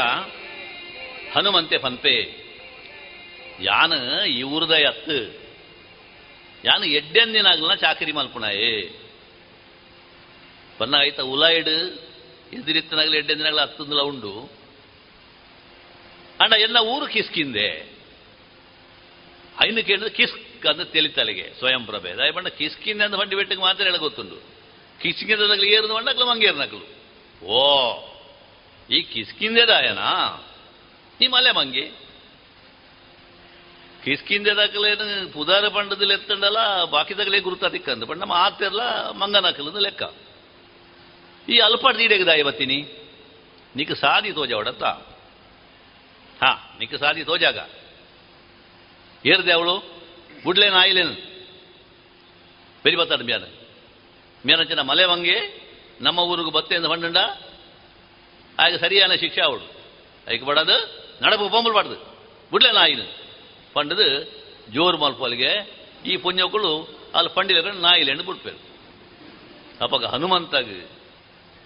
L: ಹನುಮಂತೆ ಪಂಪೆ ಯಾನ ಇವ್ರದ ಅತ್ತು. ಯಾನ ಎಡ್ಡೆಂದಿನಾಗ್ಲ ಚಾಕರಿ ಮಲ್ಪುಣಾಯೇ. ಐತ ಉಲಾಯ್ಡ್ ಎದಿರಿತ್ತನಾಗಲಿ ಎಡ್ಡೆಂದಿನಾಗ್ಲ ಹತ್ತಂದಲ ಉಂಡು. ಅಣ್ಣ, ಎಲ್ಲ ಊರು ಕಿಸ್ಕಿಂದೆ. ಐನು ಕೇಳಿದ್ರೆ ಕಿಸ್ಕ್. ತೆಲಿತ್ತಲೆಗೆ ಸ್ವಯಂ ಪ್ರಭೇದ ಆಯ ಪಂಡ ಕಿಸ್ಕಿನ್ ಫಂಡಿ ಬೆಟ್ಟಿಗೆ ಮಾತ್ರ ಎಡೆ ಗೊತ್ತುಂಡು ಕಿಸ್ಕಿನ್ ದೆದಕ್ಲೆ ಏರ್ ಪಂಡ ಓ, ಈ ಕಿಸ್ಕಿಂದೆ ದಾಯನ? ಆಯೆನ ನೀ ಮಲೆ ಮಂಗಿ. ಕಿಸ್ಕಿಂದೆ ದೆದ ಅಕ್ಲೆನ್ ಪುದಾರೆ ಪಂಡದಲೆತ್ತಂಡಲ ಬಾಕಿ ದಕ್ಲೆಗ್ ಅಂದ ದಿಕ್ಕಂದ್ ಪಂಡ ಮಾತೆರ್ಲ ಮಂಗನ ಅಕ್ಲೆಂದು ಲೆಕ್ಕ. ಈ ಅಲ್ಪಡ ದೀಡ್ ಎಗ್ ದಾಯ ಬತ್ತೀನಿ. ನಿಕ್ ಸಾದಿ ತೋಜ ಹಾ, ನಿಕ್ ಸಾದಿ ತೋಜ ಅಕ ಏರ್ದೆ ಅವ್ಳು? ಬುಡ್ಲೇನು ಆಯ್ಲೇನು ಬೆರಿ ಬತ್ತಾಡ ಮ್ಯಾನ ಮ್ಯಾನಂಚಿನ ಮಲೆ ಮಂಗೆ ನಮ್ಮ ಊರಿಗೆ ಬತ್ತೆ ಅಂತ ಬಂಡ ಆಗ ಸರಿಯಾನ ಶಿಕ್ಷೆ ಅವಳು. ಐಕ್ ಬಡದು ನಡಪು ಪೊಂಬಲ್ ಬಾಡ್ದು ಬುಡ್ಲೇನು ಆಯ್ನು ಪಂಡದು ಜೋರು ಮಲ್ಪಲ್ಗೆ, ಈ ಪುಣ್ಯಕ್ಕಳು ಅಲ್ಲಿ ಪಂಡಿಲ ನಾಯಿಲೆಂಡು ಬಿಡ್ಪೇರು. ಅಪ್ಪಗ ಹನುಮಂತಾಗ,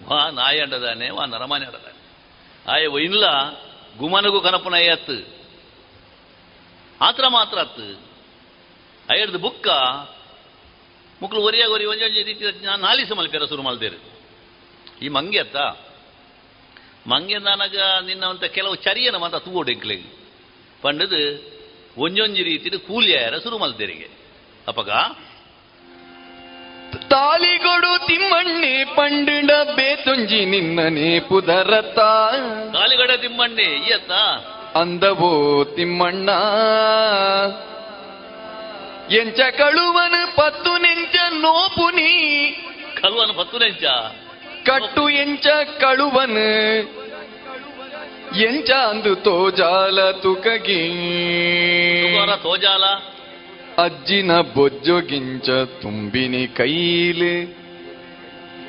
L: ವಾ, ನಾಯಿ ಅಂಡದಾನೆ, ವಾ, ನರಮಾನೆ ಅಂಡದಾನೆ. ಆಯ ಇಲ್ಲ ಗುಮನಗೂ ಕನಪನ ಅತ್ತು. ಆತ್ರ ಮಾತ್ರ ಅತ್ತು. ಅಯ್ಯಡ್ದು ಬುಕ್ಕ ಮುಕ್ಳು ಒರಿಯಾಗ ಒರಿ ಒಂಜೊಂಜಿ ರೀತಿ ನಾನು ನಾಲಿಸ ಮಲ್ಪೇರ ಶುರು ಮಲ್ದೇರು. ಈ ಮಂಗೆ ಅತ್ತ? ಮಂಗೆ ನನಗ ನಿನ್ನವಂತ ಕೆಲವು ಚರಿಯನ ಮಾತ ತೂಗೋಡೆಂಕ್ಲೆಗೆ ಪಂಡದು ಒಂಜೊಂಜಿ ರೀತಿದು ಕೂಲಿಯಾರ ಶುರು ಮಲ್ದೇರಿಗೆ. ಅಪಗ
K: ತಾಲಿಗೊಡು ತಿಮ್ಮಣ್ಣೆ ಪಂಡಿಡ ಬೇತುಂಜಿ ನಿನ್ನನೆ ಪುದರತ
L: ತಾಲಿಗಡ ತಿಮ್ಮಣ್ಣೆ ಇಯತ್ತ
K: ಅಂದವೋ ತಿಮ್ಮಣ್ಣ ಎಂಚ ಕಳುವನ ಪತ್ತು ನೆಂಚ ನೋಪುನಿ
L: ಕಳುವನ ಪತ್ತು ನೆಂಚ?
K: ಕಟ್ಟು ಎಂಚ ಕಳುವನ. ಎಂಚ ಅಂದು ತೋಜಾಲ ತುಕಗಿ.
L: ತೋಜಾಲ?
K: ಅಜ್ಜಿನ ಬೊಜ್ಜೊಗಿಂಚ ತುಂಬಿನಿ ಕೈಲಿ.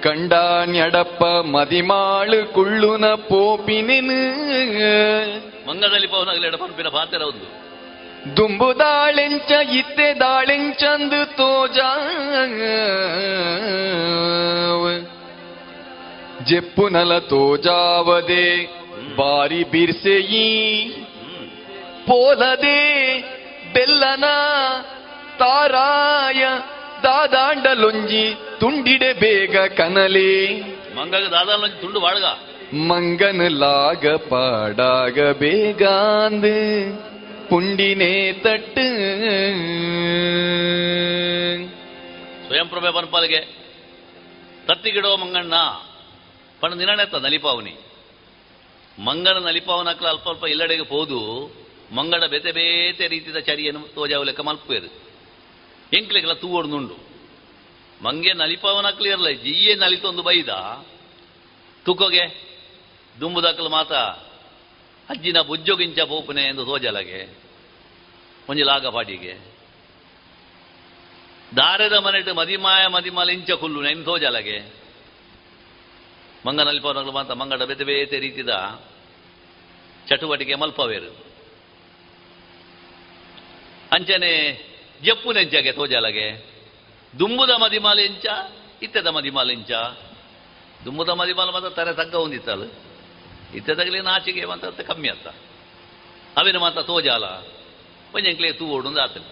K: ಕಂಡಾಣ್ಯಡಪ್ಪ ಮದಿಮಾಳು ಕುಳ್ಳುನ ಪೋಪಿನೆನು.
L: ಮಂಗದಲ್ಲಿ ಪವನಗಲೆಡ ಪಂಪಿನ ಪಾತೆರ ಒಂದು.
K: ದುಂಬುದಾಳೆಂಚ ಇತ್ತೆ ದಾಳೆಂಚಂದು ತೋಜ ಜೆಪ್ಪುನಲ ತೋಜಾವದೆ ಬಾರಿ ಬಿರ್ಸೆಯಿ. ಪೋಲದೆ ಬೆಲ್ಲನ ತಾರಾಯ ದಾದಾಂಡಲೊಂಜಿ ತುಂಡಿಡೆ ಬೇಗ ಕನಲೆ.
L: ಮಂಗಗ ದಾದಾಲೊಂಜಿ ತುಂಡು ಬಾಳ್ಗ.
K: ಮಂಗನ ಲಾಗ ಪಾಡಾಗ ಬೇಗಾಂದು. ಪುಂಡಿನೇ ತಟ್ಟು.
L: ಸ್ವಯಂ ಪ್ರಭೆ ಪನ್ಪಾಲಿಗೆ ತತ್ತಿಗಿಡೋ ಮಂಗಣ್ಣ ಪಣ ನಿನನೆತ್ತ ನಲಿಪಾವನಿ. ನಲಿಪಾವನ ನಲಿಪಾವನಕ್ಲ ಅಲ್ಪ ಅಲ್ಪ ಇಲ್ಲಡೆಗೆ ಹೋದು ಮಂಗಡ ಬೇತೆ ಬೇತೆ ರೀತಿಯ ಚರಿಯನ್ನು ತೋಜಾವು ಲೆಕ್ಕ ಮಲ್ಪೇರು ಎಂಕ್ಲೆಗೆಲ್ಲ ತೂವೊಡ್ನುಂಡು ಮಂಗೆ ನಲಿಪಾವನಕ್ಲು ಇರಲ್ಲ ಜಿಯೇ ನಲಿತೊಂದು ಬೈದ. ತುಕೋಗೆ ದುಂಬುದಾಕಲು ಮಾತ ಅಜ್ಜಿನ ಬುಜ್ಜೋಗಿಂಚ ಪೋಪನೆ ಎಂದು ತೋಜಲಗೆ. ಒಂಜಿ ಲಾಗ ಪಾಟಿಗೆ ದಾರದ ಮನೆಟ್ಟು ಮದಿಮಾಯ ಮದಿಮಾಲ ಇಂಚ ಕುಲ್ಲು ನೆನ್ ತೋಜಲಗೆ ಮಂಗ ನಲಿಪವನಗಳು ಮಾತ ಮಂಗಡ ಬೇತೆ ಬೇತೆ ರೀತಿದ ಚಟುವಟಿಕೆ ಮಲ್ಪವೇರು. ಅಂಚನೆ ಜಪ್ಪು ನೆಂಚಾಗೆ ತೋಜಾಲಗೆ ದುಂಬುದ ಮದಿಮಾಲ ಇಂಚ ಇತ್ತೆದ ಮದಿಮಾಲ ಇಂಚ ದುಂಬುದ ಮದಿಮಾಲ ಮಾತ್ರ ತರೆ ತಗ್ಗ ಹೊಂದಿತ್ತಲ್ಲ. ಇತ್ತೆ ತಗಲಿ ನಾಚಿಗೆ ಮಾತ್ರ ಕಮ್ಮಿ ಅತ್ತ. ಅವಿನ ಮಾತ್ರ ತೋಜಾಲ ಒಂಜಂಕ್ಲೆ ತೂ ಓಡು ಆತಲ್ಲ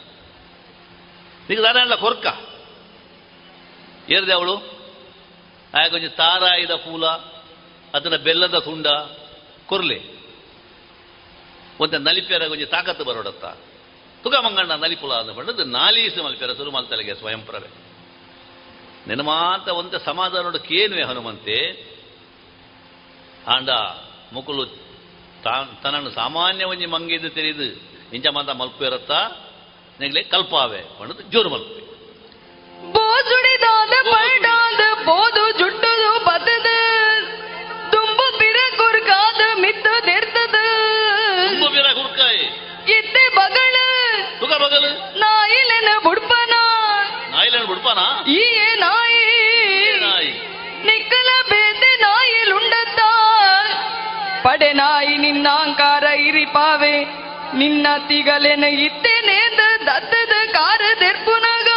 L: నీకు దాని కొరక ఏరిది ಅವಳು ಆಗ ಕೊಂಚ ತಾರಾಯಿದ ಪೂಲ ಅದನ್ನ ಬೆಲ್ಲದ ತುಂಡ ಕೊರ್ಲೆ ಒಂದ ನಲಿಪೆರ ಕೊಂಚ ತಾಕತ್ತು ಬರೋಡತ್ತ ತುಗ ಮಂಗಣ್ಣ ನಲಿಪುಲ ಅಂದ ಪಂಡದು ನಾಲೀಸು ಮಲ್ಪೆರ ಸುರು ಮಲ್ತಲೆಗೆ ಸ್ವಯಂ ಪ್ರವೆ ನಿನ್ನ ಮಾತ ಒಂದ ಸಮಾಧಾನೋಡ ಕೇನುವೆ ಹನುಮಂತೆ ಆಂಡ ಮುಕುಲು ತನ್ನನ್ನು ಸಾಮಾನ್ಯ ಒಂಜಿ ಮಂಗಿದ್ದು ತಿಳಿದು ನಿಂಜಮಂದ ಮಲ್ಪು ಇರುತ್ತಾ? ನಿಗಲಿ ಕಲ್ಪಾವೆ ಬಣ್ಣದ ಜೋರು ಮಲ್ಪು.
M: ಬೋಜುಡಿದಾದ ಪಲ್ಟಾದ ಬೋದು ಜುಟ್ಟದು ಬತದ ತುಂಬು ಬಿರ ಗುರ್ಕಾದ ಮಿತ್ತು ನಿರ್ತದ.
L: ತುಂಬು ಬಿರ ಗುರ್ಕಾಯಿ.
M: ಇತ್ತೆ ಬಗಳ.
L: ತುಗ ಬಗಳ
M: ನಾಯಿಲೆನ ಬುಡ್ಪನ.
L: ನಾಯಿಲೆನ ಬುಡ್ಪನ?
M: ಈ ನಾಯಿ.
L: ನಾಯಿ.
M: ನಿಕ್ಕಲ ಬೇದೆ ನಾಯಿಲುಂಡತ್ತ. ಪಡೆ ನಾಯಿ ನಿನ್ನಾಂಕಾರ ಇರಿಪಾವೆ. ನಿನ್ನ ತಿಗಲೆನ ಇತ್ತೇನೇದ ದತ್ತದ ಕಾರ ದೆರ್ಪುನಗ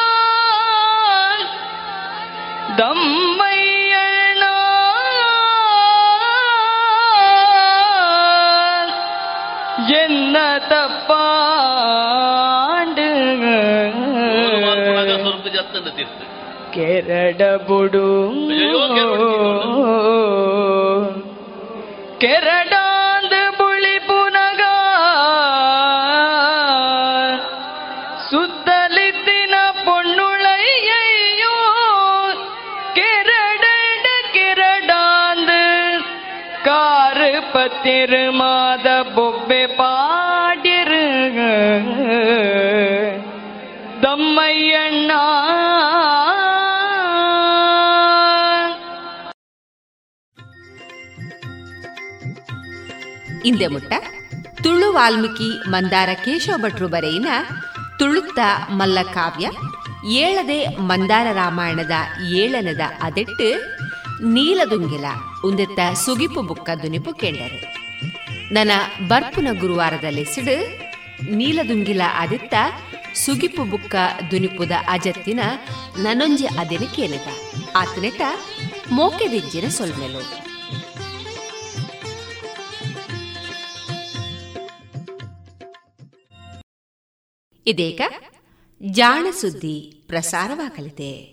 M: ದಮ್ಮಯ್ಯಣ್ಣ. ಎನ್ನ
L: ತಪ್ಪ
M: ಕೆರಡ ಬುಡು. ತಿರ್ತು ಪತ್ತಿರು ಮಾದ ಬೊಬ್ಬೆ தம்மையண்ணா.
A: ಇಂದೆ ಮುಟ್ಟ ತುಳು ವಾಲ್ಮೀಕಿ ಮಂದಾರ ಕೇಶವ ಭಟ್ರು ಬರೆಯಿನ ತುಳುತ್ತ ಮಲ್ಲ ಕಾವ್ಯ ಏಳದೆ ಮಂದಾರ ರಾಮಾಯಣದ ಏಳನದ ಅದೆಟ್ಟು ನೀಲದುಂಗಿಲ ಉಂದೆತ್ತ ಸುಗಿಪು ಬುಕ್ಕ ದುನಿಪು ಕೇಂಡರು. ನನ್ನ ಬರ್ಪುನ ಗುರುವಾರದಲ್ಲಿ ಸಿಡು. ನೀಲದುಂಗಿಲ ಆದಿತ್ತ ಸುಗಿಪು ಬುಕ್ಕ ದುನಿಪುದ ಅಜತ್ತಿನ ನನೊಂಜಿ ಅದಿನ ಕೇಳಿದ. ಆತನೆಟ ಮೋಕೆದಿಜ್ಜಿನ ಸೊಲ್ಮೆಲು. ಇದೀಗ ಜಾಣ ಸುದ್ದಿ ಪ್ರಸಾರವಾಗಲಿದೆ.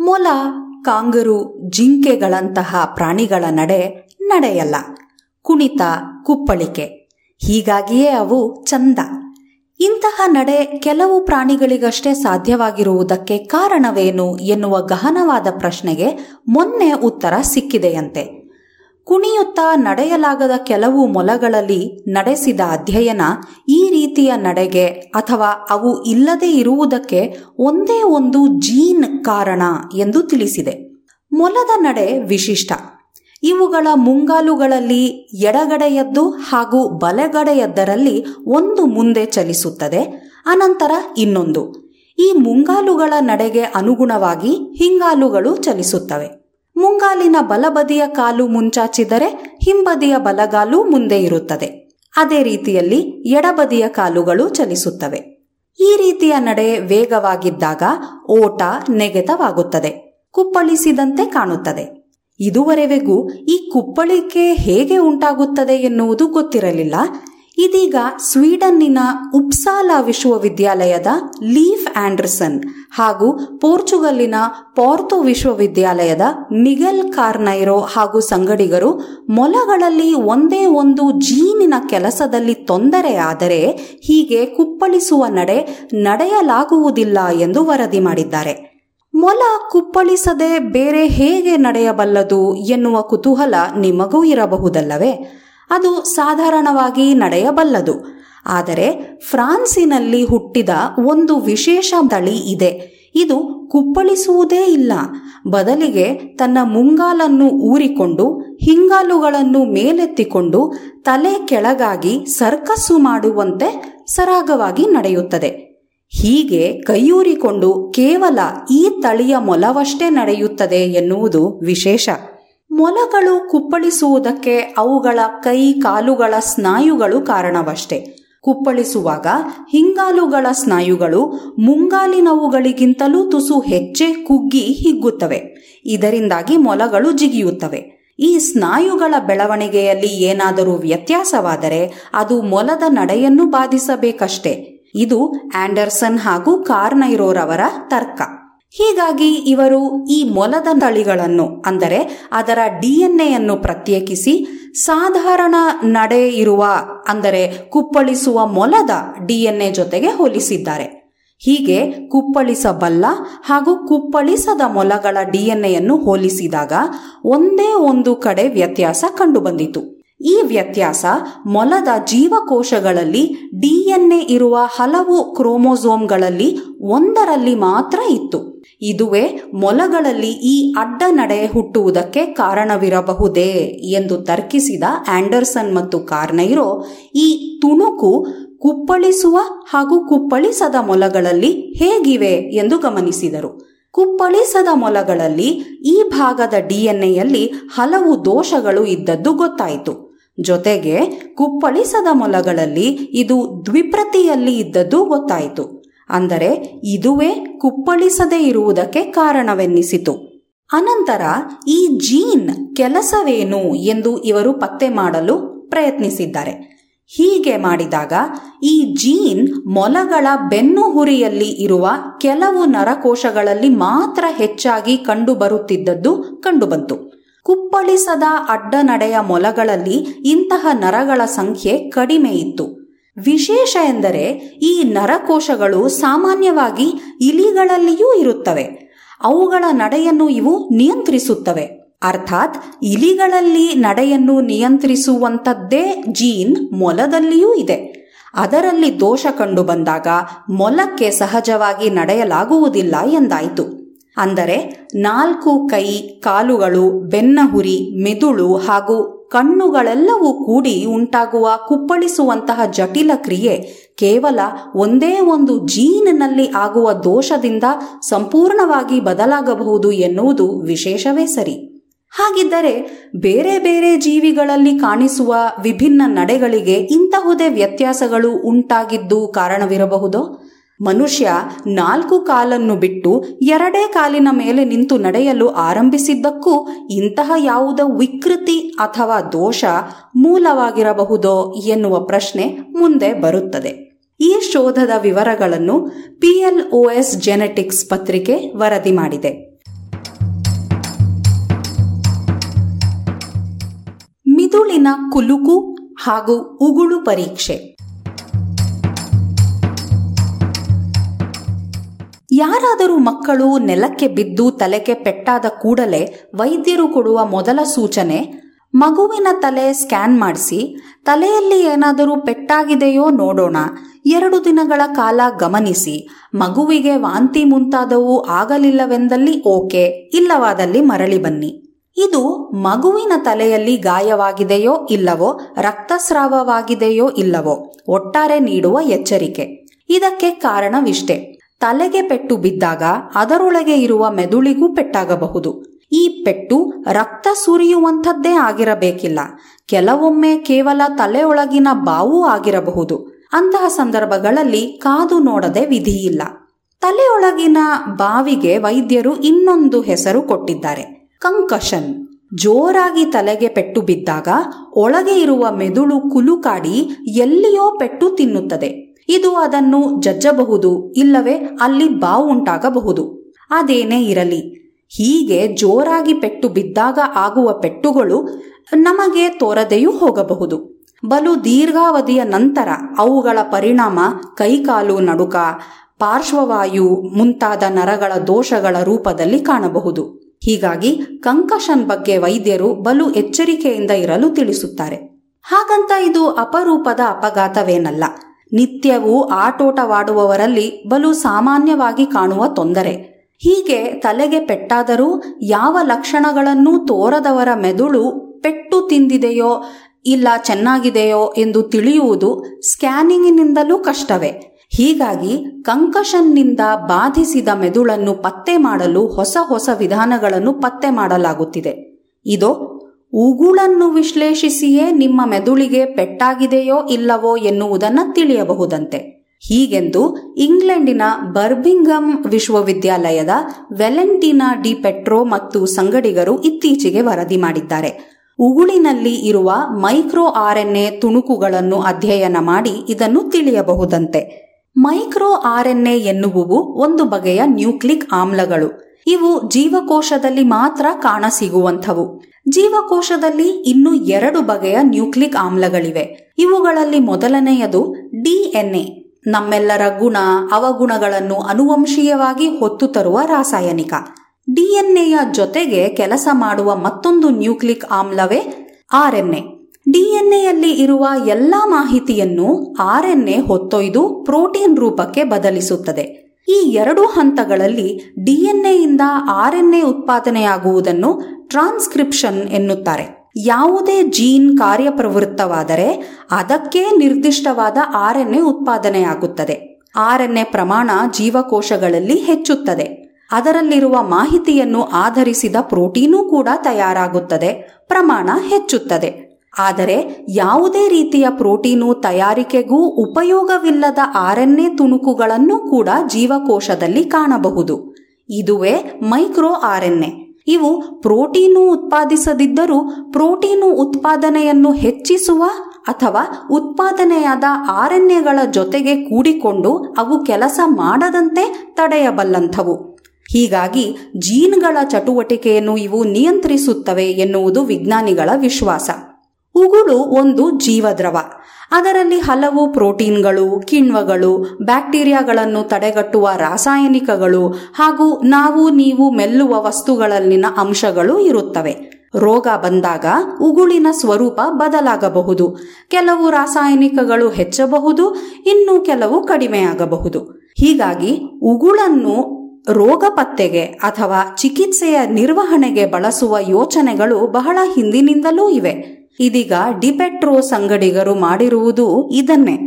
N: ಮೊಲ, ಕಾಂಗರು, ಜಿಂಕೆಗಳಂತಹ ಪ್ರಾಣಿಗಳ ನಡೆ ನಡೆಯಲ್ಲ. ಕುಣಿತ, ಕುಪ್ಪಳಿಕೆ. ಹೀಗಾಗಿಯೇ ಅವು ಚಂದ. ಇಂತಹ ನಡೆ ಕೆಲವು ಪ್ರಾಣಿಗಳಿಗಷ್ಟೇ ಸಾಧ್ಯವಾಗಿರುವುದಕ್ಕೆ ಕಾರಣವೇನು ಎನ್ನುವ ಗಹನವಾದ ಪ್ರಶ್ನೆಗೆ ಮೊನ್ನೆ ಉತ್ತರ ಸಿಕ್ಕಿದೆಯಂತೆ. ಕುಣಿಯುತ್ತಾ ನಡೆಯಲಾಗದ ಕೆಲವು ಮೊಲಗಳಲ್ಲಿ ನಡೆಸಿದ ಅಧ್ಯಯನ ಈ ರೀತಿಯ ನಡೆಗೆ ಅಥವಾ ಅವು ಇಲ್ಲದೆ ಇರುವುದಕ್ಕೆ ಒಂದೇ ಒಂದು ಜೀನ್ ಕಾರಣ ಎಂದು ತಿಳಿಸಿದೆ. ಮೊಲದ ನಡೆ ವಿಶಿಷ್ಟ. ಇವುಗಳ ಮುಂಗಾಲುಗಳಲ್ಲಿ ಎಡಗಡೆಯದ್ದು ಹಾಗೂ ಬಲಗಡೆಯದ್ದರಲ್ಲಿ ಒಂದು ಮುಂದೆ ಚಲಿಸುತ್ತದೆ, ಅನಂತರ ಇನ್ನೊಂದು. ಈ ಮುಂಗಾಲುಗಳ ನಡೆಗೆ ಅನುಗುಣವಾಗಿ ಹಿಂಗಾಲುಗಳು ಚಲಿಸುತ್ತವೆ. ಮುಂಗಾಲಿನ ಬಲಬದಿಯ ಕಾಲು ಮುಂಚಾಚಿದರೆ ಹಿಂಬದಿಯ ಬಲಗಾಲು ಮುಂದೆ ಇರುತ್ತದೆ. ಅದೇ ರೀತಿಯಲ್ಲಿ ಎಡಬದಿಯ ಕಾಲುಗಳು ಚಲಿಸುತ್ತವೆ. ಈ ರೀತಿಯ ನಡೆ ವೇಗವಾಗಿದ್ದಾಗ ಓಟ ನೆಗೆತವಾಗುತ್ತದೆ. ಕುಪ್ಪಳಿಸಿದಂತೆ ಕಾಣುತ್ತದೆ. ಇದುವರೆಗೂ ಈ ಕುಪ್ಪಳಿಕೆ ಹೇಗೆ ಉಂಟಾಗುತ್ತದೆ ಎನ್ನುವುದು ಗೊತ್ತಿರಲಿಲ್ಲ. ಇದೀಗ ಸ್ವೀಡನ್ನಿನ ಉಪ್ಸಾಲಾ ವಿಶ್ವವಿದ್ಯಾಲಯದ ಲೀಫ್ ಆಂಡರ್ಸನ್ ಹಾಗೂ ಪೋರ್ಚುಗಲ್ಲಿನ ಪೋರ್ತೋ ವಿಶ್ವವಿದ್ಯಾಲಯದ ನಿಗಲ್ ಕಾರ್ನೈರೋ ಹಾಗೂ ಸಂಗಡಿಗರು ಮೊಲಗಳಲ್ಲಿ ಒಂದೇ ಒಂದು ಜೀನಿನ ಕೆಲಸದಲ್ಲಿ ತೊಂದರೆ ಆದರೆ ಹೀಗೆ ಕುಪ್ಪಳಿಸುವ ನಡೆ ನಡೆಯಲಾಗುವುದಿಲ್ಲ ಎಂದು ವರದಿ ಮಾಡಿದ್ದಾರೆ. ಮೊಲ ಕುಪ್ಪಳಿಸದೆ ಬೇರೆ ಹೇಗೆ ನಡೆಯಬಲ್ಲದು ಎನ್ನುವ ಕುತೂಹಲ ನಿಮಗೂ ಇರಬಹುದಲ್ಲವೇ? ಅದು ಸಾಧಾರಣವಾಗಿ ನಡೆಯಬಲ್ಲದು. ಆದರೆ ಫ್ರಾನ್ಸಿನಲ್ಲಿ ಹುಟ್ಟಿದ ಒಂದು ವಿಶೇಷ ತಳಿ ಇದೆ. ಇದು ಕುಪ್ಪಳಿಸುವುದೇ ಇಲ್ಲ. ಬದಲಿಗೆ ತನ್ನ ಮುಂಗಾಲನ್ನು ಊರಿಕೊಂಡು ಹಿಂಗಾಲುಗಳನ್ನು ಮೇಲೆತ್ತಿಕೊಂಡು ತಲೆ ಕೆಳಗಾಗಿ ಸರ್ಕಸ್ಸು ಮಾಡುವಂತೆ ಸರಾಗವಾಗಿ ನಡೆಯುತ್ತದೆ. ಹೀಗೆ ಕೈಯೂರಿಕೊಂಡು ಕೇವಲ ಈ ತಳಿಯ ಮೊಲವಷ್ಟೇ ನಡೆಯುತ್ತದೆ ಎನ್ನುವುದು ವಿಶೇಷ. ಮೊಲಗಳು ಕುಪ್ಪಳಿಸುವುದಕ್ಕೆ ಅವುಗಳ ಕೈ ಕಾಲುಗಳ ಸ್ನಾಯುಗಳು ಕಾರಣವಷ್ಟೇ. ಕುಪ್ಪಳಿಸುವಾಗ ಹಿಂಗಾಲುಗಳ ಸ್ನಾಯುಗಳು ಮುಂಗಾಲಿನವುಗಳಿಗಿಂತಲೂ ತುಸು ಹೆಚ್ಚೆ ಕುಗ್ಗಿ ಹಿಗ್ಗುತ್ತವೆ. ಇದರಿಂದಾಗಿ ಮೊಲಗಳು ಜಿಗಿಯುತ್ತವೆ. ಈ ಸ್ನಾಯುಗಳ ಬೆಳವಣಿಗೆಯಲ್ಲಿ ಏನಾದರೂ ವ್ಯತ್ಯಾಸವಾದರೆ ಅದು ಮೊಲದ ನಡೆಯನ್ನು ಬಾಧಿಸಬೇಕಷ್ಟೇ. ಇದು ಆಂಡರ್ಸನ್ ಹಾಗೂ ಕಾರ್ನೈರೋರವರ ತರ್ಕ. ಹೀಗಾಗಿ ಇವರು ಈ ಮೊಲದ ತಳಿಗಳನ್ನು, ಅಂದರೆ ಅದರ ಡಿಎನ್ಎಯನ್ನು ಪ್ರತ್ಯೇಕಿಸಿ, ಸಾಧಾರಣ ನಡೆ ಇರುವ, ಅಂದರೆ ಕುಪ್ಪಳಿಸುವ ಮೊಲದ ಡಿಎನ್ಎ ಜೊತೆಗೆ ಹೋಲಿಸಿದ್ದಾರೆ. ಹೀಗೆ ಕುಪ್ಪಳಿಸಬಲ್ಲ ಹಾಗೂ ಕುಪ್ಪಳಿಸದ ಮೊಲಗಳ ಡಿಎನ್ಎಯನ್ನು ಹೋಲಿಸಿದಾಗ ಒಂದೇ ಒಂದು ಕಡೆ ವ್ಯತ್ಯಾಸ ಕಂಡುಬಂದಿತು. ಈ ವ್ಯತ್ಯಾಸ ಮೊಲದ ಜೀವಕೋಶಗಳಲ್ಲಿ ಡಿಎನ್ಎ ಇರುವ ಹಲವು ಕ್ರೋಮೋಸೋಮ್ಗಳಲ್ಲಿ ಒಂದರಲ್ಲಿ ಮಾತ್ರ ಇತ್ತು. ಇದುವೇ ಮೊಲಗಳಲ್ಲಿ ಈ ಅಡ್ಡ ನಡೆ ಹುಟ್ಟುವುದಕ್ಕೆ ಕಾರಣವಿರಬಹುದೇ ಎಂದು ತರ್ಕಿಸಿದ ಆಂಡರ್ಸನ್ ಮತ್ತು ಕಾರ್ನೈರೋ ಈ ತುಣುಕು ಕುಪ್ಪಳಿಸುವ ಹಾಗೂ ಕುಪ್ಪಳಿಸದ ಮೊಲಗಳಲ್ಲಿ ಹೇಗಿವೆ ಎಂದು ಗಮನಿಸಿದರು. ಕುಪ್ಪಳಿಸದ ಮೊಲಗಳಲ್ಲಿ ಈ ಭಾಗದ ಡಿಎನ್ಎಯಲ್ಲಿ ಹಲವು ದೋಷಗಳು ಇದ್ದದ್ದು ಗೊತ್ತಾಯಿತು. ಜೊತೆಗೆ ಕುಪ್ಪಳಿಸದ ಮೊಲಗಳಲ್ಲಿ ಇದು ದ್ವಿಪ್ರತಿಯಲ್ಲಿ ಇದ್ದದ್ದು ಗೊತ್ತಾಯಿತು. ಅಂದರೆ ಇದುವೇ ಕುಪ್ಪಳಿಸದೇ ಇರುವುದಕ್ಕೆ ಕಾರಣವೆನ್ನಿಸಿತು. ಅನಂತರ ಈ ಜೀನ್ ಕೆಲಸವೇನು ಎಂದು ಇವರು ಪತ್ತೆ ಮಾಡಲು ಪ್ರಯತ್ನಿಸಿದ್ದಾರೆ. ಹೀಗೆ ಮಾಡಿದಾಗ ಈ ಜೀನ್ ಮೊಲಗಳ ಬೆನ್ನು ಹುರಿಯಲ್ಲಿ ಇರುವ ಕೆಲವು ನರಕೋಶಗಳಲ್ಲಿ ಮಾತ್ರ ಹೆಚ್ಚಾಗಿ ಕಂಡುಬರುತ್ತಿದ್ದದ್ದು ಕಂಡುಬಂತು. ಕುಪ್ಪಳಿಸದ ಅಡ್ಡನಡೆಯ ಮೊಲಗಳಲ್ಲಿ ಇಂತಹ ನರಗಳ ಸಂಖ್ಯೆ ಕಡಿಮೆ ಇತ್ತು. ವಿಶೇಷ ಎಂದರೆ ಈ ನರಕೋಶಗಳು ಸಾಮಾನ್ಯವಾಗಿ ಇಲಿಗಳಲ್ಲಿಯೂ ಇರುತ್ತವೆ. ಅವುಗಳ ನಡೆಯನ್ನು ಇವು ನಿಯಂತ್ರಿಸುತ್ತವೆ. ಅರ್ಥಾತ್ ಇಲಿಗಳಲ್ಲಿ ನಡೆಯನ್ನು ನಿಯಂತ್ರಿಸುವಂಥದ್ದೇ ಜೀನ್ ಮೊಲದಲ್ಲಿಯೂ ಇದೆ. ಅದರಲ್ಲಿ ದೋಷ ಕಂಡು ಬಂದಾಗ ಮೊಲಕ್ಕೆ ಸಹಜವಾಗಿ ನಡೆಯಲಾಗುವುದಿಲ್ಲ ಎಂದಾಯಿತು. ಅಂದರೆ ನಾಲ್ಕು ಕೈ, ಕಾಲುಗಳು ಬೆನ್ನಹುರಿ ಮೆದುಳು ಹಾಗೂ ಕಣ್ಣುಗಳೆಲ್ಲವೂ ಕೂಡಿ ಉಂಟಾಗುವ ಕುಪ್ಪಳಿಸುವಂತಹ ಜಟಿಲ ಕ್ರಿಯೆ ಕೇವಲ ಒಂದೇ ಒಂದು ಜೀನ್ನಲ್ಲಿ ಆಗುವ ದೋಷದಿಂದ ಸಂಪೂರ್ಣವಾಗಿ ಬದಲಾಗಬಹುದು ಎನ್ನುವುದು ವಿಶೇಷವೇ ಸರಿ. ಹಾಗಿದ್ದರೆ ಬೇರೆ ಬೇರೆ ಜೀವಿಗಳಲ್ಲಿ ಕಾಣಿಸುವ ವಿಭಿನ್ನ ನಡೆಗಳಿಗೆ ಇಂತಹುದೇ ವ್ಯತ್ಯಾಸಗಳು ಉಂಟಾಗಿದ್ದು ಕಾರಣವಿರಬಹುದೋ? ಮನುಷ್ಯ ನಾಲ್ಕು ಕಾಲನ್ನು ಬಿಟ್ಟು ಎರಡೇ ಕಾಲಿನ ಮೇಲೆ ನಿಂತು ನಡೆಯಲು ಆರಂಭಿಸಿದ್ದಕ್ಕೂ ಇಂತಹ ಯಾವುದ ವಿಕೃತಿ ಅಥವಾ ದೋಷ ಮೂಲವಾಗಿರಬಹುದೋ ಎನ್ನುವ ಪ್ರಶ್ನೆ ಮುಂದೆ ಬರುತ್ತದೆ. ಈ ಶೋಧದ ವಿವರಗಳನ್ನು ಪಿಎಲ್ಒಎಸ್ ಜೆನೆಟಿಕ್ಸ್ ಪತ್ರಿಕೆ ವರದಿ ಮಾಡಿದೆ. ಮಿದುಳಿನ ಕುಲುಕು ಹಾಗೂ ಉಗುಳು ಪರೀಕ್ಷೆ. ಯಾರಾದರೂ ಮಕ್ಕಳು ನೆಲಕ್ಕೆ ಬಿದ್ದು ತಲೆಗೆ ಪೆಟ್ಟಾದ ಕೂಡಲೇ ವೈದ್ಯರು ಕೊಡುವ ಮೊದಲ ಸೂಚನೆ, ಮಗುವಿನ ತಲೆ ಸ್ಕ್ಯಾನ್ ಮಾಡಿಸಿ, ತಲೆಯಲ್ಲಿ ಏನಾದರೂ ಪೆಟ್ಟಾಗಿದೆಯೋ ನೋಡೋಣ. ಎರಡು ದಿನಗಳ ಕಾಲ ಗಮನಿಸಿ, ಮಗುವಿಗೆ ವಾಂತಿ ಮುಂತಾದವು ಆಗಲಿಲ್ಲವೆಂದಲ್ಲಿ ಓಕೆ, ಇಲ್ಲವಾದಲ್ಲಿ ಮರಳಿ ಬನ್ನಿ. ಇದು ಮಗುವಿನ ತಲೆಯಲ್ಲಿ ಗಾಯವಾಗಿದೆಯೋ ಇಲ್ಲವೋ, ರಕ್ತಸ್ರಾವವಾಗಿದೆಯೋ ಇಲ್ಲವೋ, ಒಟ್ಟಾರೆ ನೀಡುವ ಎಚ್ಚರಿಕೆ. ಇದಕ್ಕೆ ಕಾರಣವಿಷ್ಟೇ. ತಲೆಗೆ ಪೆಟ್ಟು ಬಿದ್ದಾಗ ಅದರೊಳಗೆ ಇರುವ ಮೆದುಳಿಗೂ ಪೆಟ್ಟಾಗಬಹುದು. ಈ ಪೆಟ್ಟು ರಕ್ತ ಸುರಿಯುವಂಥದ್ದೇ ಆಗಿರಬೇಕಿಲ್ಲ. ಕೆಲವೊಮ್ಮೆ ಕೇವಲ ತಲೆಯೊಳಗಿನ ಬಾವು ಆಗಿರಬಹುದು. ಅಂತಹ ಸಂದರ್ಭಗಳಲ್ಲಿ ಕಾದು ನೋಡದೆ ವಿಧಿಯಿಲ್ಲ. ತಲೆಯೊಳಗಿನ ಬಾವಿಗೆ ವೈದ್ಯರು ಇನ್ನೊಂದು ಹೆಸರು ಕೊಟ್ಟಿದ್ದಾರೆ. ಕಂಕಷನ್. ಜೋರಾಗಿ ತಲೆಗೆ ಪೆಟ್ಟು ಬಿದ್ದಾಗ ಒಳಗೆ ಇರುವ ಮೆದುಳು ಕುಲುಕಾಡಿ ಎಲ್ಲಿಯೋ ಪೆಟ್ಟು ತಿನ್ನುತ್ತದೆ. ಇದು ಅದನ್ನು ಜಜ್ಜಬಹುದು, ಇಲ್ಲವೇ ಅಲ್ಲಿ ಬಾವುಂಟಾಗಬಹುದು ಅದೇನೇ ಇರಲಿ, ಹೀಗೆ ಜೋರಾಗಿ ಪೆಟ್ಟು ಬಿದ್ದಾಗ ಆಗುವ ಪೆಟ್ಟುಗಳು ನಮಗೆ ತೋರದೆಯೂ ಹೋಗಬಹುದು. ಬಲು ದೀರ್ಘಾವಧಿಯ ನಂತರ ಅವುಗಳ ಪರಿಣಾಮ ಕೈಕಾಲು ನಡುಕ, ಪಾರ್ಶ್ವವಾಯು ಮುಂತಾದ ನರಗಳ ದೋಷಗಳ ರೂಪದಲ್ಲಿ ಕಾಣಬಹುದು. ಹೀಗಾಗಿ ಕಂಕಷನ್ ಬಗ್ಗೆ ವೈದ್ಯರು ಬಲು ಎಚ್ಚರಿಕೆಯಿಂದ ಇರಲು ತಿಳಿಸುತ್ತಾರೆ. ಹಾಗಂತ ಇದು ಅಪರೂಪದ ಅಪಘಾತವೇನಲ್ಲ. ನಿತ್ಯವೂ ಆಟೋಟವಾಡುವವರಲ್ಲಿ ಬಲು ಸಾಮಾನ್ಯವಾಗಿ ಕಾಣುವ ತೊಂದರೆ. ಹೀಗೆ ತಲೆಗೆ ಪೆಟ್ಟಾದರೂ ಯಾವ ಲಕ್ಷಣಗಳನ್ನು ತೋರದವರ ಮೆದುಳು ಪೆಟ್ಟು ತಿಂದಿದೆಯೋ ಇಲ್ಲ ಚೆನ್ನಾಗಿದೆಯೋ ಎಂದು ತಿಳಿಯುವುದು ಸ್ಕ್ಯಾನಿಂಗಿನಿಂದಲೂ ಕಷ್ಟವೇ. ಹೀಗಾಗಿ ಕಂಕಷನ್ನಿಂದ ಬಾಧಿಸಿದ ಮೆದುಳನ್ನು ಪತ್ತೆ ಮಾಡಲು ಹೊಸ ಹೊಸ ವಿಧಾನಗಳನ್ನು ಪತ್ತೆ ಮಾಡಲಾಗುತ್ತಿದೆ. ಇದು ಉಗುಳನ್ನು ವಿಶ್ಲೇಷಿಸಿಯೇ ನಿಮ್ಮ ಮೆದುಳಿಗೆ ಪೆಟ್ಟಾಗಿದೆಯೋ ಇಲ್ಲವೋ ಎನ್ನುವುದನ್ನು ತಿಳಿಯಬಹುದಂತೆ. ಹೀಗೆಂದು ಇಂಗ್ಲೆಂಡಿನ ಬರ್ಬಿಂಗಮ್ ವಿಶ್ವವಿದ್ಯಾಲಯದ ವೆಲೆಂಟಿನಾ ಡಿ ಪೆಟ್ರೋ ಮತ್ತು ಸಂಗಡಿಗರು ಇತ್ತೀಚೆಗೆ ವರದಿ ಮಾಡಿದ್ದಾರೆ. ಉಗುಳಿನಲ್ಲಿ ಇರುವ ಮೈಕ್ರೋ ಆರ್ಎನ್ಎ ತುಣುಕುಗಳನ್ನು ಅಧ್ಯಯನ ಮಾಡಿ ಇದನ್ನು ತಿಳಿಯಬಹುದಂತೆ. ಮೈಕ್ರೋ ಆರ್ಎನ್ಎ ಎನ್ನುವುವು ಒಂದು ಬಗೆಯ ನ್ಯೂಕ್ಲಿಕ್ ಆಮ್ಲಗಳು. ಇವು ಜೀವಕೋಶದಲ್ಲಿ ಮಾತ್ರ ಕಾಣಸಿಗುವಂಥವು. ಜೀವಕೋಶದಲ್ಲಿ ಇನ್ನು ಎರಡು ಬಗೆಯ ನ್ಯೂಕ್ಲಿಕ್ ಆಮ್ಲಗಳಿವೆ. ಇವುಗಳಲ್ಲಿ ಮೊದಲನೆಯದು ಡಿಎನ್ಎ ನಮ್ಮೆಲ್ಲರ ಗುಣ, ಅವಗುಣಗಳನ್ನು ಅನುವಂಶೀಯವಾಗಿ ಹೊತ್ತು ತರುವ ರಾಸಾಯನಿಕ ಡಿಎನ್ಎಯ ಜೊತೆಗೆ ಕೆಲಸ ಮಾಡುವ ಮತ್ತೊಂದು ನ್ಯೂಕ್ಲಿಕ್ ಆಮ್ಲವೇ ಆರ್ಎನ್ಎ ಡಿಎನ್ಎಯಲ್ಲಿ ಇರುವ ಎಲ್ಲಾ ಮಾಹಿತಿಯನ್ನು ಆರ್ಎನ್ಎ ಹೊತ್ತೊಯ್ದು ಪ್ರೋಟೀನ್ ರೂಪಕ್ಕೆ ಬದಲಿಸುತ್ತದೆ. ಈ ಎರಡು ಹಂತಗಳಲ್ಲಿ ಡಿಎನ್ಎಯಿಂದ ಆರ್ಎನ್ಎ ಉತ್ಪಾದನೆಯಾಗುವುದನ್ನು ಟ್ರಾನ್ಸ್ಕ್ರಿಪ್ಷನ್ ಎನ್ನುತ್ತಾರೆ. ಯಾವುದೇ ಜೀನ್ ಕಾರ್ಯಪ್ರವೃತ್ತವಾದರೆ ಅದಕ್ಕೆ ನಿರ್ದಿಷ್ಟವಾದ ಆರ್ಎನ್ಎ ಉತ್ಪಾದನೆಯಾಗುತ್ತದೆ. ಆರ್ಎನ್ಎ ಪ್ರಮಾಣ ಜೀವಕೋಶಗಳಲ್ಲಿ ಹೆಚ್ಚುತ್ತದೆ. ಅದರಲ್ಲಿರುವ ಮಾಹಿತಿಯನ್ನು ಆಧರಿಸಿದ ಪ್ರೋಟೀನೂ ಕೂಡ ತಯಾರಾಗುತ್ತದೆ. ಪ್ರಮಾಣ ಹೆಚ್ಚುತ್ತದೆ. ಆದರೆ ಯಾವುದೇ ರೀತಿಯ ಪ್ರೋಟೀನು ತಯಾರಿಕೆಗೂ ಉಪಯೋಗವಿಲ್ಲದ ಆರ್ಎನ್ಎ ತುಣುಕುಗಳನ್ನು ಕೂಡ ಜೀವಕೋಶದಲ್ಲಿ ಕಾಣಬಹುದು. ಇದುವೇ ಮೈಕ್ರೋ ಆರ್ಎನ್ಎ. ಇವು ಪ್ರೋಟೀನು ಉತ್ಪಾದಿಸದಿದ್ದರೂ ಪ್ರೋಟೀನು ಉತ್ಪಾದನೆಯನ್ನು ಹೆಚ್ಚಿಸುವ ಅಥವಾ ಉತ್ಪಾದನೆಯಾದ ಆರ್ಎನ್ಎಗಳ ಜೊತೆಗೆ ಕೂಡಿಕೊಂಡು ಅವು ಕೆಲಸ ಮಾಡದಂತೆ ತಡೆಯಬಲ್ಲಂಥವು. ಹೀಗಾಗಿ ಜೀನ್ಗಳ ಚಟುವಟಿಕೆಯನ್ನು ಇವು ನಿಯಂತ್ರಿಸುತ್ತವೆ ಎನ್ನುವುದು ವಿಜ್ಞಾನಿಗಳ ವಿಶ್ವಾಸ. ಉಗುಳು ಒಂದು ಜೀವದ್ರವ. ಅದರಲ್ಲಿ ಹಲವು ಪ್ರೋಟೀನ್ಗಳು, ಕಿಣ್ವಗಳು, ಬ್ಯಾಕ್ಟೀರಿಯಾಗಳನ್ನು ತಡೆಗಟ್ಟುವ ರಾಸಾಯನಿಕಗಳು ಹಾಗೂ ನಾವು ನೀವು ಮೆಲ್ಲುವ ವಸ್ತುಗಳಲ್ಲಿನ ಅಂಶಗಳು ಇರುತ್ತವೆ. ರೋಗ ಬಂದಾಗ ಉಗುಳಿನ ಸ್ವರೂಪ ಬದಲಾಗಬಹುದು. ಕೆಲವು ರಾಸಾಯನಿಕಗಳು ಹೆಚ್ಚಬಹುದು, ಇನ್ನು ಕೆಲವು ಕಡಿಮೆಯಾಗಬಹುದು. ಹೀಗಾಗಿ ಉಗುಳನ್ನು ರೋಗ ಪತ್ತೆಗೆ ಅಥವಾ ಚಿಕಿತ್ಸೆಯ ನಿರ್ವಹಣೆಗೆ ಬಳಸುವ ಯೋಚನೆಗಳು ಬಹಳ ಹಿಂದಿನಿಂದಲೂ ಇವೆ. ಇದೀಗ ಡಿಪೆಟ್ರೋ ಸಂಗಡಿಗರು ಮಾಡಿರುವುದು ಇದನ್ನೇ.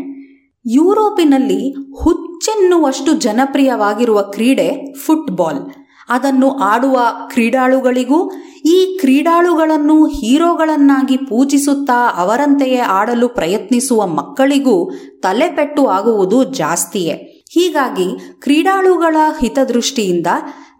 N: ಯುರೋಪಿನಲ್ಲಿ ಹುಚ್ಚೆನ್ನುವಷ್ಟು ಜನಪ್ರಿಯವಾಗಿರುವ ಕ್ರೀಡೆ ಫುಟ್ಬಾಲ್. ಅದನ್ನು ಆಡುವ ಕ್ರೀಡಾಳುಗಳಿಗೂ, ಈ ಕ್ರೀಡಾಳುಗಳನ್ನು ಹೀರೋಗಳನ್ನಾಗಿ ಪೂಜಿಸುತ್ತಾ ಅವರಂತೆಯೇ ಆಡಲು ಪ್ರಯತ್ನಿಸುವ ಮಕ್ಕಳಿಗೂ ತಲೆಪೆಟ್ಟು ಆಗುವುದು ಜಾಸ್ತಿಯೇ. ಹೀಗಾಗಿ ಕ್ರೀಡಾಳುಗಳ ಹಿತದೃಷ್ಟಿಯಿಂದ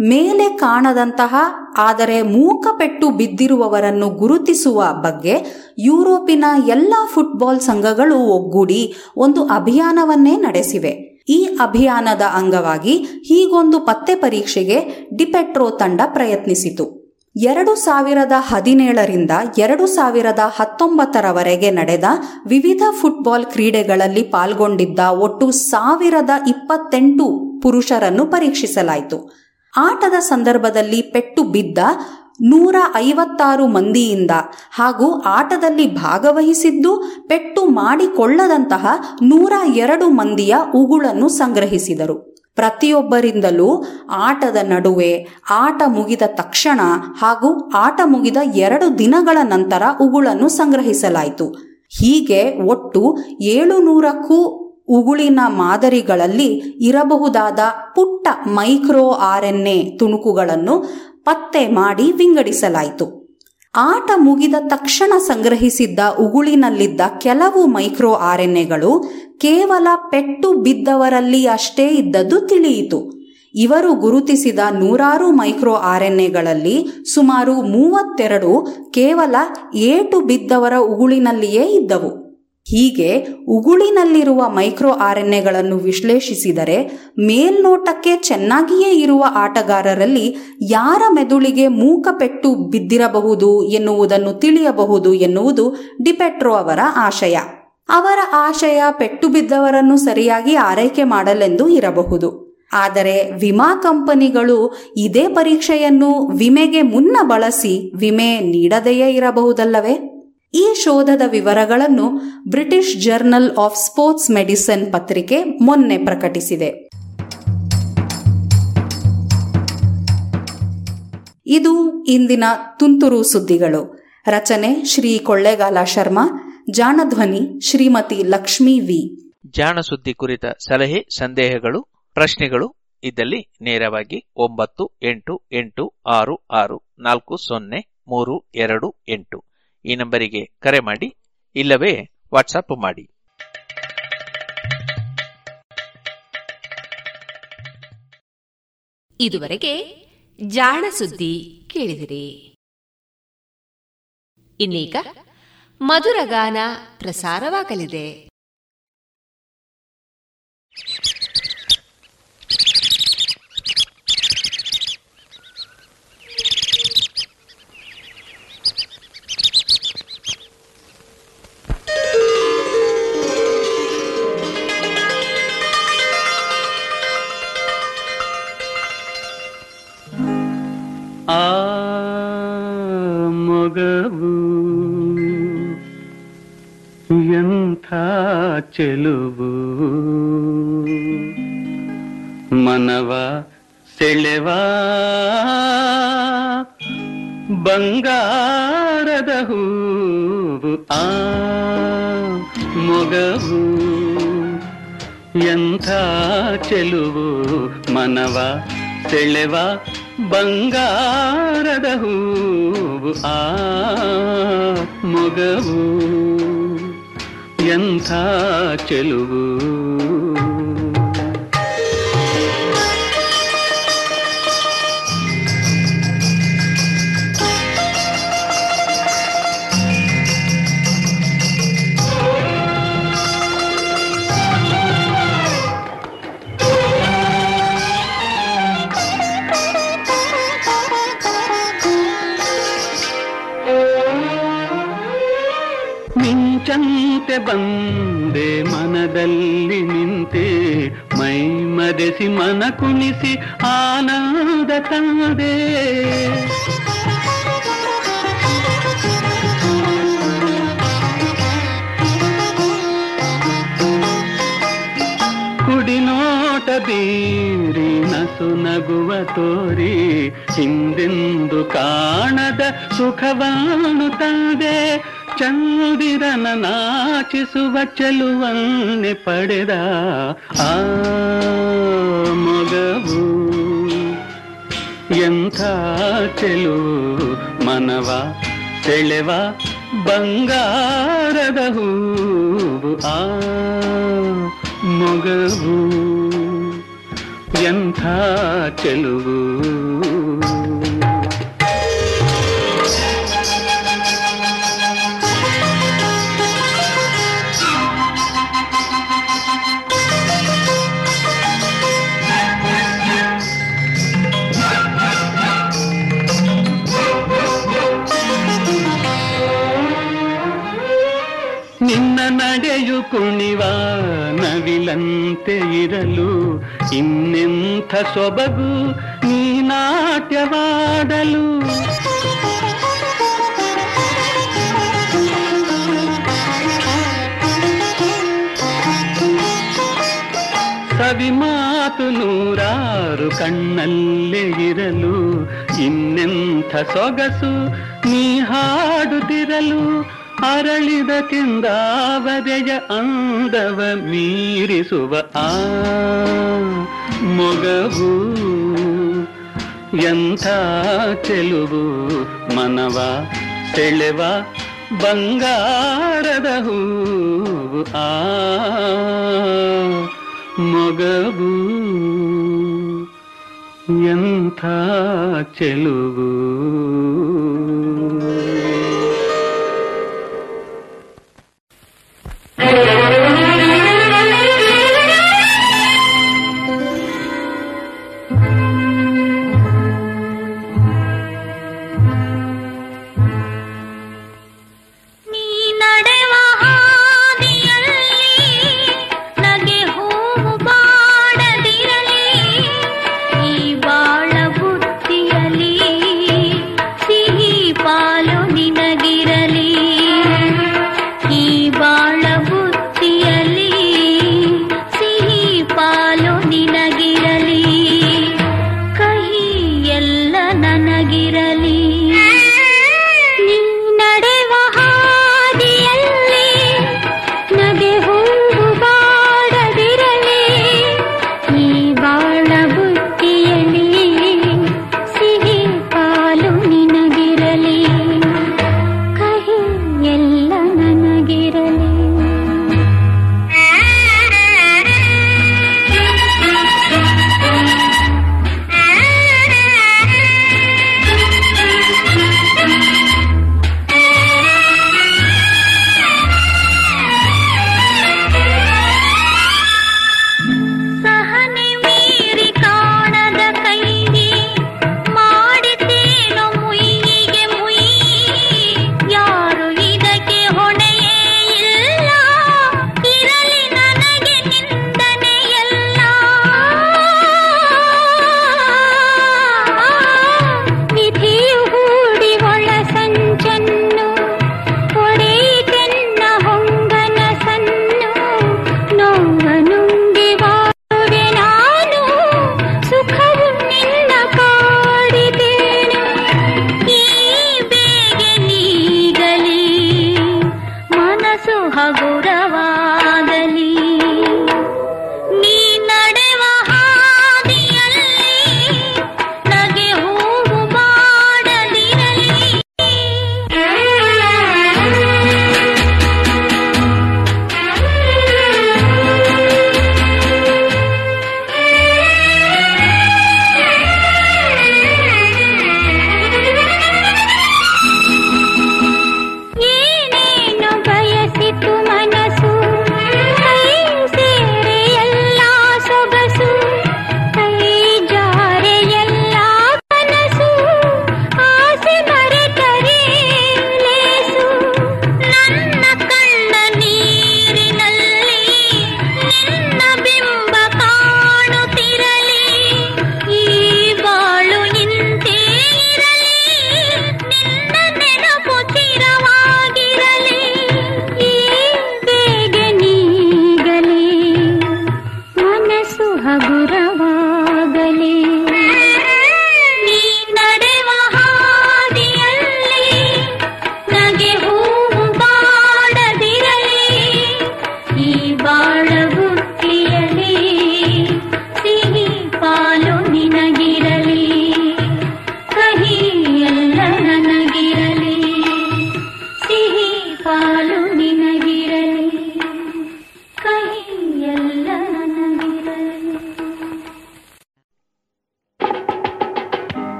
N: ಮೇಲೆ ಕಾಣದಂತಹ ಆದರೆ ಮೂಕಪೆಟ್ಟು ಬಿದ್ದಿರುವವರನ್ನು ಗುರುತಿಸುವ ಬಗ್ಗೆ ಯುರೋಪಿನ ಎಲ್ಲ ಫುಟ್ಬಾಲ್ ಸಂಘಗಳು ಒಗ್ಗೂಡಿ ಒಂದು ಅಭಿಯಾನವನ್ನೇ ನಡೆಸಿವೆ. ಈ ಅಭಿಯಾನದ ಅಂಗವಾಗಿ ಹೀಗೊಂದು ಪತ್ತೆ ಪರೀಕ್ಷೆಗೆ ಡಿಪೆಟ್ರೋ ತಂಡ ಪ್ರಯತ್ನಿಸಿತು. ಎರಡು ಸಾವಿರದ ಹದಿನೇಳರಿಂದ ಎರಡು ಸಾವಿರದ ಹತ್ತೊಂಬತ್ತರವರೆಗೆ ನಡೆದ ವಿವಿಧ ಫುಟ್ಬಾಲ್ ಕ್ರೀಡೆಗಳಲ್ಲಿ ಪಾಲ್ಗೊಂಡಿದ್ದ ಒಟ್ಟು ಸಾವಿರದ ಇಪ್ಪತ್ತೆಂಟು ಪುರುಷರನ್ನು ಪರೀಕ್ಷಿಸಲಾಯಿತು. ಆಟದ ಸಂದರ್ಭದಲ್ಲಿ ಪೆಟ್ಟು ಬಿದ್ದ ನೂರ ಐವತ್ತಾರು ಮಂದಿಯಿಂದ ಹಾಗೂ ಆಟದಲ್ಲಿ ಭಾಗವಹಿಸಿದ್ದು ಪೆಟ್ಟು ಮಾಡಿಕೊಳ್ಳದಂತಹ ನೂರ ಎರಡು ಮಂದಿಯ ಉಗುಳನ್ನು ಸಂಗ್ರಹಿಸಿದರು. ಪ್ರತಿಯೊಬ್ಬರಿಂದಲೂ ಆಟದ ನಡುವೆ ಆಟ ಮುಗಿದ ತಕ್ಷಣ ಹಾಗೂ ಆಟ ಮುಗಿದ ಎರಡು ದಿನಗಳ ನಂತರ ಉಗುಳನ್ನು ಸಂಗ್ರಹಿಸಲಾಯಿತು. ಹೀಗೆ ಒಟ್ಟು ಏಳುನೂರಕ್ಕೂ ಉಗುಳಿನ ಮಾದರಿಗಳಲ್ಲಿ ಇರಬಹುದಾದ ಪುಟ್ಟ ಮೈಕ್ರೋ ಆರ್ಎನ್ಎ ತುಣುಕುಗಳನ್ನು ಪತ್ತೆ ಮಾಡಿ ವಿಂಗಡಿಸಲಾಯಿತು. ಆಟ ಮುಗಿದ ತಕ್ಷಣ ಸಂಗ್ರಹಿಸಿದ್ದ ಉಗುಳಿನಲ್ಲಿದ್ದ ಕೆಲವು ಮೈಕ್ರೋ ಆರ್ಎನ್ಎಗಳು ಕೇವಲ ಪೆಟ್ಟು ಬಿದ್ದವರಲ್ಲಿ ಅಷ್ಟೇ ಇದ್ದದ್ದು ತಿಳಿಯಿತು. ಇವರು ಗುರುತಿಸಿದ ನೂರಾರು ಮೈಕ್ರೋ ಆರ್ಎನ್ಎಗಳಲ್ಲಿ ಸುಮಾರು ಮೂವತ್ತೆರಡು ಕೇವಲ ಏಟು ಬಿದ್ದವರ ಉಗುಳಿನಲ್ಲಿಯೇ ಇದ್ದವು. ಹೀಗೆ ಉಗುಳಿನಲ್ಲಿರುವ ಮೈಕ್ರೋ ಆರ್ಎನ್ಎಗಳನ್ನು ವಿಶ್ಲೇಷಿಸಿದರೆ ಮೇಲ್ನೋಟಕ್ಕೆ ಚೆನ್ನಾಗಿಯೇ ಇರುವ ಆಟಗಾರರಲ್ಲಿ ಯಾರ ಮೆದುಳಿಗೆ ಮೂಕ ಪೆಟ್ಟು ಬಿದ್ದಿರಬಹುದು ಎನ್ನುವುದನ್ನು ತಿಳಿಯಬಹುದು ಎನ್ನುವುದು ಡಿಪೆಟ್ರೋ ಅವರ ಆಶಯ. ಅವರ ಆಶಯ ಪೆಟ್ಟು ಬಿದ್ದವರನ್ನು ಸರಿಯಾಗಿ ಆರೈಕೆ ಮಾಡಲೆಂದು ಇರಬಹುದು. ಆದರೆ ವಿಮಾ ಕಂಪನಿಗಳು ಇದೇ ಪರೀಕ್ಷೆಯನ್ನು ವಿಮೆಗೆ ಮುನ್ನ ಬಳಸಿ ವಿಮೆ ನೀಡದೆಯೇ ಇರಬಹುದಲ್ಲವೇ? ಈ ಶೋಧದ ವಿವರಗಳನ್ನು British Journal of Sports Medicine ಪತ್ರಿಕೆ ಮೊನ್ನೆ ಪ್ರಕಟಿಸಿದೆ. ಇದು ಇಂದಿನ ತುಂತುರು ಸುದ್ದಿಗಳು. ರಚನೆ ಶ್ರೀ ಕೊಳ್ಳೇಗಾಲ ಶರ್ಮಾ, ಜಾಣಧ್ವನಿ ಶ್ರೀಮತಿ ಲಕ್ಷ್ಮೀ ವಿ.
O: ಜಾಣ ಸುದ್ದಿ ಕುರಿತ ಸಲಹೆ, ಸಂದೇಹಗಳು, ಪ್ರಶ್ನೆಗಳು ಇದ್ದಲ್ಲಿ ನೇರವಾಗಿ ಒಂಬತ್ತು ಎಂಟು ಎಂಟು ಆರು ಆರು ನಾಲ್ಕು ಸೊನ್ನೆ ಮೂರು ಎರಡು ಎಂಟು. ಈ ನಂಬರಿಗೆ ಕರೆ ಮಾಡಿ ಇಲ್ಲವೇ ವಾಟ್ಸಪ್ ಮಾಡಿ.
A: ಇದುವರೆಗೆ ಜಾಣ ಸುದ್ದಿ ಕೇಳಿದಿರಿ. ಇನ್ನೀಗ ಮಧುರಗಾನ ಪ್ರಸಾರವಾಗಲಿದೆ.
P: ಚೆಲುವು ಮನವ ಸೆಳೆವಾ. ಬಂಗಾರದ ಹೂವು ಆ ಮೊಗವು. ಎಂಥ ಚೆಲುವು ಮನವ ಸೆಳೆವ. ಬಂಗಾರದ ಹೂವು ಆ ಮೊಗವು. ಎಂಥ ಚೆಲುವು ಮನದಲ್ಲಿ ನಿಂತೆ ಮೈ ಮರೆಸಿ ಮನ ಕುಣಿಸಿ ಆನಂದ ತಂದೆ. ಕುಡಿನೋಟ ಬೀರಿ ನಸು ನಗುವ ತೋರಿ ಹಿಂದೆಂದು ಕಾಣದ ಸುಖವಾಣುತ್ತದೆ ತಂದೆ. ಚಂದಿರನ ನಾಚಿಸುವ ಚೆಲುವನ್ನೆ ಪಡೆದ ಆ ಮೊಗವು ಎಂಥ ಚೆಲುವು ಮನವ ಸೆಳೆವ ಬಂಗಾರದ ಹೂವು ಆ ಮೊಗವು ಎಂಥ ಚೆಲುವು ಕುಣಿವ ನವಿಲಂತೆ ಇರಲು ಇನ್ನೆಂಥ ಸೊಬಗು ನೀ ನಾಟ್ಯವಾಡಲು ಸವಿ ಮಾತು ನೂರಾರು ಕಣ್ಣಲ್ಲೇ ಇರಲು ಇನ್ನೆಂಥ ಸೊಗಸು ನೀ ಹಾಡುತ್ತಿರಲು ಅರಳಿದ ಕೆಂದಾವದೆಯ ಅಂದವ ಮೀರಿಸುವ ಆ ಮೊಗವು ಎಂಥ ಚೆಲುವು ಮನವ ಸೆಳೆವ ಬಂಗಾರದ ಹೂವು ಆ ಮೊಗವು ಎಂಥ ಚೆಲುವು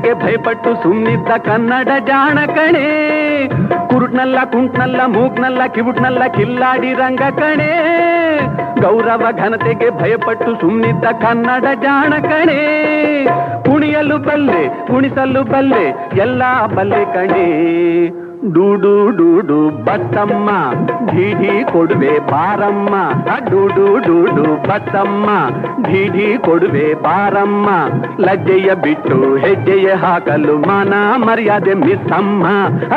P: ಕಣ್ಣಿಗೆ ಭಯಪಟ್ಟು ಸುಮ್ಮನಿದ್ದ ಕನ್ನಡ ಜಾಣ ಕಣೆ. ಕುರುಟ್ನಲ್ಲ, ಕುಂಟ್ನಲ್ಲ, ಮೂಗ್ನಲ್ಲ, ಕಿವುಟ್ನಲ್ಲ ಕಿಲ್ಲಾಡಿ ರಂಗ ಕಣೆ. ಗೌರವ ಘನತೆಗೆ ಭಯಪಟ್ಟು ಸುಮ್ಮನಿದ್ದ ಕನ್ನಡ ಜಾಣ ಕಣೆ. ಕುಣಿಯಲು ಬಲ್ಲೆ, ಕುಣಿಸಲು ಬಲ್ಲೆ, ಎಲ್ಲ ಬಲ್ಲೆ ಕಣೆ. ಡೂಡು ಡೂಡು ಬತ್ತಮ್ಮ ಢೀಢಿ ಕೊಡುವೆ ಬಾರಮ್ಮ. ಡೂಡು ಡೂಡು ಬತ್ತಮ್ಮ ಢೀಢಿ ಕೊಡುವೆ ಪಾರಮ್ಮ ಲಜ್ಜೆಯ ಬಿಟ್ಟು ಹೆಜ್ಜೆಯ ಹಾಕಲು ಮಾನ ಮರ್ಯಾದೆ ಮಿಸ್ಸಮ್ಮ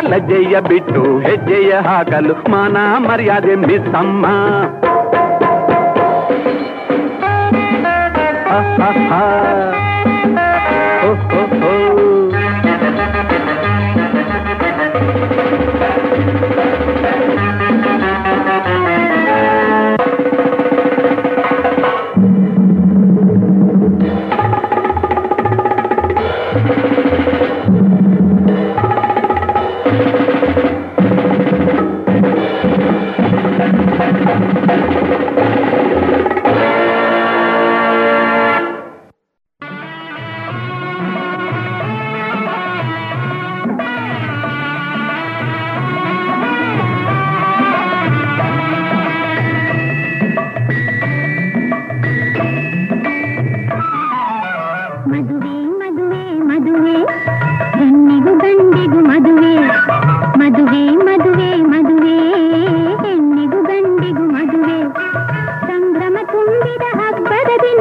P: ಲಜ್ಜೆಯ ಬಿಟ್ಟು ಹೆಜ್ಜೆಯ ಹಾಕಲು ಮಾನ ಮರ್ಯಾದೆ ಮಿಸ್ಸಮ್ಮ
Q: ha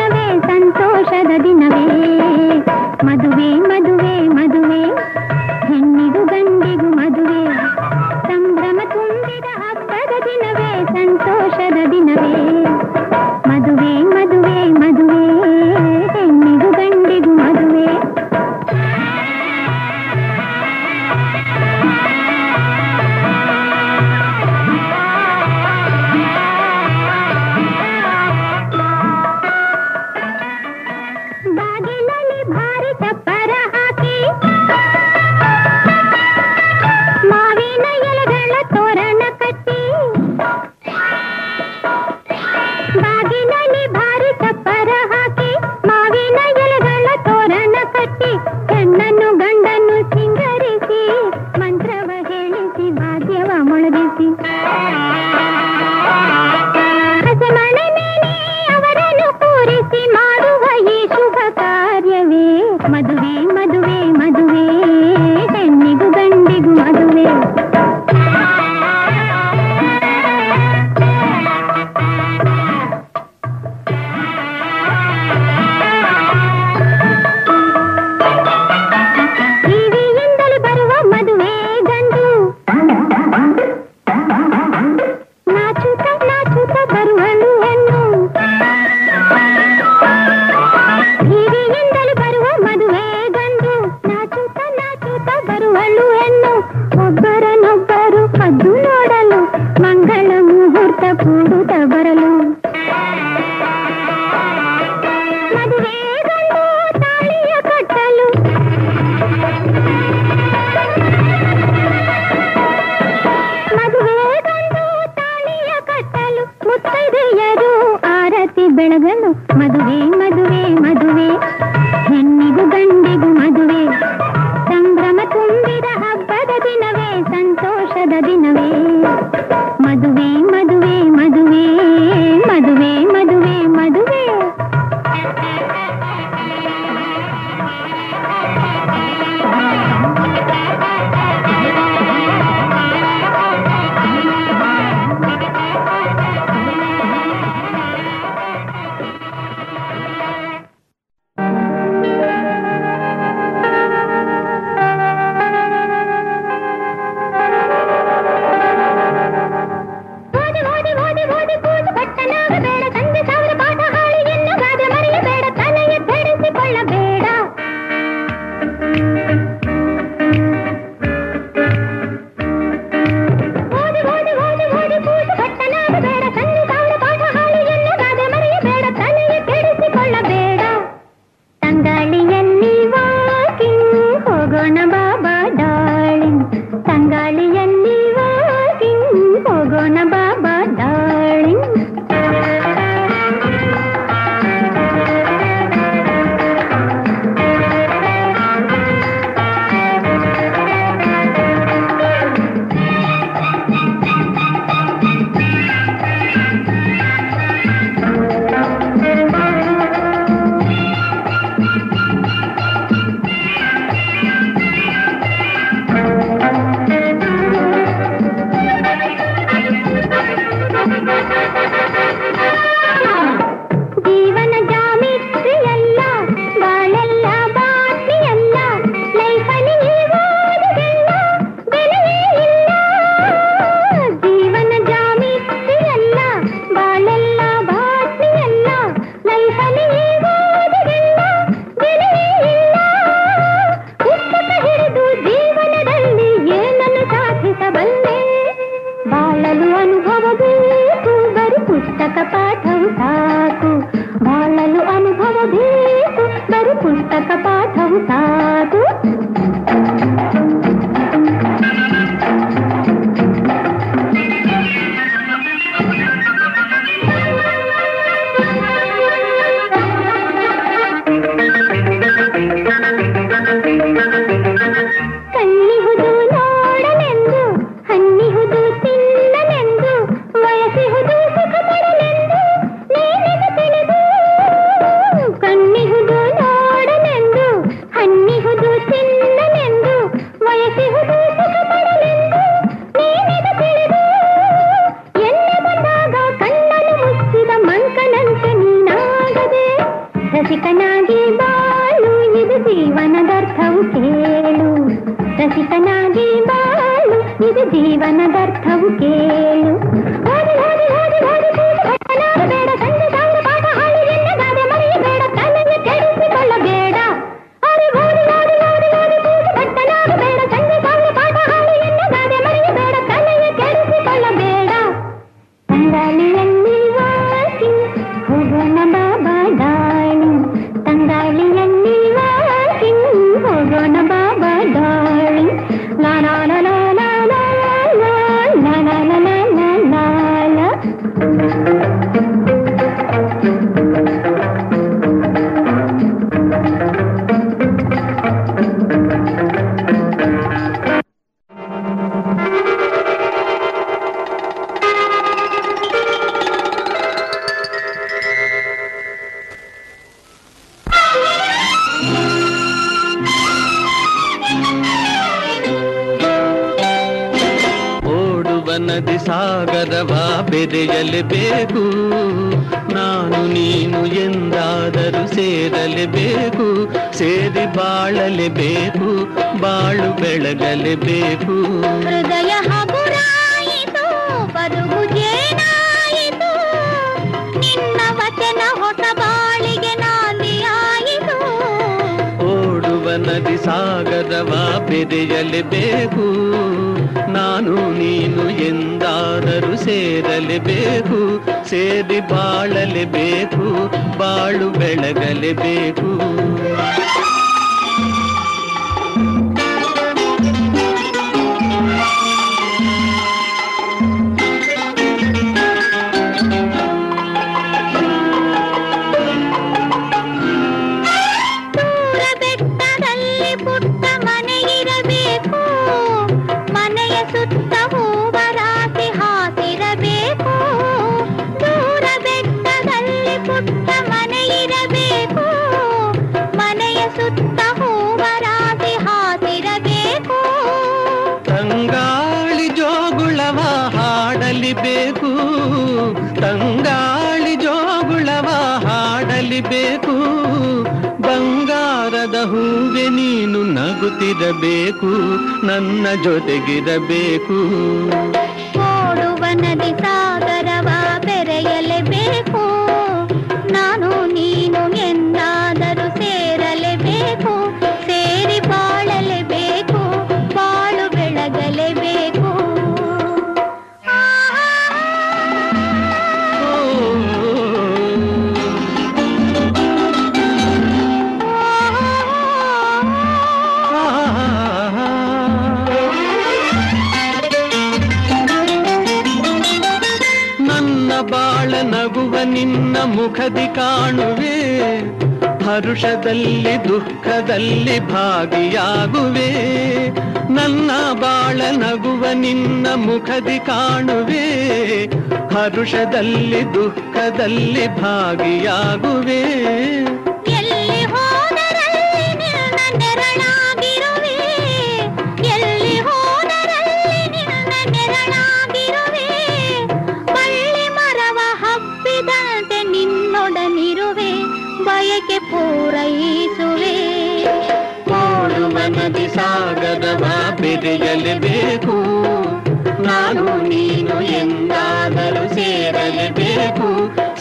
Q: ದಿನವೇ ಸಂತೋಷದ ದಿನವೇ
P: ಸುಖದಿ ಕಾಣುವೆ ಹರುಷದಲ್ಲಿ ದುಃಖದಲ್ಲಿ ಭಾಗಿಯಾಗುವೆ. ನನ್ನ ಬಾಳ ನಗುವ ನಿನ್ನ ಮುಖದಿ ಕಾಣುವೆ ಹರುಷದಲ್ಲಿ ದುಃಖದಲ್ಲಿ ಭಾಗಿಯಾಗುವೆ. ಕದವಾ ಬೆರೆಯಲೇಬೇಕು ನಾನು ನೀನು ಎಂದಾದರೂ ಸೇರಲೇಬೇಕು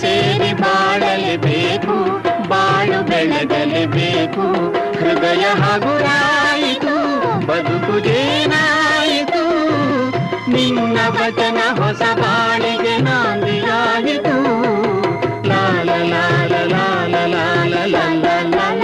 P: ಸೇರಿ ಬಾಳಲೇಬೇಕು ಬಾಳು ಬೆಳಗಲೇಬೇಕು ಹೃದಯ ಹಗುರಾಯಿತು ಬದುಕುದೇನಾಯಿತು ನಿನ್ನ ವಚನ ಹೊಸ ಬಾಳಿಗೆ ನಾಂದಿಯಾಯಿತು ಲಾಲ ಲಾಲ ಲಾಲ ಲಾಲ ಲಾಲ ಲಾಲ